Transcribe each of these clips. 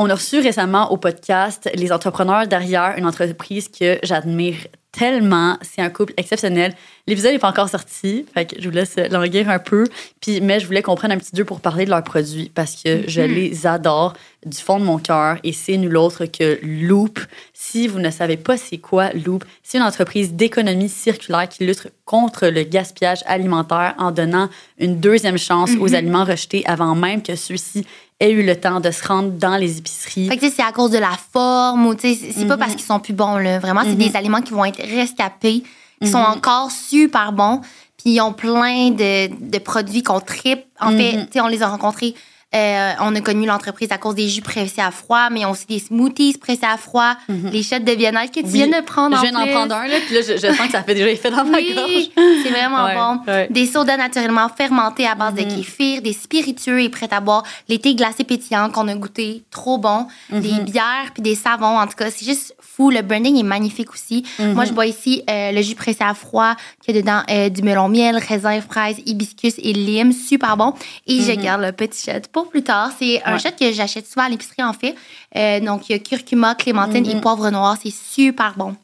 On a reçu récemment au podcast les entrepreneurs derrière une entreprise que j'admire tellement. C'est un couple exceptionnel. L'épisode n'est pas encore sorti, fait que je vous laisse languir un peu. Puis, mais je voulais qu'on prenne un petit deux pour parler de leurs produits parce que je Mhm. les adore du fond de mon cœur et c'est nul autre que Loop. Si vous ne savez pas c'est quoi Loop, c'est une entreprise d'économie circulaire qui lutte contre le gaspillage alimentaire en donnant une deuxième chance aux Mhm. aliments rejetés avant même que ceux-ci aient eu le temps de se rendre dans les épiceries. Fait que tu sais, c'est à cause de la forme ou tu sais, c'est c'est pas Mhm. parce qu'ils sont plus bons là. Vraiment, c'est Mhm. des aliments qui vont être rescapés, qui sont Mhm. encore super bons, puis ils ont plein de, de produits qu'on tripe. En fait, Mhm. tu sais, on les a rencontrés. Euh, on a connu l'entreprise à cause des jus pressés à froid, mais ont aussi des smoothies pressés à froid, Mhm. les shots de bien-être que tu Oui. viens de prendre Je en viens d'en prendre un, là, puis là, je, je sens que ça fait déjà effet dans ma gorge. C'est vraiment Ouais, bon. ouais. Des sodas naturellement fermentés à base Mhm. de kéfir, des spiritueux et prêts à boire, les thés glacés pétillants qu'on a goûté, trop bon, Mhm. des bières puis des savons. En tout cas, c'est juste fou. Le branding est magnifique aussi. Mhm. Moi, je bois ici euh, le jus pressé à froid qui a dedans euh, du melon miel, raisin, fraise, hibiscus et lime. Super bon. Et je Mhm. garde le petit shot pour plus tard. C'est un Ouais. shot que j'achète souvent à l'épicerie, en fait. Euh, donc, il y a curcuma, clémentine et poivre noir. C'est super bon.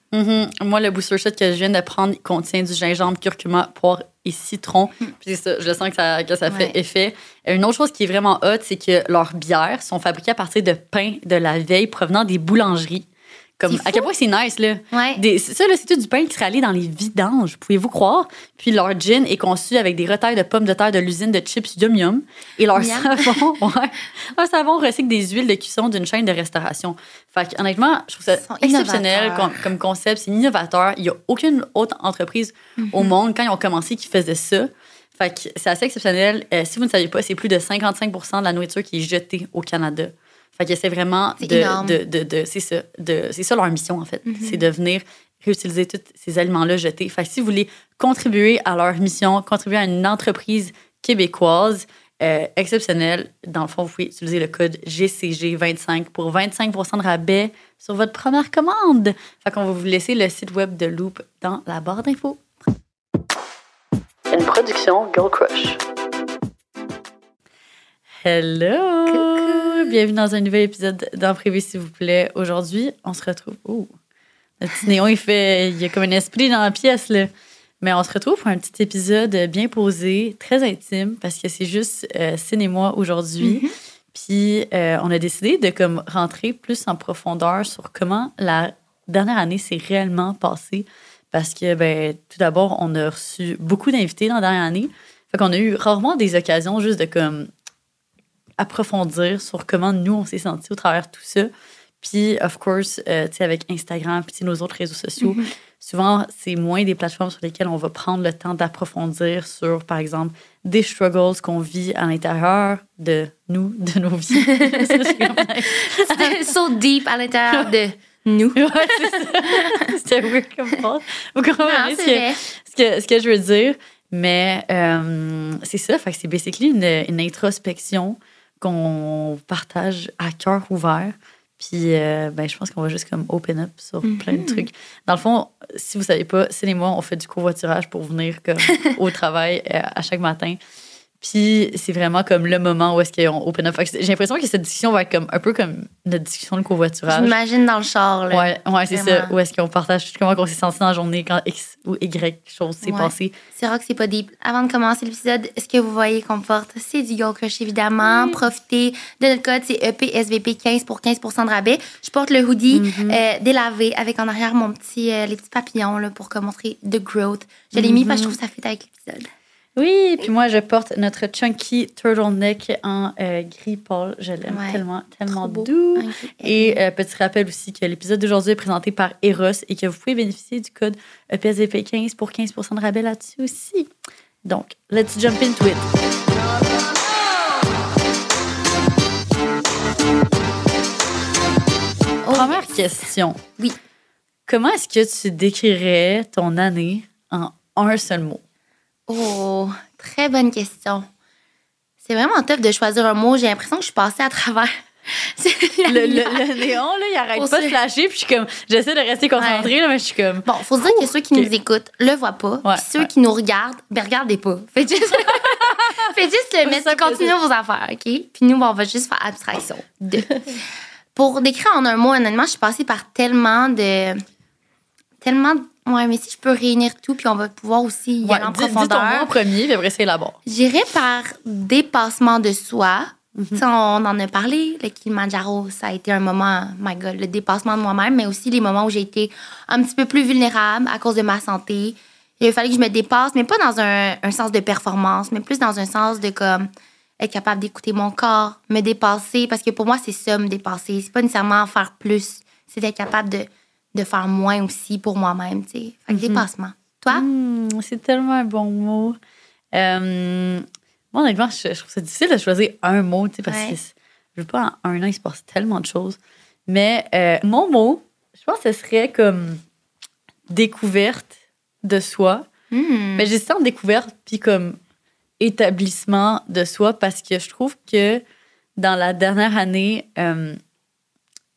Moi, le booster shot que je viens de prendre il contient du gingembre, curcuma, poire et citron. Puis c'est ça, je sens que ça, que ça fait Mm. Ouais. effet. Une autre chose qui est vraiment hot, c'est que leurs bières sont fabriquées à partir de pain de la veille provenant des boulangeries. Comme, à quel point c'est nice, là. Ouais. Des- ça, là, c'est tout du pain qui serait allé dans les vidanges, pouvez-vous croire? Puis leur gin est conçu avec des retailles de pommes de terre de l'usine de chips Yum Yum. Et leur Miam. savon, ouais, leur savon recycle des huiles de cuisson d'une chaîne de restauration. Fait que, honnêtement, je trouve ça exceptionnel comme, comme concept. C'est innovateur. Il n'y a aucune autre entreprise au Mhm. monde, quand ils ont commencé, qui faisait ça. Fait que c'est assez exceptionnel. Euh, si vous ne saviez pas, c'est plus de 55% de la nourriture qui est jetée au Canada. Fait que c'est vraiment C'est de, de, de, de- c'est ça, de, c'est ça leur mission en fait, Mhm. c'est de venir réutiliser tous ces aliments-là jetés. Fait que si vous voulez contribuer à leur mission, contribuer à une entreprise québécoise euh, exceptionnelle, dans le fond, vous pouvez utiliser le code GCG25 pour 25 de rabais sur votre première commande. Fait qu'on va vous laisser le site web de Loop dans la barre d'infos. Une production Girl Crush. Hello! Coucou. Bienvenue dans un nouvel épisode d'En Privé, s'il vous plaît. Aujourd'hui, on se retrouve. Oh! Le petit néon, il fait. Il y a comme un esprit dans la pièce, là. Mais on se retrouve pour un petit épisode bien posé, très intime, parce que c'est juste euh, Cine et moi aujourd'hui. Mhm. Puis euh, on a décidé de comme rentrer plus en profondeur sur comment la dernière année s'est réellement passée. Parce que, ben, tout d'abord, on a reçu beaucoup d'invités dans la dernière année. Fait qu'on a eu rarement des occasions juste de comme approfondir sur comment nous, on s'est sentis au travers de tout ça. Puis, of course, euh, tu sais, avec Instagram, puis nos autres réseaux sociaux, Mhm. souvent, c'est moins des plateformes sur lesquelles on va prendre le temps d'approfondir sur, par exemple, des struggles qu'on vit à l'intérieur de nous, de nos vies. C'était so deep à l'intérieur de nous. Ouais. C'était weird comme phrase. Vous comprenez ce que, ce, que, ce que je veux dire? Mais euh, c'est ça, c'est basically une, une introspection qu'on partage à cœur ouvert. Puis, euh, ben, je pense qu'on va juste comme open up sur plein de Mhm. trucs. Dans le fond, si vous savez pas, c'est et moi, on fait du covoiturage pour venir comme, au travail euh, à chaque matin. Puis, c'est vraiment comme le moment où est-ce qu'on open up. J'ai l'impression que cette discussion va être comme, un peu comme notre discussion de covoiturage. m'imagine dans le char. Là. Ouais, ouais c'est ça. Où est-ce qu'on partage comment on s'est senti dans la journée quand X ou Y chose s'est Ouais. passé. C'est que c'est pas deep. Avant de commencer l'épisode, ce que vous voyez qu'on porte, c'est du Girl Crush évidemment. Profitez de notre code, c'est E EPSVP15 pour 15% de rabais. Je porte le hoodie Mhm. euh, délavé avec en arrière mon petit, euh, les petits papillons là, pour montrer the growth. Je l'ai mis parce que je trouve que ça fait avec l'épisode. Oui, puis moi, je porte notre chunky turtleneck en euh, gris pâle. Je l'aime Ouais, tellement, tellement doux. Et euh, petit rappel aussi que l'épisode d'aujourd'hui est présenté par Eros et que vous pouvez bénéficier du code E EPSVP15 pour 15% de rabais là-dessus aussi. Donc, let's jump into it. Oh, Première yes. question. Oui. Comment est-ce que tu décrirais ton année en un seul mot? Oh, très bonne question. C'est vraiment top de choisir un mot. J'ai l'impression que je suis passée à travers. Le, le- le néon, là, il arrête pas de flasher, puis je suis comme, j'essaie de rester concentrée, là, mais je suis comme, Bon, faut se dire que ceux qui nous écoutent le voient pas. Ouais, puis ceux ouais. qui nous regardent, ben regardez pas. Faites juste, Faites juste le mettre, continuez vos affaires, OK? Puis nous, on va juste faire abstraction de. pour décrire en un mot, honnêtement, je suis passée par tellement de. Tellement. Ouais, mais si je peux réunir tout, puis on va pouvoir aussi y Ouais, aller en dis, dis ton profondeur. mot en premier, puis après, c'est là-bas. J'irais par dépassement de soi. Tu sais, On en a parlé, le Kilimanjaro, ça a été un moment, my God, le dépassement de moi-même, mais aussi les moments où j'ai été un petit peu plus vulnérable à cause de ma santé. Il a fallu que je me dépasse, mais pas dans un, un sens de performance, mais plus dans un sens de comme être capable d'écouter mon corps, me dépasser, parce que pour moi, c'est ça, me dépasser. C'est pas nécessairement faire plus, c'est d'être capable de, de faire moins aussi pour moi-même, tu sais. Fait que dépassement. Toi? Hmm, c'est tellement un bon mot. Euh, moi, honnêtement, je, je trouve ça difficile de choisir un mot, tu sais, parce Ouais. que je veux pas, en un an, il se passe tellement de choses. Mais euh, mon mot, je pense que ce serait comme découverte de soi. Hmm. Mais j'ai ça en découverte, puis comme établissement de soi, parce que je trouve que dans la dernière année, euh,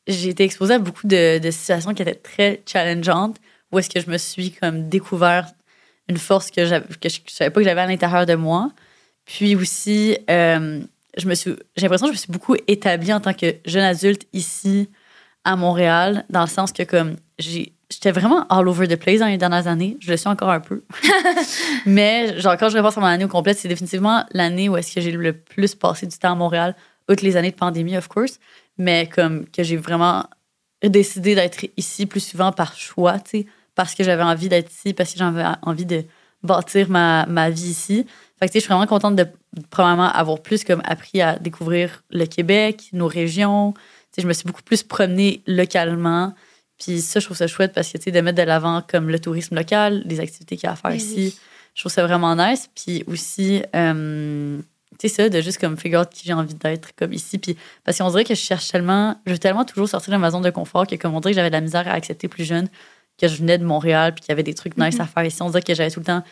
j'ai été exposée à beaucoup de, de situations qui étaient très challengeantes, où est-ce que je me suis comme découvert une force que, je ne savais pas que j'avais à l'intérieur de moi. Puis aussi, euh, je me suis, j'ai l'impression que je me suis beaucoup établie en tant que jeune adulte ici à Montréal, dans le sens que comme j'ai, j'étais vraiment all over the place dans les dernières années. Je le suis encore un peu. Mais genre, quand je repense à mon année au complet, c'est définitivement l'année où est-ce que j'ai le plus passé du temps à Montréal, outre les années de pandémie, of course. Mais comme que j'ai vraiment décidé d'être ici plus souvent par choix, tu sais, parce que j'avais envie d'être ici, parce que j'avais envie de bâtir ma, ma vie ici. Fait que, tu sais, je suis vraiment contente de, probablement, avoir plus comme appris à découvrir le Québec, nos régions. Tu sais, je me suis beaucoup plus promenée localement. Puis ça, je trouve ça chouette parce que, tu sais, de mettre de l'avant comme le tourisme local, les activités qu'il y a à faire Oui, ici, oui. je trouve ça vraiment nice. Puis aussi, euh, tu sais, ça, de juste comme figure out qui j'ai envie d'être comme ici. Puis parce qu'on dirait que je cherche tellement, je veux tellement toujours sortir de ma zone de confort que comme on dirait que j'avais de la misère à accepter plus jeune que je venais de Montréal puis qu'il y avait des trucs nice à faire ici. On dirait que j'avais tout le temps,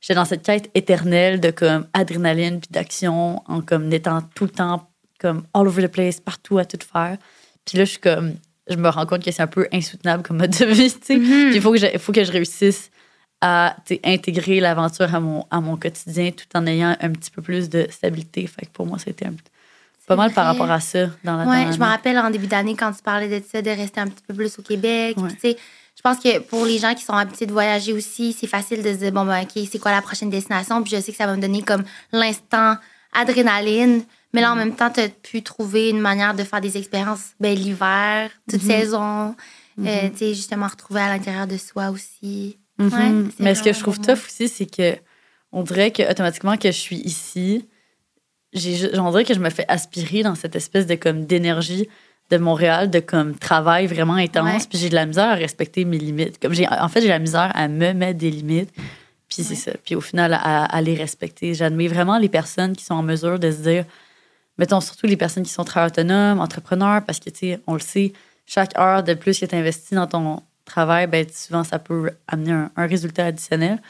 j'étais dans cette quête éternelle de comme adrénaline puis d'action en comme étant tout le temps comme all over the place, partout à tout faire. Puis là, je suis comme, je me rends compte que c'est un peu insoutenable comme mode de vie, tu sais. Mhm. Puis il faut que je, il faut que je réussisse à intégrer l'aventure à mon, à mon quotidien tout en ayant un petit peu plus de stabilité. Fait que pour moi, c'était un- pas mal par rapport à ça dans la dernière je me rappelle en début d'année quand tu parlais de ça, de rester un petit peu plus au Québec. Ouais. Puis, je pense que pour les gens qui sont habitués de voyager aussi, c'est facile de se dire, bon, ben, OK, c'est quoi la prochaine destination? Puis je sais que ça va me donner comme l'instant adrénaline. Mais là, en même temps, tu as pu trouver une manière de faire des expériences, ben, l'hiver, toute saison. Euh, tu sais, justement, retrouver à l'intérieur de soi aussi. Mhm. Ouais, c'est Mais ce que je trouve tough aussi, c'est que on dirait que automatiquement que je suis ici, on dirait que je me fais aspirer dans cette espèce de comme d'énergie de Montréal, de comme travail vraiment intense, Ouais. puis j'ai de la misère à respecter mes limites. Comme j'ai, en fait, j'ai de la misère à me mettre des limites, puis c'est ça. Puis au final, à, à les respecter. J'admire vraiment les personnes qui sont en mesure de se dire, mettons surtout les personnes qui sont très autonomes, entrepreneurs, parce que, tu sais, on le sait, chaque heure de plus que tu investis dans ton travail, ben, souvent, ça peut amener un, un résultat additionnel.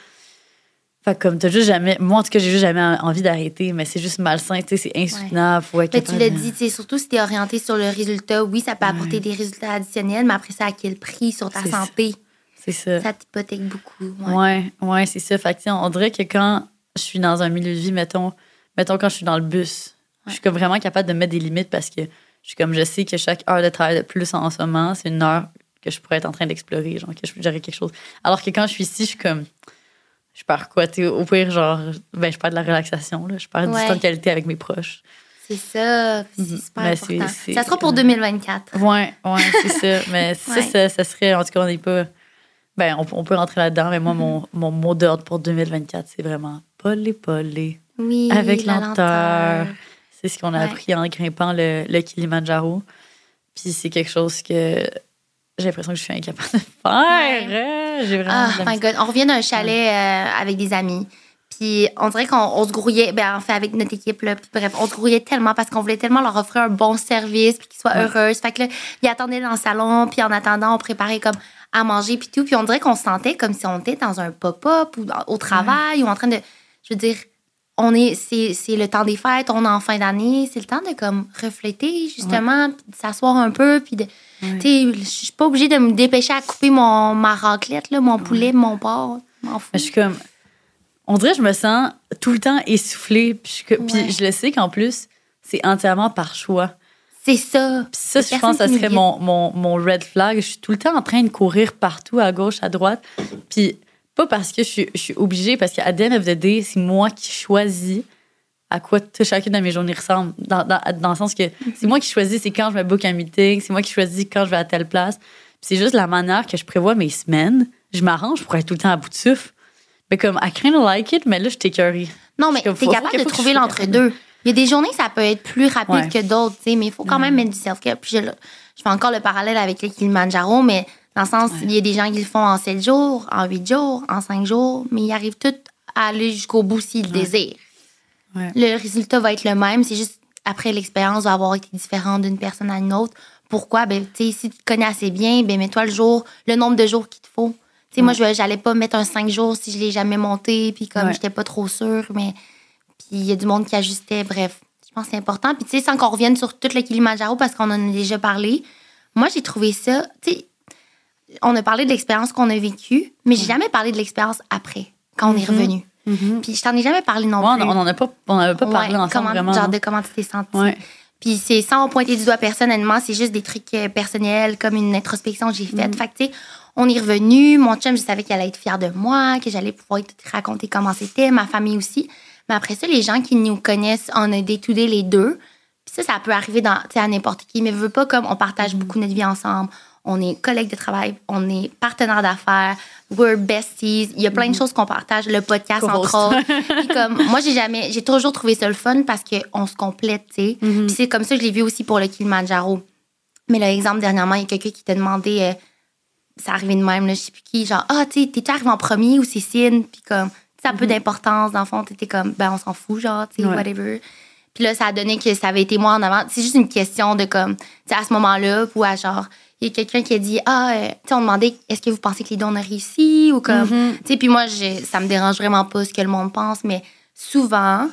Fait que comme t'as juste jamais, moi en tout cas, j'ai juste jamais envie d'arrêter, mais c'est juste malsain, tu sais, c'est insoutenable. Faut Mais tu l'as dit, tu surtout si tu es orienté sur le résultat, oui, ça peut apporter des résultats additionnels, mais après ça, à quel prix sur ta santé? C'est ça. Ça t'hypothèque beaucoup. Ouais. Ouais, ouais, c'est ça. Fait que, on dirait que quand je suis dans un milieu de vie, mettons, mettons quand je suis dans le bus, je suis comme vraiment capable de mettre des limites parce que je suis comme, je sais que chaque heure de travail de plus en ce moment, c'est une heure que je pourrais être en train d'explorer, genre que je gérer quelque chose. Alors que quand je suis ici, je suis comme, je perds quoi? Tu sais, au pire, genre, ben, je perds de la relaxation, là. Je perds du Ouais. temps de qualité avec mes proches. C'est ça, c'est Mhm. super c'est- important. Ça sera pour 2024. Ouais, ouais, c'est ça. Mais ça, Ouais. ça, ça serait, en tout cas, on n'est pas. Ben, on, on peut rentrer là-dedans, mais moi, Mm-hmm. mon, mon mot d'ordre pour 2024, c'est vraiment polé, polé. Oui, Avec la lenteur. C'est ce qu'on a Ouais. appris en grimpant le, le Kilimanjaro. Puis c'est quelque chose que j'ai l'impression que je suis incapable de faire. hein. J'ai vraiment. La my. God. On revient d'un chalet euh, avec des amis. Puis on dirait qu'on on se grouillait, ben, en fait, avec notre équipe, là. Puis bref, on se grouillait tellement parce qu'on voulait tellement leur offrir un bon service, puis qu'ils soient Ouais. heureux. Fait que là, ils attendaient dans le salon, puis en attendant, on préparait comme à manger, puis tout. Puis on dirait qu'on se sentait comme si on était dans un pop-up ou au travail ou en train de. Je veux dire, on est, c'est, c'est le temps des fêtes, on est en fin d'année, c'est le temps de comme refléter, justement, puis de s'asseoir un peu, puis de. Ouais. Tu sais, je suis pas obligée de me dépêcher à couper mon, ma raclette, là, mon poulet, mon porc. Je m'en fous. Je suis comme. On dirait que je me sens tout le temps essoufflée. Puis, je, puis je le sais qu'en plus, c'est entièrement par choix. C'est ça. Puis ça, je pense que ça serait mon, mon, mon red flag. Je suis tout le temps en train de courir partout, à gauche, à droite. Puis pas parce que je suis, je suis obligée, parce qu'à the end of the day, c'est moi qui choisis à quoi chacune de mes journées ressemble. Dans, dans, dans le sens que c'est moi qui choisis, c'est quand je me book un meeting, c'est moi qui choisis quand je vais à telle place. Puis c'est juste la manière que je prévois mes semaines. Je m'arrange pour être tout le temps à bout de souffle. Mais comme, I kind of like it, mais là, je t'écœurie. Non, mais t'es capable de trouver l'entre-deux. Il y a des journées ça peut être plus rapide Ouais. que d'autres, tu sais, mais il faut quand même mettre du self-care. Puis je, je fais encore le parallèle avec le Kilimanjaro, mais dans le sens, il y a des gens qui le font en 7 jours, en 8 jours, en 5 jours, mais ils arrivent tous à aller jusqu'au bout s'ils le désirent. Ouais. Le résultat va être le même, c'est juste après l'expérience va avoir été différente d'une personne à une autre. Pourquoi? Ben, tu si tu te connais assez bien, ben, mets-toi le jour, le nombre de jours qu'il te faut. Tu sais, moi, je j'allais pas mettre un 5 jours si je l'ai jamais monté, puis comme j'étais pas trop sûre, mais puis il y a du monde qui ajustait. Bref, je pense que c'est important. Puis tu sais, sans qu'on revienne sur tout le Kilimanjaro, parce qu'on en a déjà parlé, moi, j'ai trouvé ça, tu sais, on a parlé de l'expérience qu'on a vécue, mais j'ai jamais parlé de l'expérience après, quand on est Mhm. revenu. Puis je t'en ai jamais parlé non Ouais, plus. on en a pas, on avait pas parlé ensemble comment- vraiment. Genre de comment tu t'es senti. Ouais. Puis c'est sans pointer du doigt personnellement, c'est juste des trucs euh, personnels, comme une introspection que j'ai faite. Mm. Fait que, tu sais, on est revenu. Mon chum, je savais qu'il allait être fier de moi, que j'allais pouvoir tout raconter comment c'était, ma famille aussi. Mais après ça, les gens qui nous connaissent, on a day-to-day les deux. Puis ça, ça peut arriver dans, à n'importe qui, mais veut pas comme on partage beaucoup notre vie ensemble. On est collègues de travail, on est partenaires d'affaires, we're besties. Il y a plein de choses qu'on partage, le podcast entre autres. Puis comme moi j'ai jamais j'ai toujours trouvé ça le fun parce qu'on se complète, tu sais. Puis c'est comme ça que je l'ai vu aussi pour le Kilimanjaro. Mais l'exemple dernièrement, il y a quelqu'un qui t'a demandé euh, ça arrivé de même là, je sais plus qui, genre ah tu sais t'es arrivé en premier ou c'est Cine, puis comme ça a peu d'importance dans le fond, t'étais comme ben on s'en fout genre, tu sais Ouais. whatever. Puis là ça a donné que ça avait été moi en avant. C'est juste une question de comme tu sais à ce moment-là ou à genre il y a quelqu'un qui a dit ah euh, tu on demandait est-ce que vous pensez que les dons ont réussi ou comme Mhm. tu sais puis moi je, ça me dérange vraiment pas ce que le monde pense mais souvent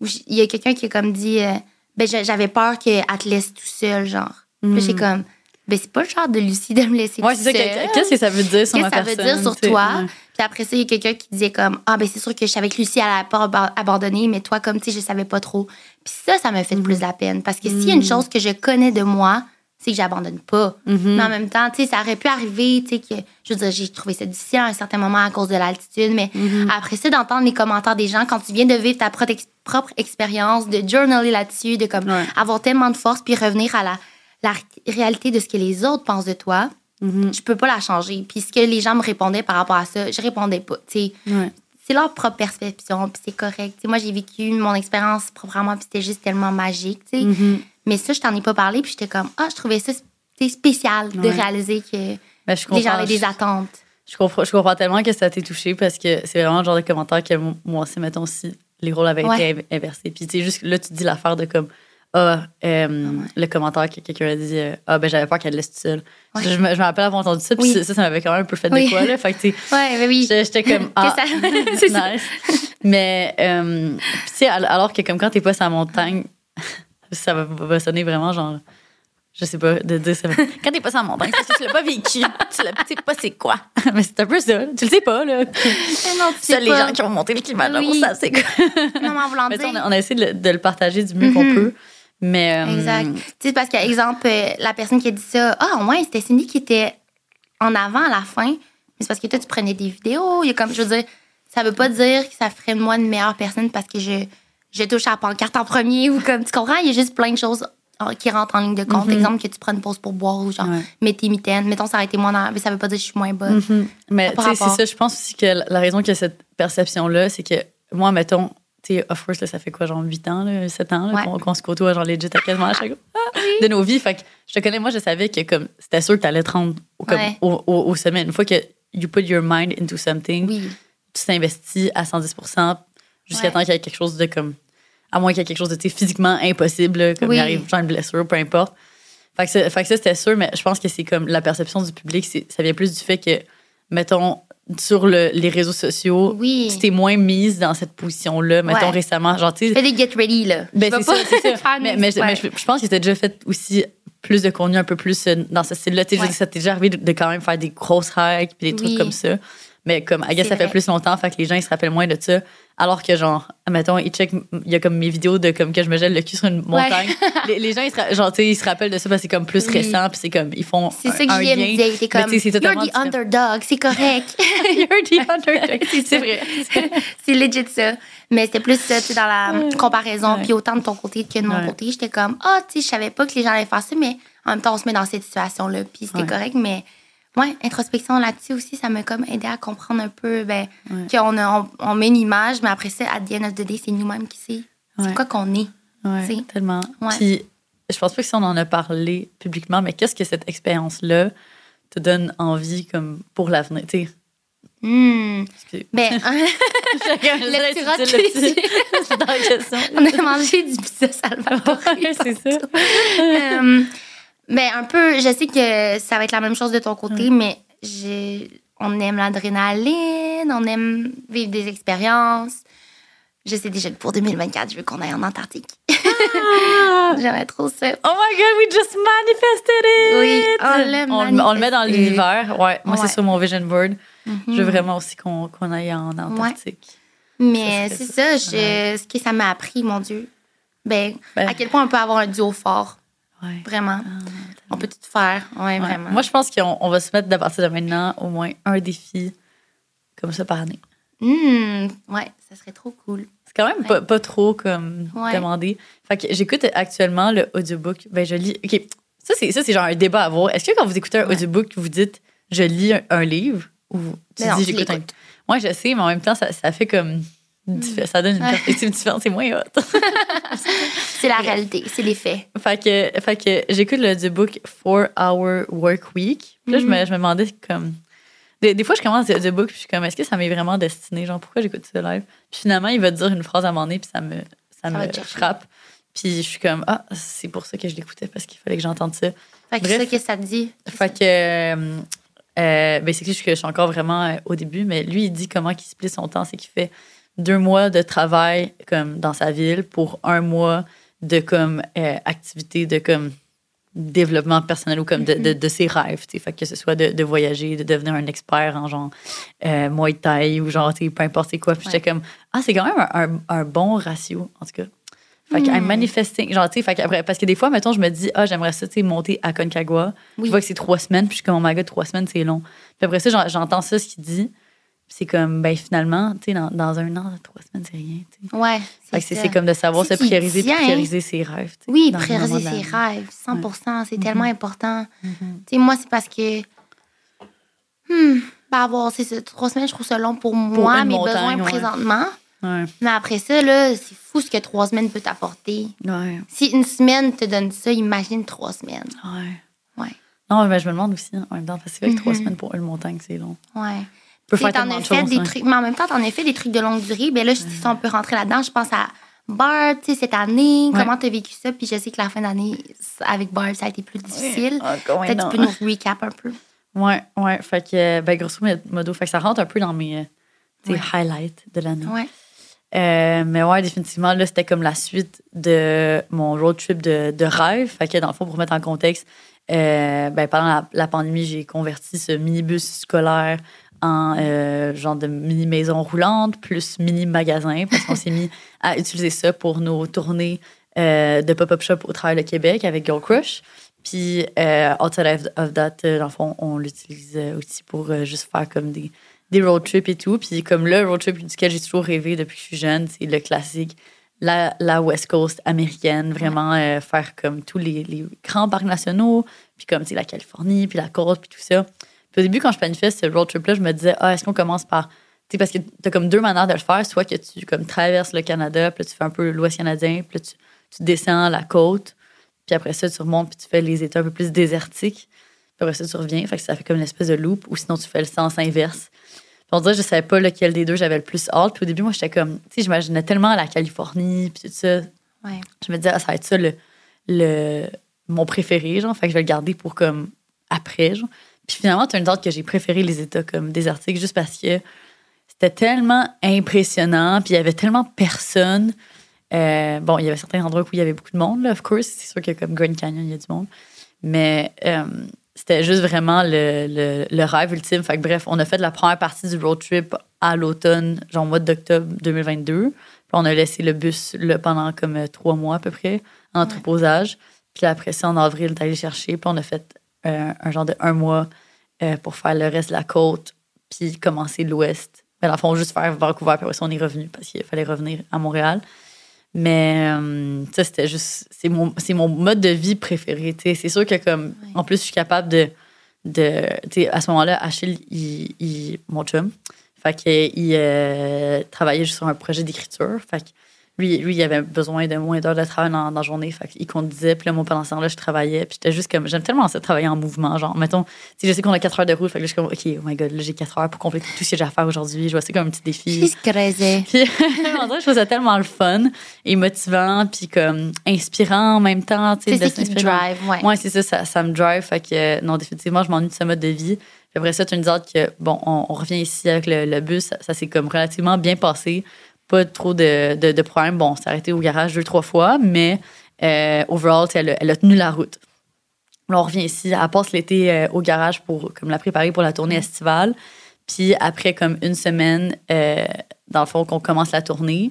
il y a quelqu'un qui a comme dit euh, ben j'a- j'avais peur qu'elle te laisse tout seul genre. Puis là, j'ai comme ben c'est pas le genre de Lucie de me laisser Ouais, tout seul. que- Qu'est-ce que ça veut dire sur Qu'est-ce ma que ça veut personne? dire sur toi? Ouais. Puis après ça, il y a quelqu'un qui disait comme Ah, ben c'est sûr que je savais que Lucie, elle allait pas aba- abandonner, mais toi, comme tu sais, je savais pas trop. Puis ça, ça me Mm. fait plus de la peine. Parce que s'il y a une chose que je connais de moi, c'est que j'abandonne pas. Mm-hmm. Mais en même temps, tu sais, ça aurait pu arriver, tu sais, que, je veux dire, j'ai trouvé ça difficile à un certain moment à cause de l'altitude, mais Mm-hmm. après ça, d'entendre les commentaires des gens quand tu viens de vivre ta propre, ex- propre expérience, de journaler là-dessus, de comme Ouais. avoir tellement de force, puis revenir à la, la réalité de ce que les autres pensent de toi, Mm-hmm. je peux pas la changer. Puis ce que les gens me répondaient par rapport à ça, je répondais pas. Tu sais, Ouais. c'est leur propre perception, puis c'est correct. Moi, j'ai vécu mon expérience proprement, puis c'était juste tellement magique. tu sais. Mais ça, je t'en ai pas parlé, puis j'étais comme, ah, je trouvais ça spécial de Ouais. réaliser que Ben, les gens avaient des attentes. Je comprends, je comprends tellement que ça t'ait touché parce que c'est vraiment le genre de commentaire que mo- moi aussi, mettons, si les rôles avaient Ouais. été inv- inversés. Puis, tu sais, juste là, tu dis l'affaire de comme, ah, euh, le commentaire que quelqu'un a dit, euh, ah, ben, j'avais peur qu'elle le laisse toute seule. Ouais. Je, je me rappelle avoir entendu ça, puis Oui. ça, ça, m'avait quand même un peu fait Oui. de quoi, là. Fait que, tu sais, Ouais, ben oui. j'étais comme, ah, ça- c'est ça. nice. Mais, euh, tu sais, al- alors que comme quand t'es pas sur la montagne, ça va, va sonner vraiment genre, je sais pas, de dire ça. Quand t'es pas sur la montagne, parce que tu l'as pas vécu. Tu l'as- sais pas c'est quoi. Mais c'est un peu ça. Tu le sais pas, là. Non, tu les gens qui ont monté le Kilimanjaro, Oui. ça c'est quoi? Non, mais en on, a, on a essayé de le, de le partager du mieux qu'on Mhm. peut. Mais. euh, Exact. Tu sais, parce qu'exemple, euh, la personne qui a dit ça, ah, ouais, c'était Cindy qui était en avant à la fin. Mais c'est parce que toi, tu prenais des vidéos. Il y a comme, je veux dire, ça veut pas dire que ça ferait de moi une meilleure personne parce que je, je touche à la pancarte en premier ou comme, tu comprends? Il y a juste plein de choses euh, qui rentrent en ligne de compte. Mhm. Exemple, que tu prends une pause pour boire ou genre, Ouais. mets tes mitaines. Mettons, ça aurait été moi dans- mais ça veut pas dire que je suis moins bonne. Mhm. Mais Par tu sais, c'est ça. Je pense aussi que la- raison qu'il y a cette perception-là, c'est que moi, mettons, tu sais, of course, là, ça fait quoi, genre 8 ans, là, 7 ans, Ouais. qu'on se côtoie, genre legit à quasiment à chaque ah, de nos vies. Fait que je te connais, moi, je savais que comme c'était sûr que tu allais te rendre au, comme, Ouais. au, au- au sommet. Une fois que you put your mind into something, Oui. tu t'investis à 110% jusqu'à temps qu'il y ait quelque chose de comme. À moins qu'il y ait quelque chose de physiquement impossible, là, comme Oui. il arrive genre une blessure, peu importe. Fait que, ça- fait que ça, c'était sûr, mais je pense que c'est comme la perception du public, ça vient plus du fait que, mettons, sur le- les réseaux sociaux, Oui. tu t'es moins mise dans cette position-là, mettons Ouais. récemment. Genre, tu Fais des get ready, là. ben, c'est ça, c'est ça. Mais, mais, je- ouais. mais je, je pense que t'as déjà fait aussi plus de contenu un peu plus euh, dans ce style-là. Tu sais, Ouais. ça t'est déjà arrivé de, de quand même faire des grosses hikes puis des trucs comme ça. Mais comme, I guess, ça fait vrai. plus longtemps, fait que les gens, ils se rappellent moins de ça. Alors que, genre, mettons, ils il y a comme mes vidéos de comme que je me gèle le cul sur une montagne. les, les gens, ils se, genre, tu sais, ils se rappellent de ça parce que c'est comme plus Oui. récent, puis c'est comme, ils font. C'est ça que un Julien me disait. Il était comme, You're the underdog, c'est correct. You're the underdog. C'est vrai. c'est legit ça. Mais c'était plus ça, tu sais, dans la comparaison. Ouais. Puis autant de ton côté que de mon Ouais. côté, j'étais comme, ah, tu sais, je savais pas que les gens allaient faire ça, mais en même temps, on se met dans cette situation-là. Puis c'était Ouais. correct, mais ouais, introspection là-dessus aussi, ça m'a comme aidé à comprendre un peu, ben, Ouais. qu'on a- on, on met une image, mais après ça, à the end of the day, c'est nous-mêmes qui sait. Ouais. C'est quoi qu'on est. Ouais, tellement. Puis, je pense pas que si on en a parlé publiquement, mais qu'est-ce que cette expérience-là te donne envie comme pour l'avenir? Excusez. Ben, le petit on a mangé du pizza salvatore. C'est ça. Ben, un peu, je sais que ça va être la même chose de ton côté, mais j'ai- on aime l'adrénaline, on aime vivre des expériences. Je sais déjà que pour 2024, je veux qu'on aille en Antarctique. J'aimerais trop ça. Oh my god, we just manifested it! Oui, on le- on le met dans l'univers. Ouais, moi, Ouais. c'est sur mon vision board. Je veux Mhm. vraiment aussi qu'on qu'on aille en Antarctique. Mais Ça c'est ça, je- ce que ça m'a appris, mon Dieu. Ben, Ben. à quel point on peut avoir un duo fort, Ouais. vraiment. Ah, On peut tout faire, ouais, vraiment. Moi, je pense qu'on on va se mettre à partir de maintenant au moins un défi comme ça par année. Hmm, ouais, ça serait trop cool. C'est quand même pas, pas trop comme demandé. Fait que j'écoute actuellement le audiobook. Ben, je lis. OK. Ça, c'est, genre un débat à avoir. Est-ce que quand vous écoutez un audiobook, vous dites je lis un, un livre ou tu Mais dis j'écoute un. Moi, je sais, mais en même temps, ça, ça fait comme. Diffé- Ça donne une perspective différente. C'est moins hot. C'est la réalité, c'est les faits. fait que, fait que j'écoute l'audiobook 4 Hour Work Week. Puis là, je, me, je me demandais comme. Des, des fois, je commence l'audiobook, puis je suis comme, est-ce que ça m'est vraiment destiné? Genre, pourquoi j'écoute ça live? Puis finalement, il va te dire une phrase à un moment donné, puis ça me, ça me frappe. Puis je suis comme, ah, c'est pour ça que je l'écoutais, parce qu'il fallait que j'entende ça. Fait que Bref. ça, que ça te dit? Fait que, euh, euh, ben, c'est que je je suis encore vraiment euh, au début, mais lui, il dit comment il split son temps. C'est qu'il fait deux mois de travail comme dans sa ville pour un mois de comme euh, activité de comme développement personnel ou comme de, de, de ses rêves. Fait que ce soit de, de voyager, de devenir un expert en genre euh, Muay Thai ou genre, peu importe quoi. Puis j'étais comme, ah, c'est quand même un, un- un bon ratio, en tout cas. Fait que Hmm. manifesting, genre, tu sais, parce que des fois, mettons, je me dis, ah, j'aimerais ça, tu sais, monter à Concagua. Oui. Je vois que c'est trois semaines, puis je suis comme, oh my god, trois semaines, c'est long. Puis après ça, j'en- j'entends ça, ce qu'il dit. C'est comme, ben finalement, tu sais, dans, dans un an, trois semaines, c'est rien, tu sais. Ouais. C'est comme de savoir se prioriser, prioriser ses rêves. Oui, prioriser ses rêves, 100% c'est tellement Mhm. important. Tu sais, moi, c'est parce que. Hmm, ben avoir, c'est trois semaines, je trouve ça long pour moi, mes montagne, besoins ouais. présentement. Ouais, Mais après ça, là, c'est fou ce que trois semaines peut t'apporter. ouais, Si une semaine te donne ça, imagine trois semaines. ouais. Ouais. Non, mais je me demande aussi, en même temps, parce que c'est vrai que trois semaines pour une montagne, c'est long. Ouais. Tu Tu sais, faire as fait choses. des ouais. trucs, mais en même temps, as fait des trucs de longue durée. Ben là, je- si on peut rentrer là-dedans, je pense à Bart, tu sais, cette année, Ouais. comment t'as vécu ça? Puis je sais que la fin d'année, avec Bart, ça a été plus difficile. Ah, ouais, Peut-être tu peux nous recap un peu. Ouais, ouais. Fait que, ben, grosso modo, fait que ça rentre un peu dans mes euh, tu Ouais. highlights de l'année. Ouais. Euh, mais ouais, définitivement, là, c'était comme la suite de mon road trip de, de rêve. Fait que, dans le fond, pour mettre en contexte, euh, ben, pendant la, la pandémie, j'ai converti ce minibus scolaire en euh, genre de mini maison roulante plus mini magasin parce qu'on s'est mis à utiliser ça pour nos tournées euh, de pop-up shop au travers le Québec avec Girl Crush. Puis, euh, outside of, that, euh, dans le fond, on l'utilise aussi pour juste faire comme des, des road trips et tout. Puis, comme le road trip duquel j'ai toujours rêvé depuis que je suis jeune, c'est le classique, la, la West Coast américaine, vraiment euh, faire comme tous les, les grands parcs nationaux, puis comme, sais, la Californie, puis la côte, puis tout ça. Puis au début, quand je planifiais ce road trip-là, je me disais, ah, est-ce qu'on commence par. Tu sais, parce que tu as comme deux manières de le faire. Soit que tu comme, traverses le Canada, puis là, tu fais un peu l'Ouest canadien, puis là, tu, tu descends la côte, puis après ça, tu remontes, puis tu fais les États un peu plus désertiques. Puis après ça, tu reviens. Fait que ça fait comme une espèce de loop, ou sinon, tu fais le sens inverse. Puis on dirait je savais pas lequel des deux j'avais le plus hâte. Puis au début, moi, j'étais comme, tu sais, j'imaginais tellement la Californie, puis tout ça. Ouais. Je me disais, ah, ça va être ça le, le, mon préféré, genre. Fait que je vais le garder pour comme après, genre. Puis finalement, tu une date que j'ai préféré les États comme désertiques juste parce que c'était tellement impressionnant, puis il y avait tellement personne. Euh, bon, il y avait certains endroits où il y avait beaucoup de monde, là, of course. C'est sûr que comme Grand Canyon, il y a du monde. Mais euh, c'était juste vraiment le, le, le rêve ultime. Fait que bref, on a fait la première partie du road trip à l'automne, genre au mois d'octobre 2022. Puis on a laissé le bus là, pendant comme euh, trois mois à peu près, en entreposage. Puis après ça, en avril, d'aller chercher. Puis on a fait euh, un genre de un mois euh, pour faire le reste de la côte, puis commencer l'ouest. Mais dans le fond, juste faire Vancouver, puis après ça, on est revenu parce qu'il fallait revenir à Montréal. Mais euh, ça, c'était juste. C'est mon, c'est mon mode de vie préféré. C'est sûr que, comme. En plus, je suis capable de. de tu sais, à ce moment-là, Achille, il, il- mon chum, fait qu'il euh, travaillait juste sur un projet d'écriture. Fait que lui, lui, il avait besoin de moins d'heures de travail dans, dans la journée. Fait qu'il conduisait. Puis là, moi, pendant ce temps-là, je travaillais. Puis j'étais juste comme. J'aime tellement ça, travailler en mouvement. Genre, mettons, sais, je sais qu'on a 4 heures de route. Fait que là, je suis comme, OK, oh my God, là, j'ai 4 heures pour compléter tout ce que j'ai à faire aujourd'hui. Je vois ça comme un petit défi. Que crazy? Puis, dirait que je trouvais ça tellement le fun et motivant, puis comme inspirant en même temps. C'est ça qui te drive, ouais. Ouais, c'est ça, ça, ça me drive. Fait que, euh, non, définitivement, je m'ennuie de ce mode de vie. Puis après ça, tu me dis que, bon, on, on revient ici avec le, le bus. Ça, ça s'est comme relativement bien passé. Pas trop de, de, problèmes. Bon, on s'est arrêté au garage deux, trois fois, mais euh, overall, elle, a- tenu la route. On revient ici. Elle passe l'été euh, au garage pour comme la préparer pour la tournée estivale. Puis après, comme une semaine, euh, dans le fond, qu'on commence la tournée,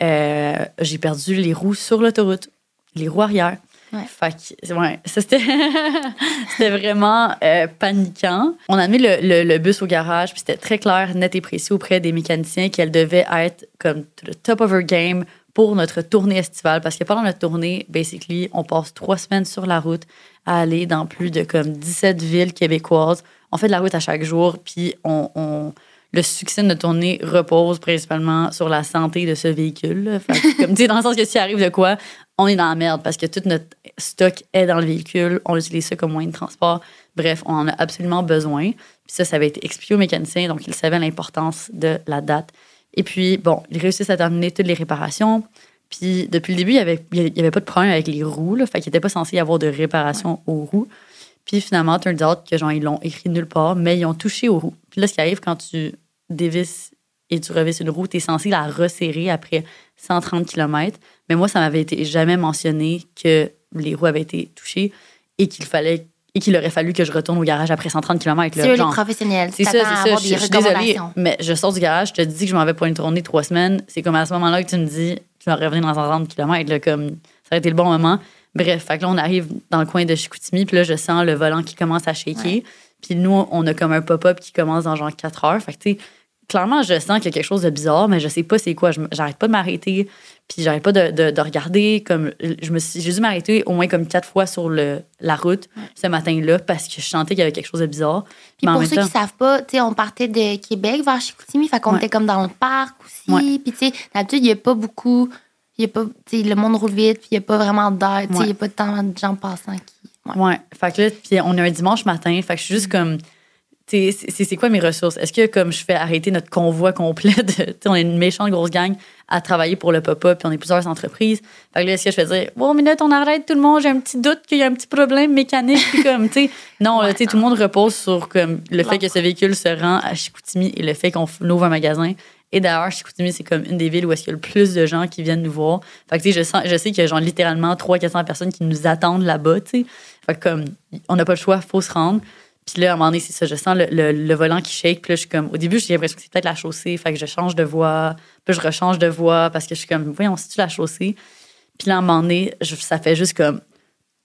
j'ai perdu les roues sur l'autoroute, les roues arrière. Ouais. Ça c'était, c'était vraiment euh, paniquant. On a mis le, le- le bus au garage, puis c'était très clair, net et précis auprès des mécaniciens qu'elle devait être comme the top of her game pour notre tournée estivale. Parce que pendant notre tournée, basically, on passe trois semaines sur la route à aller dans plus de comme 17 villes québécoises. On fait de la route à chaque jour, puis on, on- le succès de notre tournée repose principalement sur la santé de ce véhicule. là. Fait que, comme tu dans le sens que s'il arrive de quoi, on est dans la merde parce que tout notre stock est dans le véhicule. On utilise ça comme moyen de transport. Bref, on en a absolument besoin. Puis ça, ça avait été expliqué aux mécaniciens, donc ils savaient l'importance de la date. Et puis, bon, ils réussissent à terminer toutes les réparations. Puis depuis le début, il n'y avait, il y avait pas de problème avec les roues. Là, fait qu'il n'était pas censé y avoir de réparation aux roues. Puis finalement, turns out que genre, ils l'ont écrit nulle part, mais ils ont touché aux roues. Puis là, ce qui arrive quand tu dévisses et tu revisses une roue, tu es censé la resserrer après 130 km. Mais moi, ça m'avait été jamais mentionné que les roues avaient été touchées et qu'il fallait et qu'il aurait fallu que je retourne au garage après 130 km. C'est eux les professionnels. C'est ça, c'est ça. Je, suis désolée, mais je sors du garage, je te dis que je m'en vais pour une tournée de trois semaines. C'est comme à ce moment-là que tu me dis, tu vas revenir dans 130 km, là, comme ça a été le bon moment. Bref, fait que là, on arrive dans le coin de Chicoutimi, puis là, je sens le volant qui commence à shaker. Ouais. Puis nous, on a comme un pop-up qui commence dans genre 4 heures. Fait que, tu sais, clairement, je sens qu'il y a quelque chose de bizarre, mais je sais pas c'est quoi. J'arrête pas de m'arrêter, puis j'arrête pas de, de- de regarder. Comme, je me suis- j'ai dû m'arrêter au moins comme quatre fois sur le, la route ce matin-là parce que je sentais qu'il y avait quelque chose de bizarre. Puis Mais pour ceux temps- qui savent pas, tu sais, on partait de Québec vers Chicoutimi, fait qu'on Ouais. était comme dans le parc aussi. Ouais. Puis tu sais, d'habitude, il y a pas beaucoup, y a pas, le monde roule vite, puis il y a pas vraiment d'air, il Ouais. y a pas tant de gens passants qui. Ouais. Ouais. Fait que là, puis on est un dimanche matin. Fait que je suis juste comme. C'est quoi mes ressources? Est-ce que comme je fais arrêter notre convoi complet de. on est une méchante grosse gang à travailler pour le pop-up, puis on est plusieurs entreprises. Fait que là, est-ce que je fais dire, bon, minute, on arrête tout le monde, j'ai un petit doute qu'il y a un petit problème mécanique, puis comme, tu sais. Non, là, tu sais, tout le monde repose sur comme le fait que ce véhicule se rend à Chicoutimi et le fait qu'on ouvre un magasin. Et d'ailleurs, Chicoutimi, c'est comme une des villes où est-ce qu'il y a le plus de gens qui viennent nous voir. Fait que, tu sais, je, sens, je sais qu'il y a genre littéralement 300-400 personnes qui nous attendent là-bas, tu. Fait que comme, on n'a pas le choix, faut se rendre. Puis là, à un moment donné, c'est ça, je sens le, le- volant qui shake. Puis là, je suis comme, au début, j'ai l'impression que c'est peut-être la chaussée. Fait que je change de voie. Puis je rechange de voie parce que je suis comme, voyons, c'est-tu la chaussée? Puis là, à un moment donné, ça fait juste comme,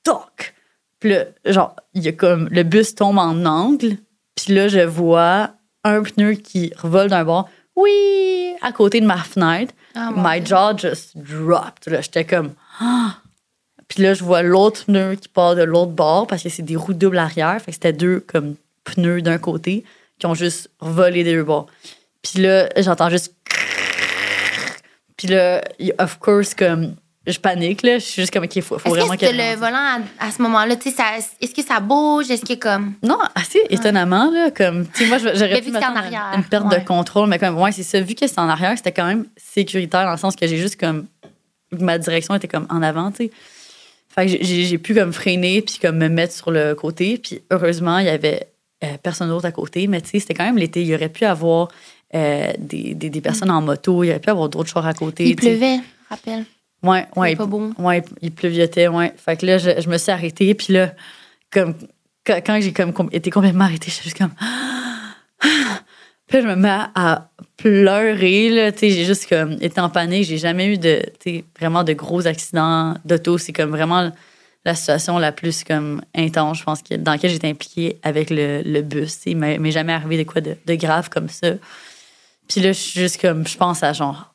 toc! Puis là, genre, il y a comme, le bus tombe en angle. Puis là, je vois un pneu qui revole d'un bord. Oui! À côté de ma fenêtre. Ah, My Dieu. jaw just dropped. Là, j'étais comme, ah! Puis là, je vois l'autre pneu qui part de l'autre bord parce que c'est des roues doubles arrière. Fait que c'était deux comme pneus d'un côté qui ont juste volé des deux bords. Puis là, j'entends juste. Puis là, of course, comme je panique, là. Je suis juste comme, OK, faut, faut Est-ce vraiment que, le volant à, à ce moment-là, tu sais, est-ce que ça bouge? Est-ce que comme. Non, assez étonnamment, là, comme, tu sais, moi, j'aurais vu pu que c'est en arrière, une perte ouais. de contrôle, mais comme, ouais, c'est ça. Vu que c'est en arrière, c'était quand même sécuritaire dans le sens que j'ai juste comme, ma direction était comme en avant, tu sais. Fait que j'ai- pu comme freiner puis comme me mettre sur le côté. Puis heureusement, il y avait euh, personne d'autre à côté. Mais tu sais, c'était quand même l'été. Il y aurait pu avoir euh, des, des, des personnes en moto. Il y aurait pu avoir d'autres chars à côté. Il pleuvait, rappelle. Ouais, ouais. C'était pas beau. Ouais, il pleuviotait, ouais. Fait que là, je, je me suis arrêtée, puis là, comme quand, quand j'ai comme com- été complètement arrêtée, j'étais juste comme. Puis là, je me mets à pleurer, là. Tu sais, j'ai juste comme été en panique. J'ai jamais eu de, tu vraiment de gros accidents d'auto. C'est comme vraiment la situation la plus comme intense, je pense, que, dans laquelle j'étais impliquée avec le, le bus. Il m'est m'est jamais arrivé de quoi de, de grave comme ça. Puis là, je suis juste comme, je pense à genre,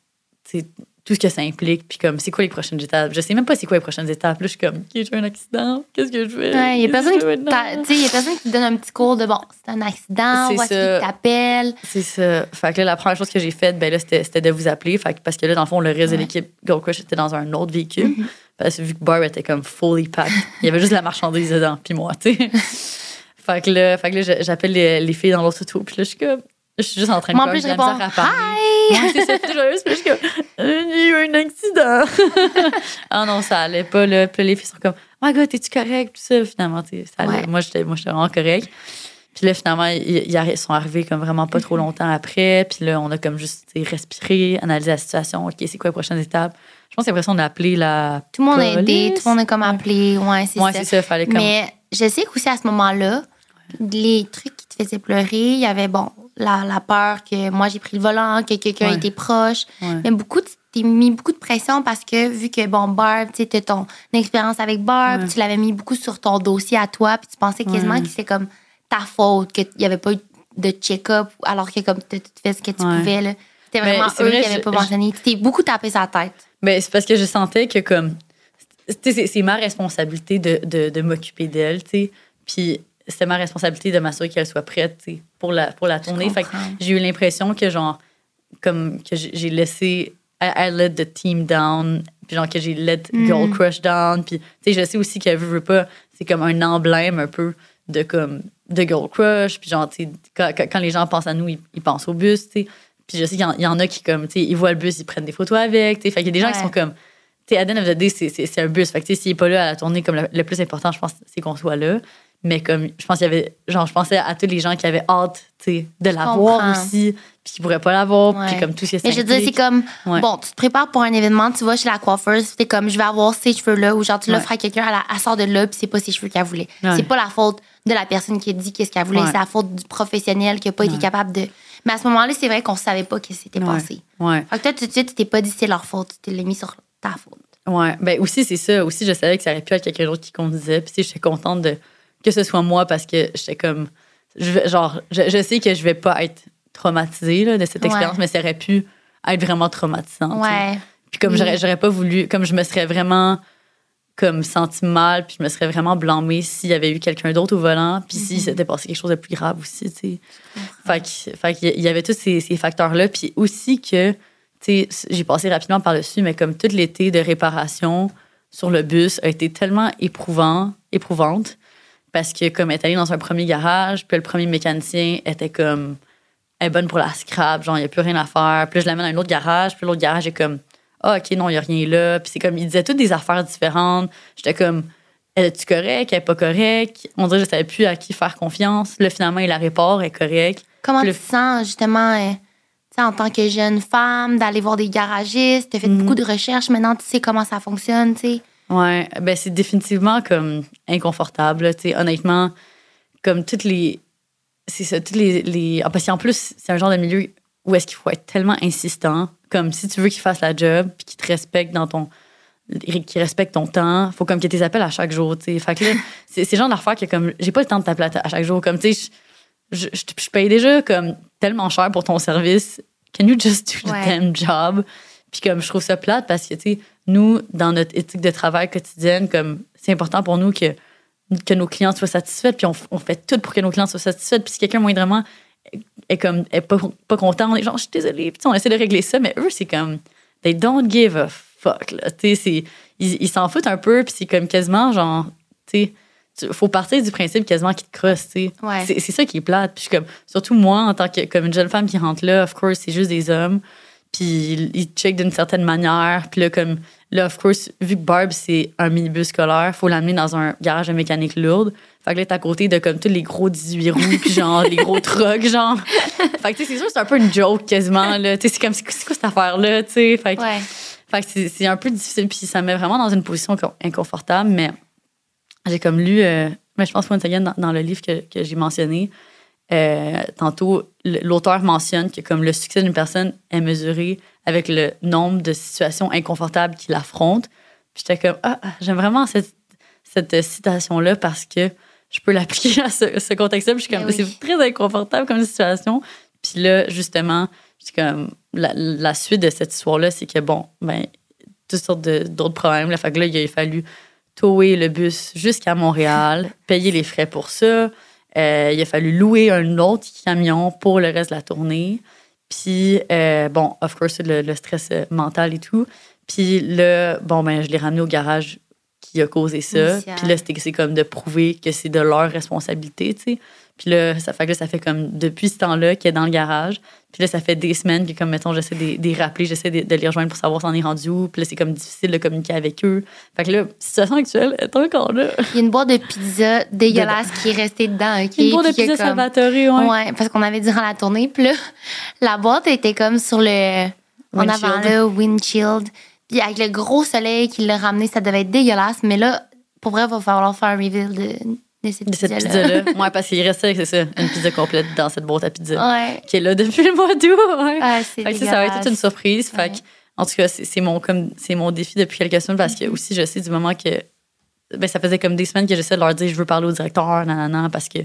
tout ce que ça implique, puis comme, c'est quoi les prochaines étapes? Je sais même pas c'est quoi les prochaines étapes. Là, je suis comme, OK, j'ai un accident, qu'est-ce que je fais? Ouais, il y a personne qui te donne un petit cours de bon, c'est un accident, voici qui t'appelle. C'est ça. Fait que là, la première chose que j'ai faite, ben là, c'était de vous appeler. Fait que, parce que là, dans le fond, le reste de l'équipe Gold Crush était dans un autre véhicule. Mhm. Parce que vu que Barb était comme fully packed, il y avait juste la marchandise dedans, puis moi, tu sais. fait que là, là j'a- j'appelle les, les filles dans l'autre auto, puis là, je suis comme. Je suis juste en train de Moi, en plus, j'ai je la réponds. Hi! C'est ça, puis là, je suis comme, Euh, j'ai eu un accident. ah non, ça allait pas, là. Puis les filles sont comme, oh my god, t'es-tu correct? Tout ça, finalement, ça allait. Ouais. Moi, j'étais vraiment correct. Puis là, finalement, ils, sont arrivés comme vraiment pas trop longtemps après. Puis là, on a comme juste respiré, analysé la situation. OK, c'est quoi les prochaines étapes? Je pense que c'est l'impression d'appeler la. Tout le monde a aidé, tout le monde a comme appelé. Ouais, c'est Ouais, ça. c'est ça, fallait comme. Mais je sais qu'aussi à ce moment-là, les trucs qui te faisaient pleurer, il y avait, bon, la, la peur que moi j'ai pris le volant, que quelqu'un Ouais. était proche. Ouais. Mais beaucoup, tu t'es mis beaucoup de pression parce que vu que, bon, Barb, tu sais, t'as ton expérience avec Barb, Ouais. tu l'avais mis beaucoup sur ton dossier à toi, puis tu pensais quasiment que c'est comme ta faute, qu'il n'y avait pas eu de check-up, alors que comme tu fais ce que tu pouvais, là. C'était Mais vraiment eux vrai, qui n'avaient pas mentionné. Tu t'es beaucoup tapé sa tête. Ben, c'est parce que je sentais que, comme, c'est- c'est ma responsabilité de, de, de m'occuper d'elle, tu sais. Puis c'était ma responsabilité de m'assurer qu'elle soit prête, pour la, pour la tournée. Fait que comprends. j'ai eu l'impression que, genre, comme, que j'ai laissé, I, I let the team down, puis genre, que j'ai let Mm. Girl Crush down. Puis, tu sais, je sais aussi qu'elle veut, veut pas, c'est comme un emblème un peu de, comme, de Girl Crush. Puis, genre, quand, les gens pensent à nous, ils, ils pensent au bus, tu sais. Puis je sais qu'il y en- il y, en a qui, comme, tu sais, ils voient le bus, ils prennent des photos avec, tu sais. Fait qu'il y a des gens qui sont comme, tu sais, day, c'est- un bus. Fait que, tu sais, s'il est pas là à la tournée, comme le, le plus important, je pense, c'est qu'on soit là. Mais comme, je pense qu'il y avait, genre, je pensais à tous les gens qui avaient hâte, tu sais, de l'avoir aussi, puis qui pourraient pas l'avoir, Ouais. puis comme tout ce que Mais je veux dire, c'est comme, Ouais. bon, tu te prépares pour un événement, tu vas chez la coiffeuse, t'es comme, je vais avoir ces cheveux-là, ou genre, tu l'offres Ouais. à quelqu'un, elle, a- elle sort de là, puis c'est pas ses cheveux qu'elle voulait. C'est pas la faute de la personne qui a dit qu'est-ce qu'elle voulait, c'est la faute du professionnel qui a pas été capable de. Mais à ce moment-là, c'est vrai qu'on savait pas qu'est-ce qui s'était Ouais. passé. Ouais. Fait que toi, tout de suite, tu t'es pas dit c'est leur faute, tu l'as mis sur ta faute. Ouais, ben aussi c'est ça. Aussi je savais que ça aurait pu être quelqu'un d'autre qui conduisait. Puis j'étais contente de que ce soit moi parce que j'étais comme, je genre, je, je sais que je vais pas être traumatisée là, de cette Ouais. expérience, mais ça aurait pu être vraiment traumatisant. Ouais. Puis comme Oui. j'aurais, j'aurais pas voulu, comme je me serais vraiment comme senti mal, puis je me serais vraiment blâmée s'il y avait eu quelqu'un d'autre au volant, puis si Mhm. s'était passé quelque chose de plus grave aussi, tu sais. Fait qu'il y avait tous ces, ces facteurs-là, puis aussi que, tu sais, j'ai passé rapidement par-dessus, mais comme tout l'été de réparation sur le bus a été tellement éprouvant, éprouvante, parce que comme elle est allée dans un premier garage, puis le premier mécanicien était comme, elle est bonne pour la scrap, genre, il n'y a plus rien à faire. Puis là, je l'amène à un autre garage, puis l'autre garage est comme, ah, OK, non, il n'y a rien là. Puis c'est comme, il disait toutes des affaires différentes. J'étais comme, elle est-tu correcte, elle est pas correcte? On dirait que je savais plus à qui faire confiance. Là, finalement, il la répare, elle est correcte. Comment Puis tu te sens, justement, euh, en tant que jeune femme, d'aller voir des garagistes, tu as fait Mhm. beaucoup de recherches, maintenant tu sais comment ça fonctionne, tu sais. Ouais, ben c'est définitivement comme inconfortable, là, tu sais, honnêtement, comme toutes les c'est ça, toutes les, les ah, parce qu'en plus, c'est un genre de milieu où est-ce qu'il faut être tellement insistant, comme si tu veux qu'il fasse la job, puis qu'il te respecte dans ton qu'il respecte ton temps, faut comme que tu les appelles à chaque jour, tu sais. Fait que là, c'est c'est le genre d'affaire que comme j'ai pas le temps de t'appeler à à chaque jour, comme tu sais, je, je, je- je paye déjà comme tellement cher pour ton service. Can you just do the Ouais. damn job? Puis comme je trouve ça plate parce que tu sais, nous dans notre éthique de travail quotidienne, comme c'est important pour nous que que nos clients soient satisfaits, puis on, on fait tout pour que nos clients soient satisfaits. Puis si quelqu'un moindrement est, comme est pas, pas content, on est genre je suis désolée, puis on essaie de régler ça, mais eux c'est comme they don't give a fuck là, tu sais, c'est ils ils s'en foutent un peu, puis c'est comme quasiment genre tu sais faut partir du principe quasiment qu'ils te crossent, tu sais. Ouais. C'est c'est ça qui est plate. Puis je suis comme, surtout moi, en tant que comme une jeune femme qui rentre là, of course, c'est juste des hommes. Puis ils checkent d'une certaine manière. Puis là, comme, là, of course, vu que Barb, c'est un minibus scolaire, faut l'amener dans un garage de mécanique lourde. Fait que là, t'es à côté de comme tous les gros 18 roues, puis genre, les gros trucks, genre. Fait que, tu sais, c'est sûr, c'est un peu une joke quasiment, là. Tu sais, c'est comme, c'est quoi cette affaire-là, tu sais? Fait que, Ouais. fait que c'est un peu difficile, puis ça me met vraiment dans une position co- inconfortable, mais j'ai comme lu, euh, Mais je pense, once again, dans, dans le livre que, que j'ai mentionné, euh, tantôt, l'auteur mentionne que comme le succès d'une personne est mesuré avec le nombre de situations inconfortables qu'il affronte. Puis j'étais comme, ah, ah, j'aime vraiment cette, cette citation-là parce que je peux l'appliquer à ce, ce contexte-là. Puis je suis comme, oui. c'est très inconfortable comme situation. Puis là, justement, c'est comme, la, la suite de cette histoire-là, c'est que bon, ben, toutes sortes d'autres problèmes. Là. Fait que là, il a fallu tower le bus jusqu'à Montréal, payer les frais pour ça. Euh, il a fallu louer un autre camion pour le reste de la tournée. Puis, euh, bon, of course, le, le stress euh, mental et tout. Puis là, bon, ben, je l'ai ramené au garage qui a causé ça. Puis là, c'était- c'est comme de prouver que c'est de leur responsabilité, tu sais. Puis là, ça fait que là, ça fait comme depuis ce temps-là qu'il est dans le garage. Puis là, ça fait des semaines que, comme, mettons, j'essaie de de les rappeler, j'essaie de, de les rejoindre pour savoir s'en est rendu où. Puis là, c'est comme difficile de communiquer avec eux. Fait que là, situation actuelle est encore là. Il y a une boîte de pizza dégueulasse qui est restée dedans, OK? Une boîte de pizza comme- Salvatore, ouais. Ouais, parce qu'on avait durant la tournée. Puis là, la boîte était comme sur le. En avant, là, windshield. Puis avec le gros soleil qui l'a ramené, ça devait être dégueulasse. Mais là, pour vrai, il va falloir faire un reveal de, de cette De cette pizza-là. pizza-là. ouais, parce qu'il restait, c'est ça, une pizza complète dans cette boîte à pizza. Ouais. Qui est là depuis le mois d'août, ouais. Ah, c'est Fait que ça, ça va être toute une surprise. Fait que, en tout cas, c'est mon, comme, mon défi depuis quelques semaines parce Mm-hmm. que aussi, je sais du moment que. Ben, ça faisait comme des semaines que j'essaie de leur dire je veux parler au directeur, nanana, parce que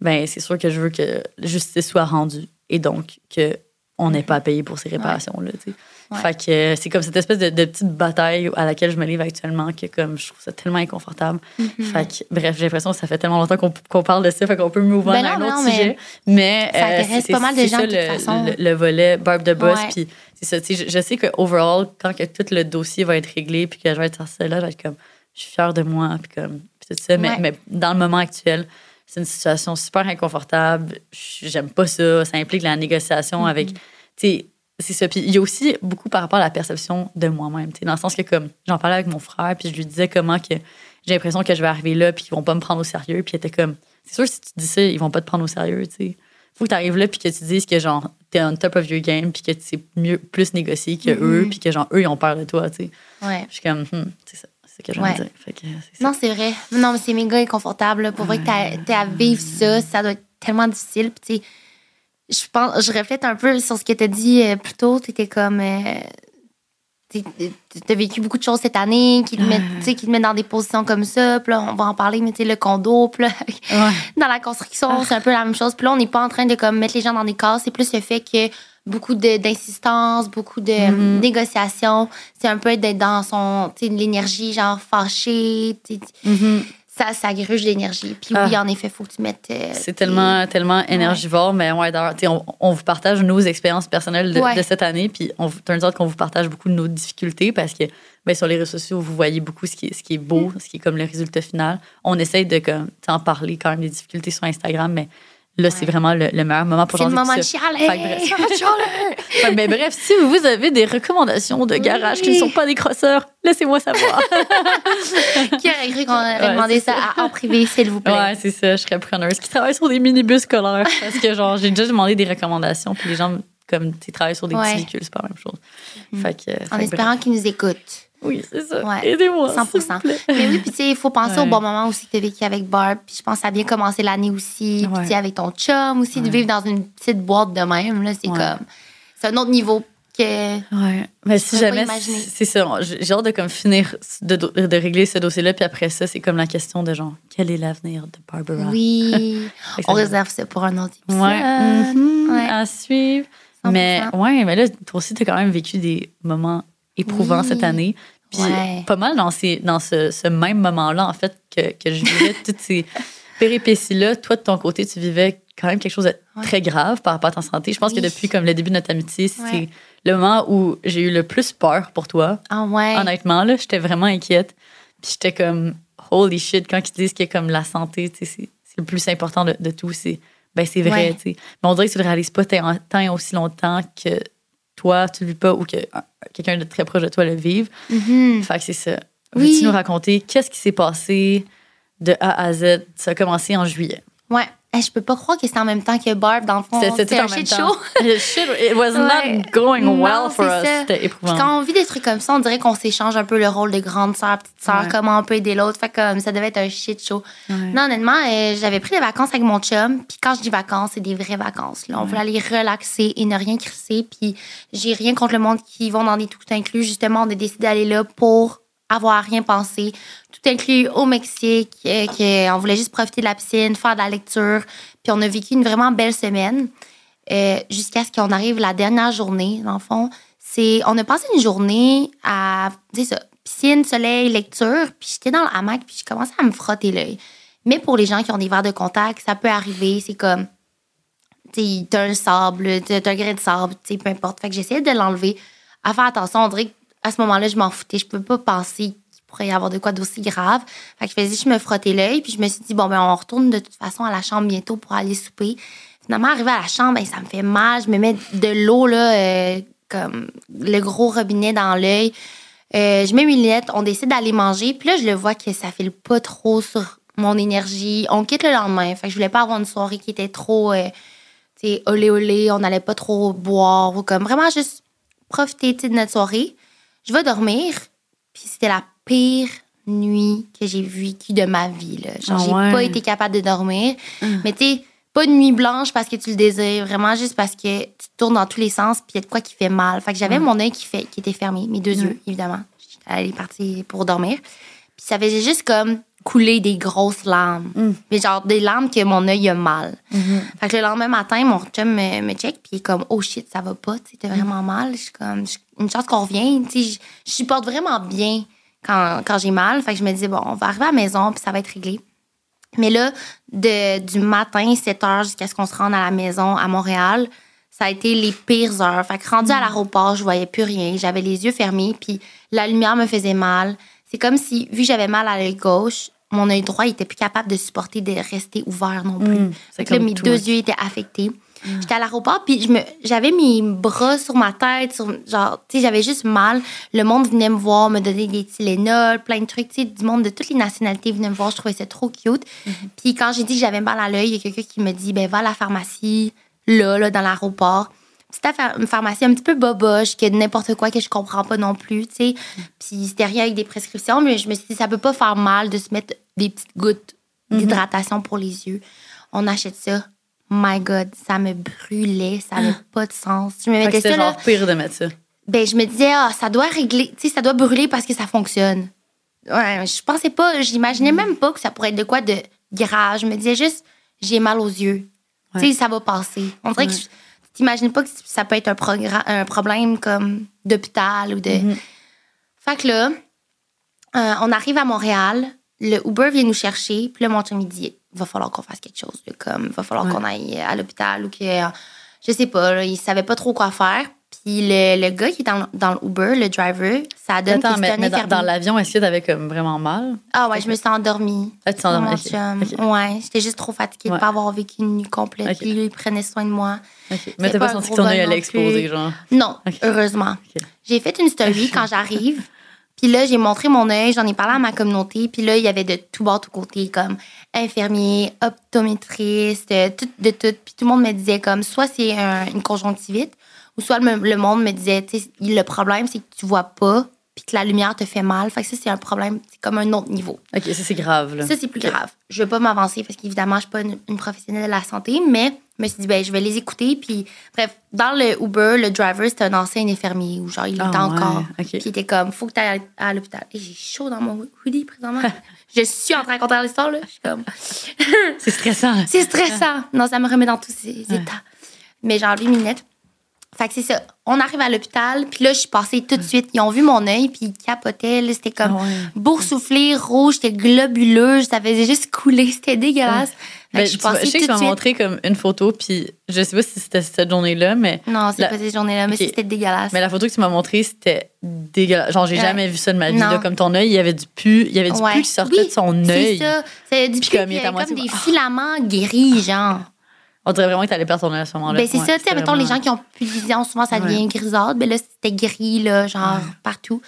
ben, c'est sûr que je veux que la justice soit rendue et donc que on n'ait pas à payer pour ces réparations-là. Mm-hmm. Ouais. Fait que euh, c'est comme cette espèce de, de petite bataille à laquelle je me livre actuellement que comme je trouve ça tellement inconfortable. Mhm. Fait que, bref, j'ai l'impression que ça fait tellement longtemps qu'on parle de ça, fait qu'on peut move on Ben à un autre non, sujet. Mais ça intéresse c'est- pas mal de gens ça, de toute le, façon. le- le volet Barb de Boss. Puis c'est ça, tu sais, je, je sais que overall, quand que tout le dossier va être réglé, puis que je vais être sur celle-là, je vais être comme, je suis fière de moi, puis comme, puis tout ça. Mais, mais dans le moment actuel, c'est une situation super inconfortable. J'aime pas ça. Ça implique la négociation Mm-hmm. avec, tu sais, c'est ça. Puis il y a aussi beaucoup par rapport à la perception de moi-même, dans le sens que comme, j'en parlais avec mon frère, puis je lui disais comment que j'ai l'impression que je vais arriver là, puis qu'ils vont pas me prendre au sérieux, puis il était comme, c'est sûr si tu dis ça, ils vont pas te prendre au sérieux, tu sais faut que tu arrives là puis que tu dises que genre t'es on top of your game puis que tu sais mieux plus négocier que Mhm. eux puis que genre eux ils ont peur de toi tu sais Ouais. je suis comme hmm, c'est ça c'est ce que je veux Ouais. dire fait que c'est ça Non, c'est vrai. Non, mais c'est méga inconfortable. là. Pour vrai que t'as à vivre ça, ça doit être tellement difficile. Puis, tu sais, je pense, je reflète un peu sur ce que t'as dit euh, plus tôt. T'étais comme. euh, t'es- T'as vécu beaucoup de choses cette année qui te, mettent, tu sais, qui te mettent dans des positions comme ça. Puis là, on va en parler, mais tu sais, le condo, puis là, Ouais. dans la construction, c'est un peu la même chose. Puis là, on n'est pas en train de comme, mettre les gens dans des cases. C'est plus le fait que beaucoup d'insistance, beaucoup de Mhm. négociations. C'est un peu d'être dans son, tu sais, l'énergie, genre fâchée. tu Mhm. Ça, ça gruge d'énergie. Puis Ah. oui, en effet, faut que tu mettes. euh, c'est tellement tellement énergivore mais ouais d'ailleurs on, on vous partage nos expériences personnelles de, Ouais. de cette année puis on vous turns out qu'on vous partage beaucoup de nos difficultés parce que ben, sur les réseaux sociaux vous voyez beaucoup ce qui est, ce qui est beau ce qui est comme le résultat final on essaye de comme en parler quand même des difficultés sur Instagram mais là c'est vraiment le, le meilleur moment pour C'est le moment de chialer. Bref, que, ben, bref, si vous avez des recommandations de garage qui ne Oui. sont pas des crosseurs, laissez-moi savoir. Qui aurait cru qu'on Ouais, demandé ça en privé, s'il vous plaît? ouais, c'est ça, je serais preneuse. Qui travaille sur des minibus scolaires. Parce que, genre, j'ai déjà demandé des recommandations, puis les gens, comme, tu travaillent sur des Ouais. petits véhicules, c'est pas la même chose. Fait que, fait En espérant qu'ils nous écoutent. Oui, c'est ça. Ouais. Aidez-moi. 100 s'il vous plaît. Mais oui, puis tu sais, il faut penser au bon moment aussi que tu as vécu avec Barb. Puis je pense que ça a bien commencé l'année aussi. Puis tu sais, avec ton chum aussi, de vivre dans une petite boîte de même, là, c'est comme. C'est un autre niveau que. Ouais. Mais si jamais, c'est ça. J'ai hâte de comme finir de, de régler ce dossier-là, puis après ça, c'est comme la question de genre, quel est l'avenir de Barbara? Oui. On réserve ça pour un autre épisode. Ouais. Mhm. Ouais. À suivre. 100%. Mais ouais, mais là, toi aussi, tu as quand même vécu des moments éprouvants Oui. cette année. Puis Ouais. pas mal dans, ces, dans ce, ce même moment-là, en fait, que, que je vivais toutes ces péripéties-là. Toi, de ton côté, tu vivais quand même quelque chose de Ouais. très grave par rapport à ta santé. Je pense que depuis comme le début de notre amitié, c'est Ouais. le moment où j'ai eu le plus peur pour toi. Ah ouais. Honnêtement, là, j'étais vraiment inquiète. Puis j'étais comme, holy shit, quand ils disent que comme la santé, c'est le plus important de, de tout, c'est ben c'est vrai. Mais on dirait que tu le réalises pas tant, tant et aussi longtemps que toi, tu le vis pas ou que euh, quelqu'un de très proche de toi le vive. Mhm. Fait que c'est ça. Oui. Veux-tu nous raconter qu'est-ce qui s'est passé de A à Z? Ça a commencé en juillet. Ouais. Hey, je peux pas croire que c'était en même temps que Barb, dans le fond. C'était un en même shit temps. show. It was Ouais. not going Non, well for c'est us. C'était éprouvant. quand on vit des trucs comme ça, on dirait qu'on s'échange un peu le rôle de grande sœur, petite sœur, Ouais. comment on peut aider l'autre. Fait comme ça devait être un shit show. Ouais. Non, honnêtement, euh, j'avais pris des vacances avec mon chum. Puis quand je dis vacances, c'est des vraies vacances. Là. On voulait aller relaxer et ne rien crisser. Puis j'ai rien contre le monde qui vont dans des tout inclus. Justement, on a décidé d'aller là pour avoir rien pensé. Tout inclus au Mexique. euh, que on voulait juste profiter de la piscine, faire de la lecture. Puis on a vécu une vraiment belle semaine. euh, jusqu'à ce qu'on arrive la dernière journée, dans le fond. C'est, on a passé une journée à, tu ça, piscine, soleil, lecture, puis j'étais dans le hamac, puis je commençais à me frotter l'œil. Mais pour les gens qui ont des verres de contact, ça peut arriver, c'est comme, tu t'as un sable, t'as t'as un grain de sable, tu peu importe. Fait que j'essayais de l'enlever, à faire attention. On dirait qu'à ce moment-là, je m'en foutais. Je peux pas penser qu'il pourrait y avoir de quoi d'aussi grave. Fait que je faisais, je me frottais l'œil, puis je me suis dit, bon, ben, on retourne de toute façon à la chambre bientôt pour aller souper. Finalement, arrivé à la chambre, ben, ça me fait mal. Je me mets de l'eau, là, euh, comme le gros robinet dans l'œil. Euh, je mets mes lunettes, on décide d'aller manger. Puis là, je le vois que ça file pas trop sur mon énergie. On quitte le lendemain. Fait que je voulais pas avoir une soirée qui était trop, euh, olé olé. On n'allait pas trop boire ou comme vraiment juste profiter de notre soirée. Je vais dormir. Puis c'était la pire nuit que j'ai vécue de ma vie. Là. Genre, Ah j'ai pas été capable de dormir. Mais tu sais, pas de nuit blanche parce que tu le désires, vraiment juste parce que tu tournes dans tous les sens puis il y a de quoi qui fait mal. Fait que j'avais mon œil qui, fait, qui était fermé, mes deux yeux, évidemment. J'étais partie pour dormir. Puis ça faisait juste comme couler des grosses larmes. Mm. Mais genre des larmes que mon œil a mal. Mhm. Fait que le lendemain matin, mon chum me, me check, puis il est comme, oh shit, ça va pas, tu t'as vraiment mal. Je suis comme, une chance qu'on revient, tu je, supporte vraiment bien quand, quand j'ai mal. Fait que je me dis, bon, on va arriver à la maison, puis ça va être réglé. Mais là, de, du matin, 7 heures, jusqu'à ce qu'on se rende à la maison à Montréal, ça a été les pires heures. Fait que rendu à l'aéroport, je voyais plus rien. J'avais les yeux fermés, puis la lumière me faisait mal. C'est comme si, vu que j'avais mal à l'œil gauche, mon œil droit, il était plus capable de supporter de rester ouvert non plus. Mm, c'est Fait que là, mes deux much. yeux étaient affectés. J'étais à l'aéroport, puis j'avais mes bras sur ma tête, sur, genre, tu sais, j'avais juste mal. Le monde venait me voir, me donner des Tylenol, plein de trucs, tu sais, du monde de toutes les nationalités venait me voir. Je trouvais ça trop cute. Puis quand j'ai dit que j'avais mal à l'œil, il y a quelqu'un qui me dit, ben va à la pharmacie, là, là, dans l'aéroport. C'était une pharmacie un petit peu boboche, que n'importe quoi que je comprends pas non plus, tu sais. Puis c'était rien avec des prescriptions, mais je me suis dit, ça peut pas faire mal de se mettre des petites gouttes d'hydratation pour les yeux. On achète ça. My God, ça me brûlait, ça n'avait pas de sens. Je me mettais c'était ça, là, genre pire de mettre ça. ben, je me disais, ah, ça doit régler, tu sais, ça doit brûler parce que ça fonctionne. Ouais, je pensais pas, j'imaginais même pas que ça pourrait être de quoi de grave. Je me disais juste, j'ai mal aux yeux. Ouais. Tu sais, ça va passer. On dirait Ouais. que t'imagines pas que ça peut être un, un problème comme d'hôpital ou de. Mhm. Fait que là, euh, on arrive à Montréal, le Uber vient nous chercher, puis là, mon chum, il dit, il va falloir qu'on fasse quelque chose, là, comme, il va falloir Ouais. qu'on aille à l'hôpital ou que, je sais pas, là, il savait pas trop quoi faire. Puis le, le gars qui est dans, dans le Uber, le driver, ça donne Attends, mais, mais dans, l'avion, est-ce que t'avais comme vraiment mal? Ah ouais, je me suis endormie. Ah, tu t'en Mon dormais. chum. ok. Ouais, j'étais juste trop fatiguée de Ouais. pas avoir vécu une nuit complète. Puis lui, il prenait soin de moi. Mais t'as pas pas senti que ton œil allait exploser, genre? Non, heureusement. J'ai fait une story quand j'arrive. Puis là, j'ai montré mon œil, j'en ai parlé à ma communauté. Puis là, il y avait de tout bord, tout côté, comme infirmier, optométriste, euh, tout, de tout. Puis tout le monde me disait comme, soit c'est un- une conjonctivite, ou soit le, le monde me disait, le problème, c'est que tu vois pas, puis que la lumière te fait mal. Fait que ça, c'est un problème, c'est comme un autre niveau. Ok, ça c'est grave, là. Ça, c'est plus grave. Je veux pas m'avancer parce qu'évidemment, je suis pas une, une professionnelle de la santé, mais je me suis dit, ben, je vais les écouter. Puis, bref, dans le Uber, le driver, c'était un ancien infirmier ou genre, il Ah, était encore. ouais, ok. Puis, il était comme, faut que tu ailles à, à l'hôpital. Et j'ai chaud dans mon hoodie présentement. je suis en train de raconter l'histoire, là. Je suis comme, C'est stressant. c'est stressant. Non, ça me remet dans tous ces Ouais. états. Mais j'ai enlevé mes lunettes. Fait que c'est ça. On arrive à l'hôpital, puis là, je suis passée tout de suite. Ils ont vu mon œil, puis ils capotaient. C'était comme Ah ouais. boursouflé, rouge, c'était globuleux, ça faisait juste couler, c'était dégueulasse. Fait que Ben, je je sais que tu m'as montré comme une photo, puis je sais pas si c'était cette journée-là, mais, Non, c'est La- pas cette journée-là, mais c'était dégueulasse. mais la photo que tu m'as montrée, c'était dégueulasse. Genre, j'ai Ouais. jamais vu ça de ma vie. Là. Comme ton œil, il y avait du pu, il y avait du Ouais. pu qui sortait Oui, de son C'est œil. ça. C'est du pu, comme il y avait comme des filaments guéris, genre. On dirait vraiment que t'allais perdre ton œil à ce moment-là. Ben, c'est Ouais, ça, tu sais, mettons, les gens qui ont plus de vision, souvent, ça Ouais. devient grisâtre. Ben là, c'était gris, là, genre, partout.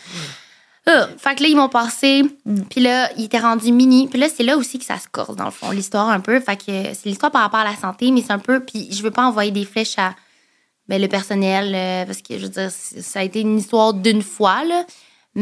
Ah, fait que là, ils m'ont passé. Puis là, il était rendu mini. Puis là, c'est là aussi que ça se corse, dans le fond, l'histoire un peu. Fait que c'est l'histoire par rapport à la santé, mais c'est un peu. Puis je veux pas envoyer des flèches à ben, le personnel, euh, parce que je veux dire, ça a été une histoire d'une fois, là.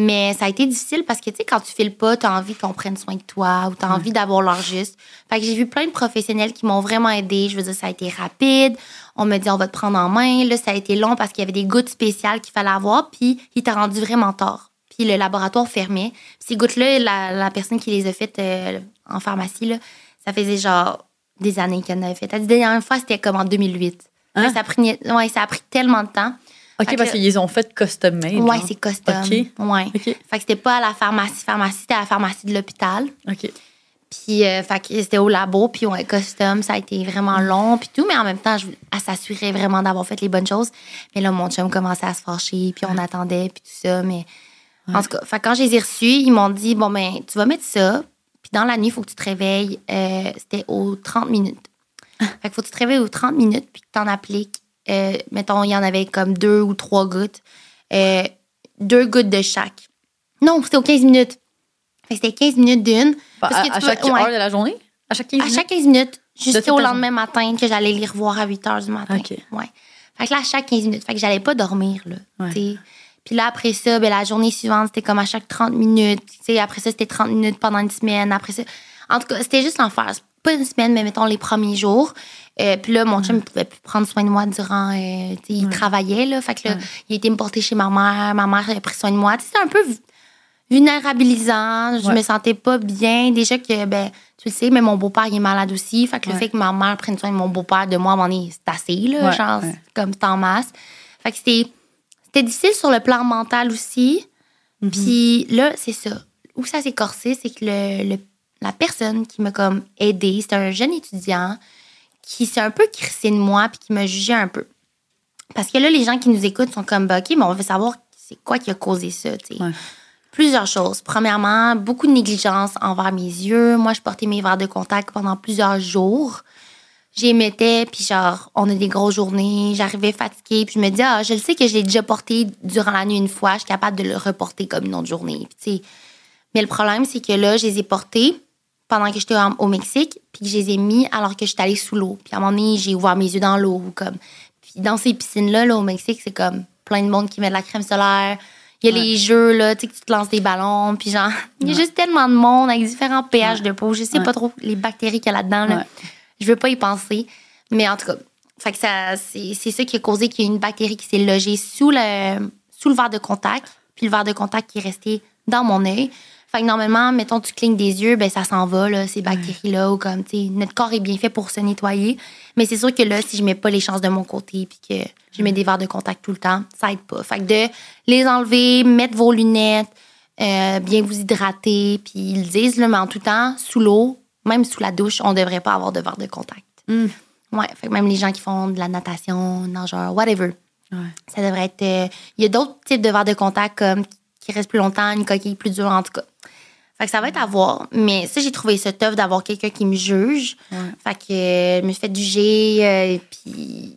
Mais ça a été difficile parce que, tu sais, quand tu files pas, tu as envie qu'on prenne soin de toi ou tu as envie d'avoir leur juste. Fait que j'ai vu plein de professionnels qui m'ont vraiment aidé. Je veux dire, ça a été rapide. On me dit, on va te prendre en main. Là, ça a été long parce qu'il y avait des gouttes spéciales qu'il fallait avoir. Puis, il t'a rendu vraiment tard. Puis, le laboratoire fermait. Ces gouttes-là, la, la personne qui les a faites euh, en pharmacie, là, ça faisait genre des années qu'elle en avait fait. La dernière fois, c'était comme en 2008. Hein? Ça, a pris, ouais, ça a pris tellement de temps. OK, Fait parce que- qu'ils ont fait custom made. Genre. c'est custom. OK. Ouais. OK. Fait que c'était pas à la pharmacie, pharmacie, c'était à la pharmacie de l'hôpital. OK. Puis, euh, fait que c'était au labo, puis ouais, custom, ça a été vraiment long, puis tout, mais en même temps, je, elle s'assurait vraiment d'avoir fait les bonnes choses. Mais là, mon chum commençait à se fâcher, puis on attendait, puis tout ça, mais en tout cas, fait quand je les ai reçus, ils m'ont dit, bon, ben, tu vas mettre ça, puis dans la nuit, il faut que tu te réveilles, euh, c'était aux 30 minutes. fait que faut que tu te réveilles aux 30 minutes, puis que tu en appliques, euh, mettons, il y en avait comme deux ou trois gouttes, euh, deux gouttes de chaque. Non, c'était aux 15 minutes. C'était 15 minutes d'une. À, que à tu chaque peux- ouais. heure de la journée? À chaque 15 À minutes? chaque 15 minutes, jusqu'au lendemain matin que j'allais les revoir à 8 h du matin. OK. Ouais. Fait que là, à chaque 15 minutes. Fait que j'allais pas dormir, là. Ouais. t'sais. Puis là, après ça, ben, la journée suivante, c'était comme à chaque 30 minutes. T'sais, après ça, c'était 30 minutes pendant une semaine. Après ça. En tout cas, c'était juste l'enfer. Pas une semaine, mais mettons les premiers jours. Euh, puis là, mon chum, il pouvait plus prendre soin de moi durant. euh, il travaillait, là. Fait que là, Ouais. il a été me porter chez ma mère. Ma mère a pris soin de moi. C'était un peu vu- vulnérabilisant. Je Ouais. me sentais pas bien. Déjà que, ben, tu le sais, mais mon beau-père, il est malade aussi. Fait que le fait que ma mère prenne soin de mon beau-père, de moi, à un moment donné, c'est assez, là. Genre, comme c'est en masse. Fait que c'était, c'était difficile sur le plan mental aussi. Mhm. Puis là, c'est ça. Où ça s'est corsé, c'est que le, le- la personne qui m'a comme aidée, c'était un jeune étudiant qui s'est un peu crissé de moi puis qui m'a jugé un peu. Parce que là, les gens qui nous écoutent sont comme, bah, OK, mais on veut savoir c'est quoi qui a causé ça. Ouais. Plusieurs choses. Premièrement, beaucoup de négligence envers mes yeux. Moi, je portais mes verres de contact pendant plusieurs jours. J'y mettais, puis genre, on a des grosses journées, j'arrivais fatiguée, puis je me dis, ah, je le sais que je l'ai déjà porté durant la nuit une fois, je suis capable de le reporter comme une autre journée. Puis, mais le problème, c'est que là, je les ai portés pendant que j'étais au Mexique, puis que je les ai mis alors que j'étais allée sous l'eau. Puis à un moment donné, j'ai ouvert mes yeux dans l'eau. Comme... Puis dans ces piscines-là, là, au Mexique, c'est comme plein de monde qui met de la crème solaire. Il y a Ouais. les jeux, là, tu sais, que tu te lances des ballons. Puis genre, il y a juste tellement de monde avec différents pH de peau. Je sais pas trop les bactéries qu'il y a là-dedans. Là. Je veux pas y penser. Mais en tout cas, fait que ça, c'est, c'est ça qui a causé qu'il y a une bactérie qui s'est logée sous le, sous le verre de contact, puis le verre de contact qui est resté dans mon œil. Fait que normalement, mettons, tu clignes des yeux, ben ça s'en va, là, ces bactéries-là, ou comme, tu sais, notre corps est bien fait pour se nettoyer. Mais c'est sûr que là, si je mets pas les chances de mon côté, puis que je mets des verres de contact tout le temps, ça aide pas. Fait que de les enlever, mettre vos lunettes, euh, bien vous hydrater, puis ils le disent, là, mais en tout temps, sous l'eau, même sous la douche, on devrait pas avoir de verre de contact. Mm. Ouais, fait que même les gens qui font de la natation, nageur, whatever, Ouais. ça devrait être. euh, Il y a d'autres types de verres de contact comme qui restent plus longtemps, une coquille plus dure, en tout cas. Fait que ça va être à voir. Mais ça, j'ai trouvé ça tough d'avoir quelqu'un qui me juge. Ouais. Fait que euh, je me suis fait juger. euh, puis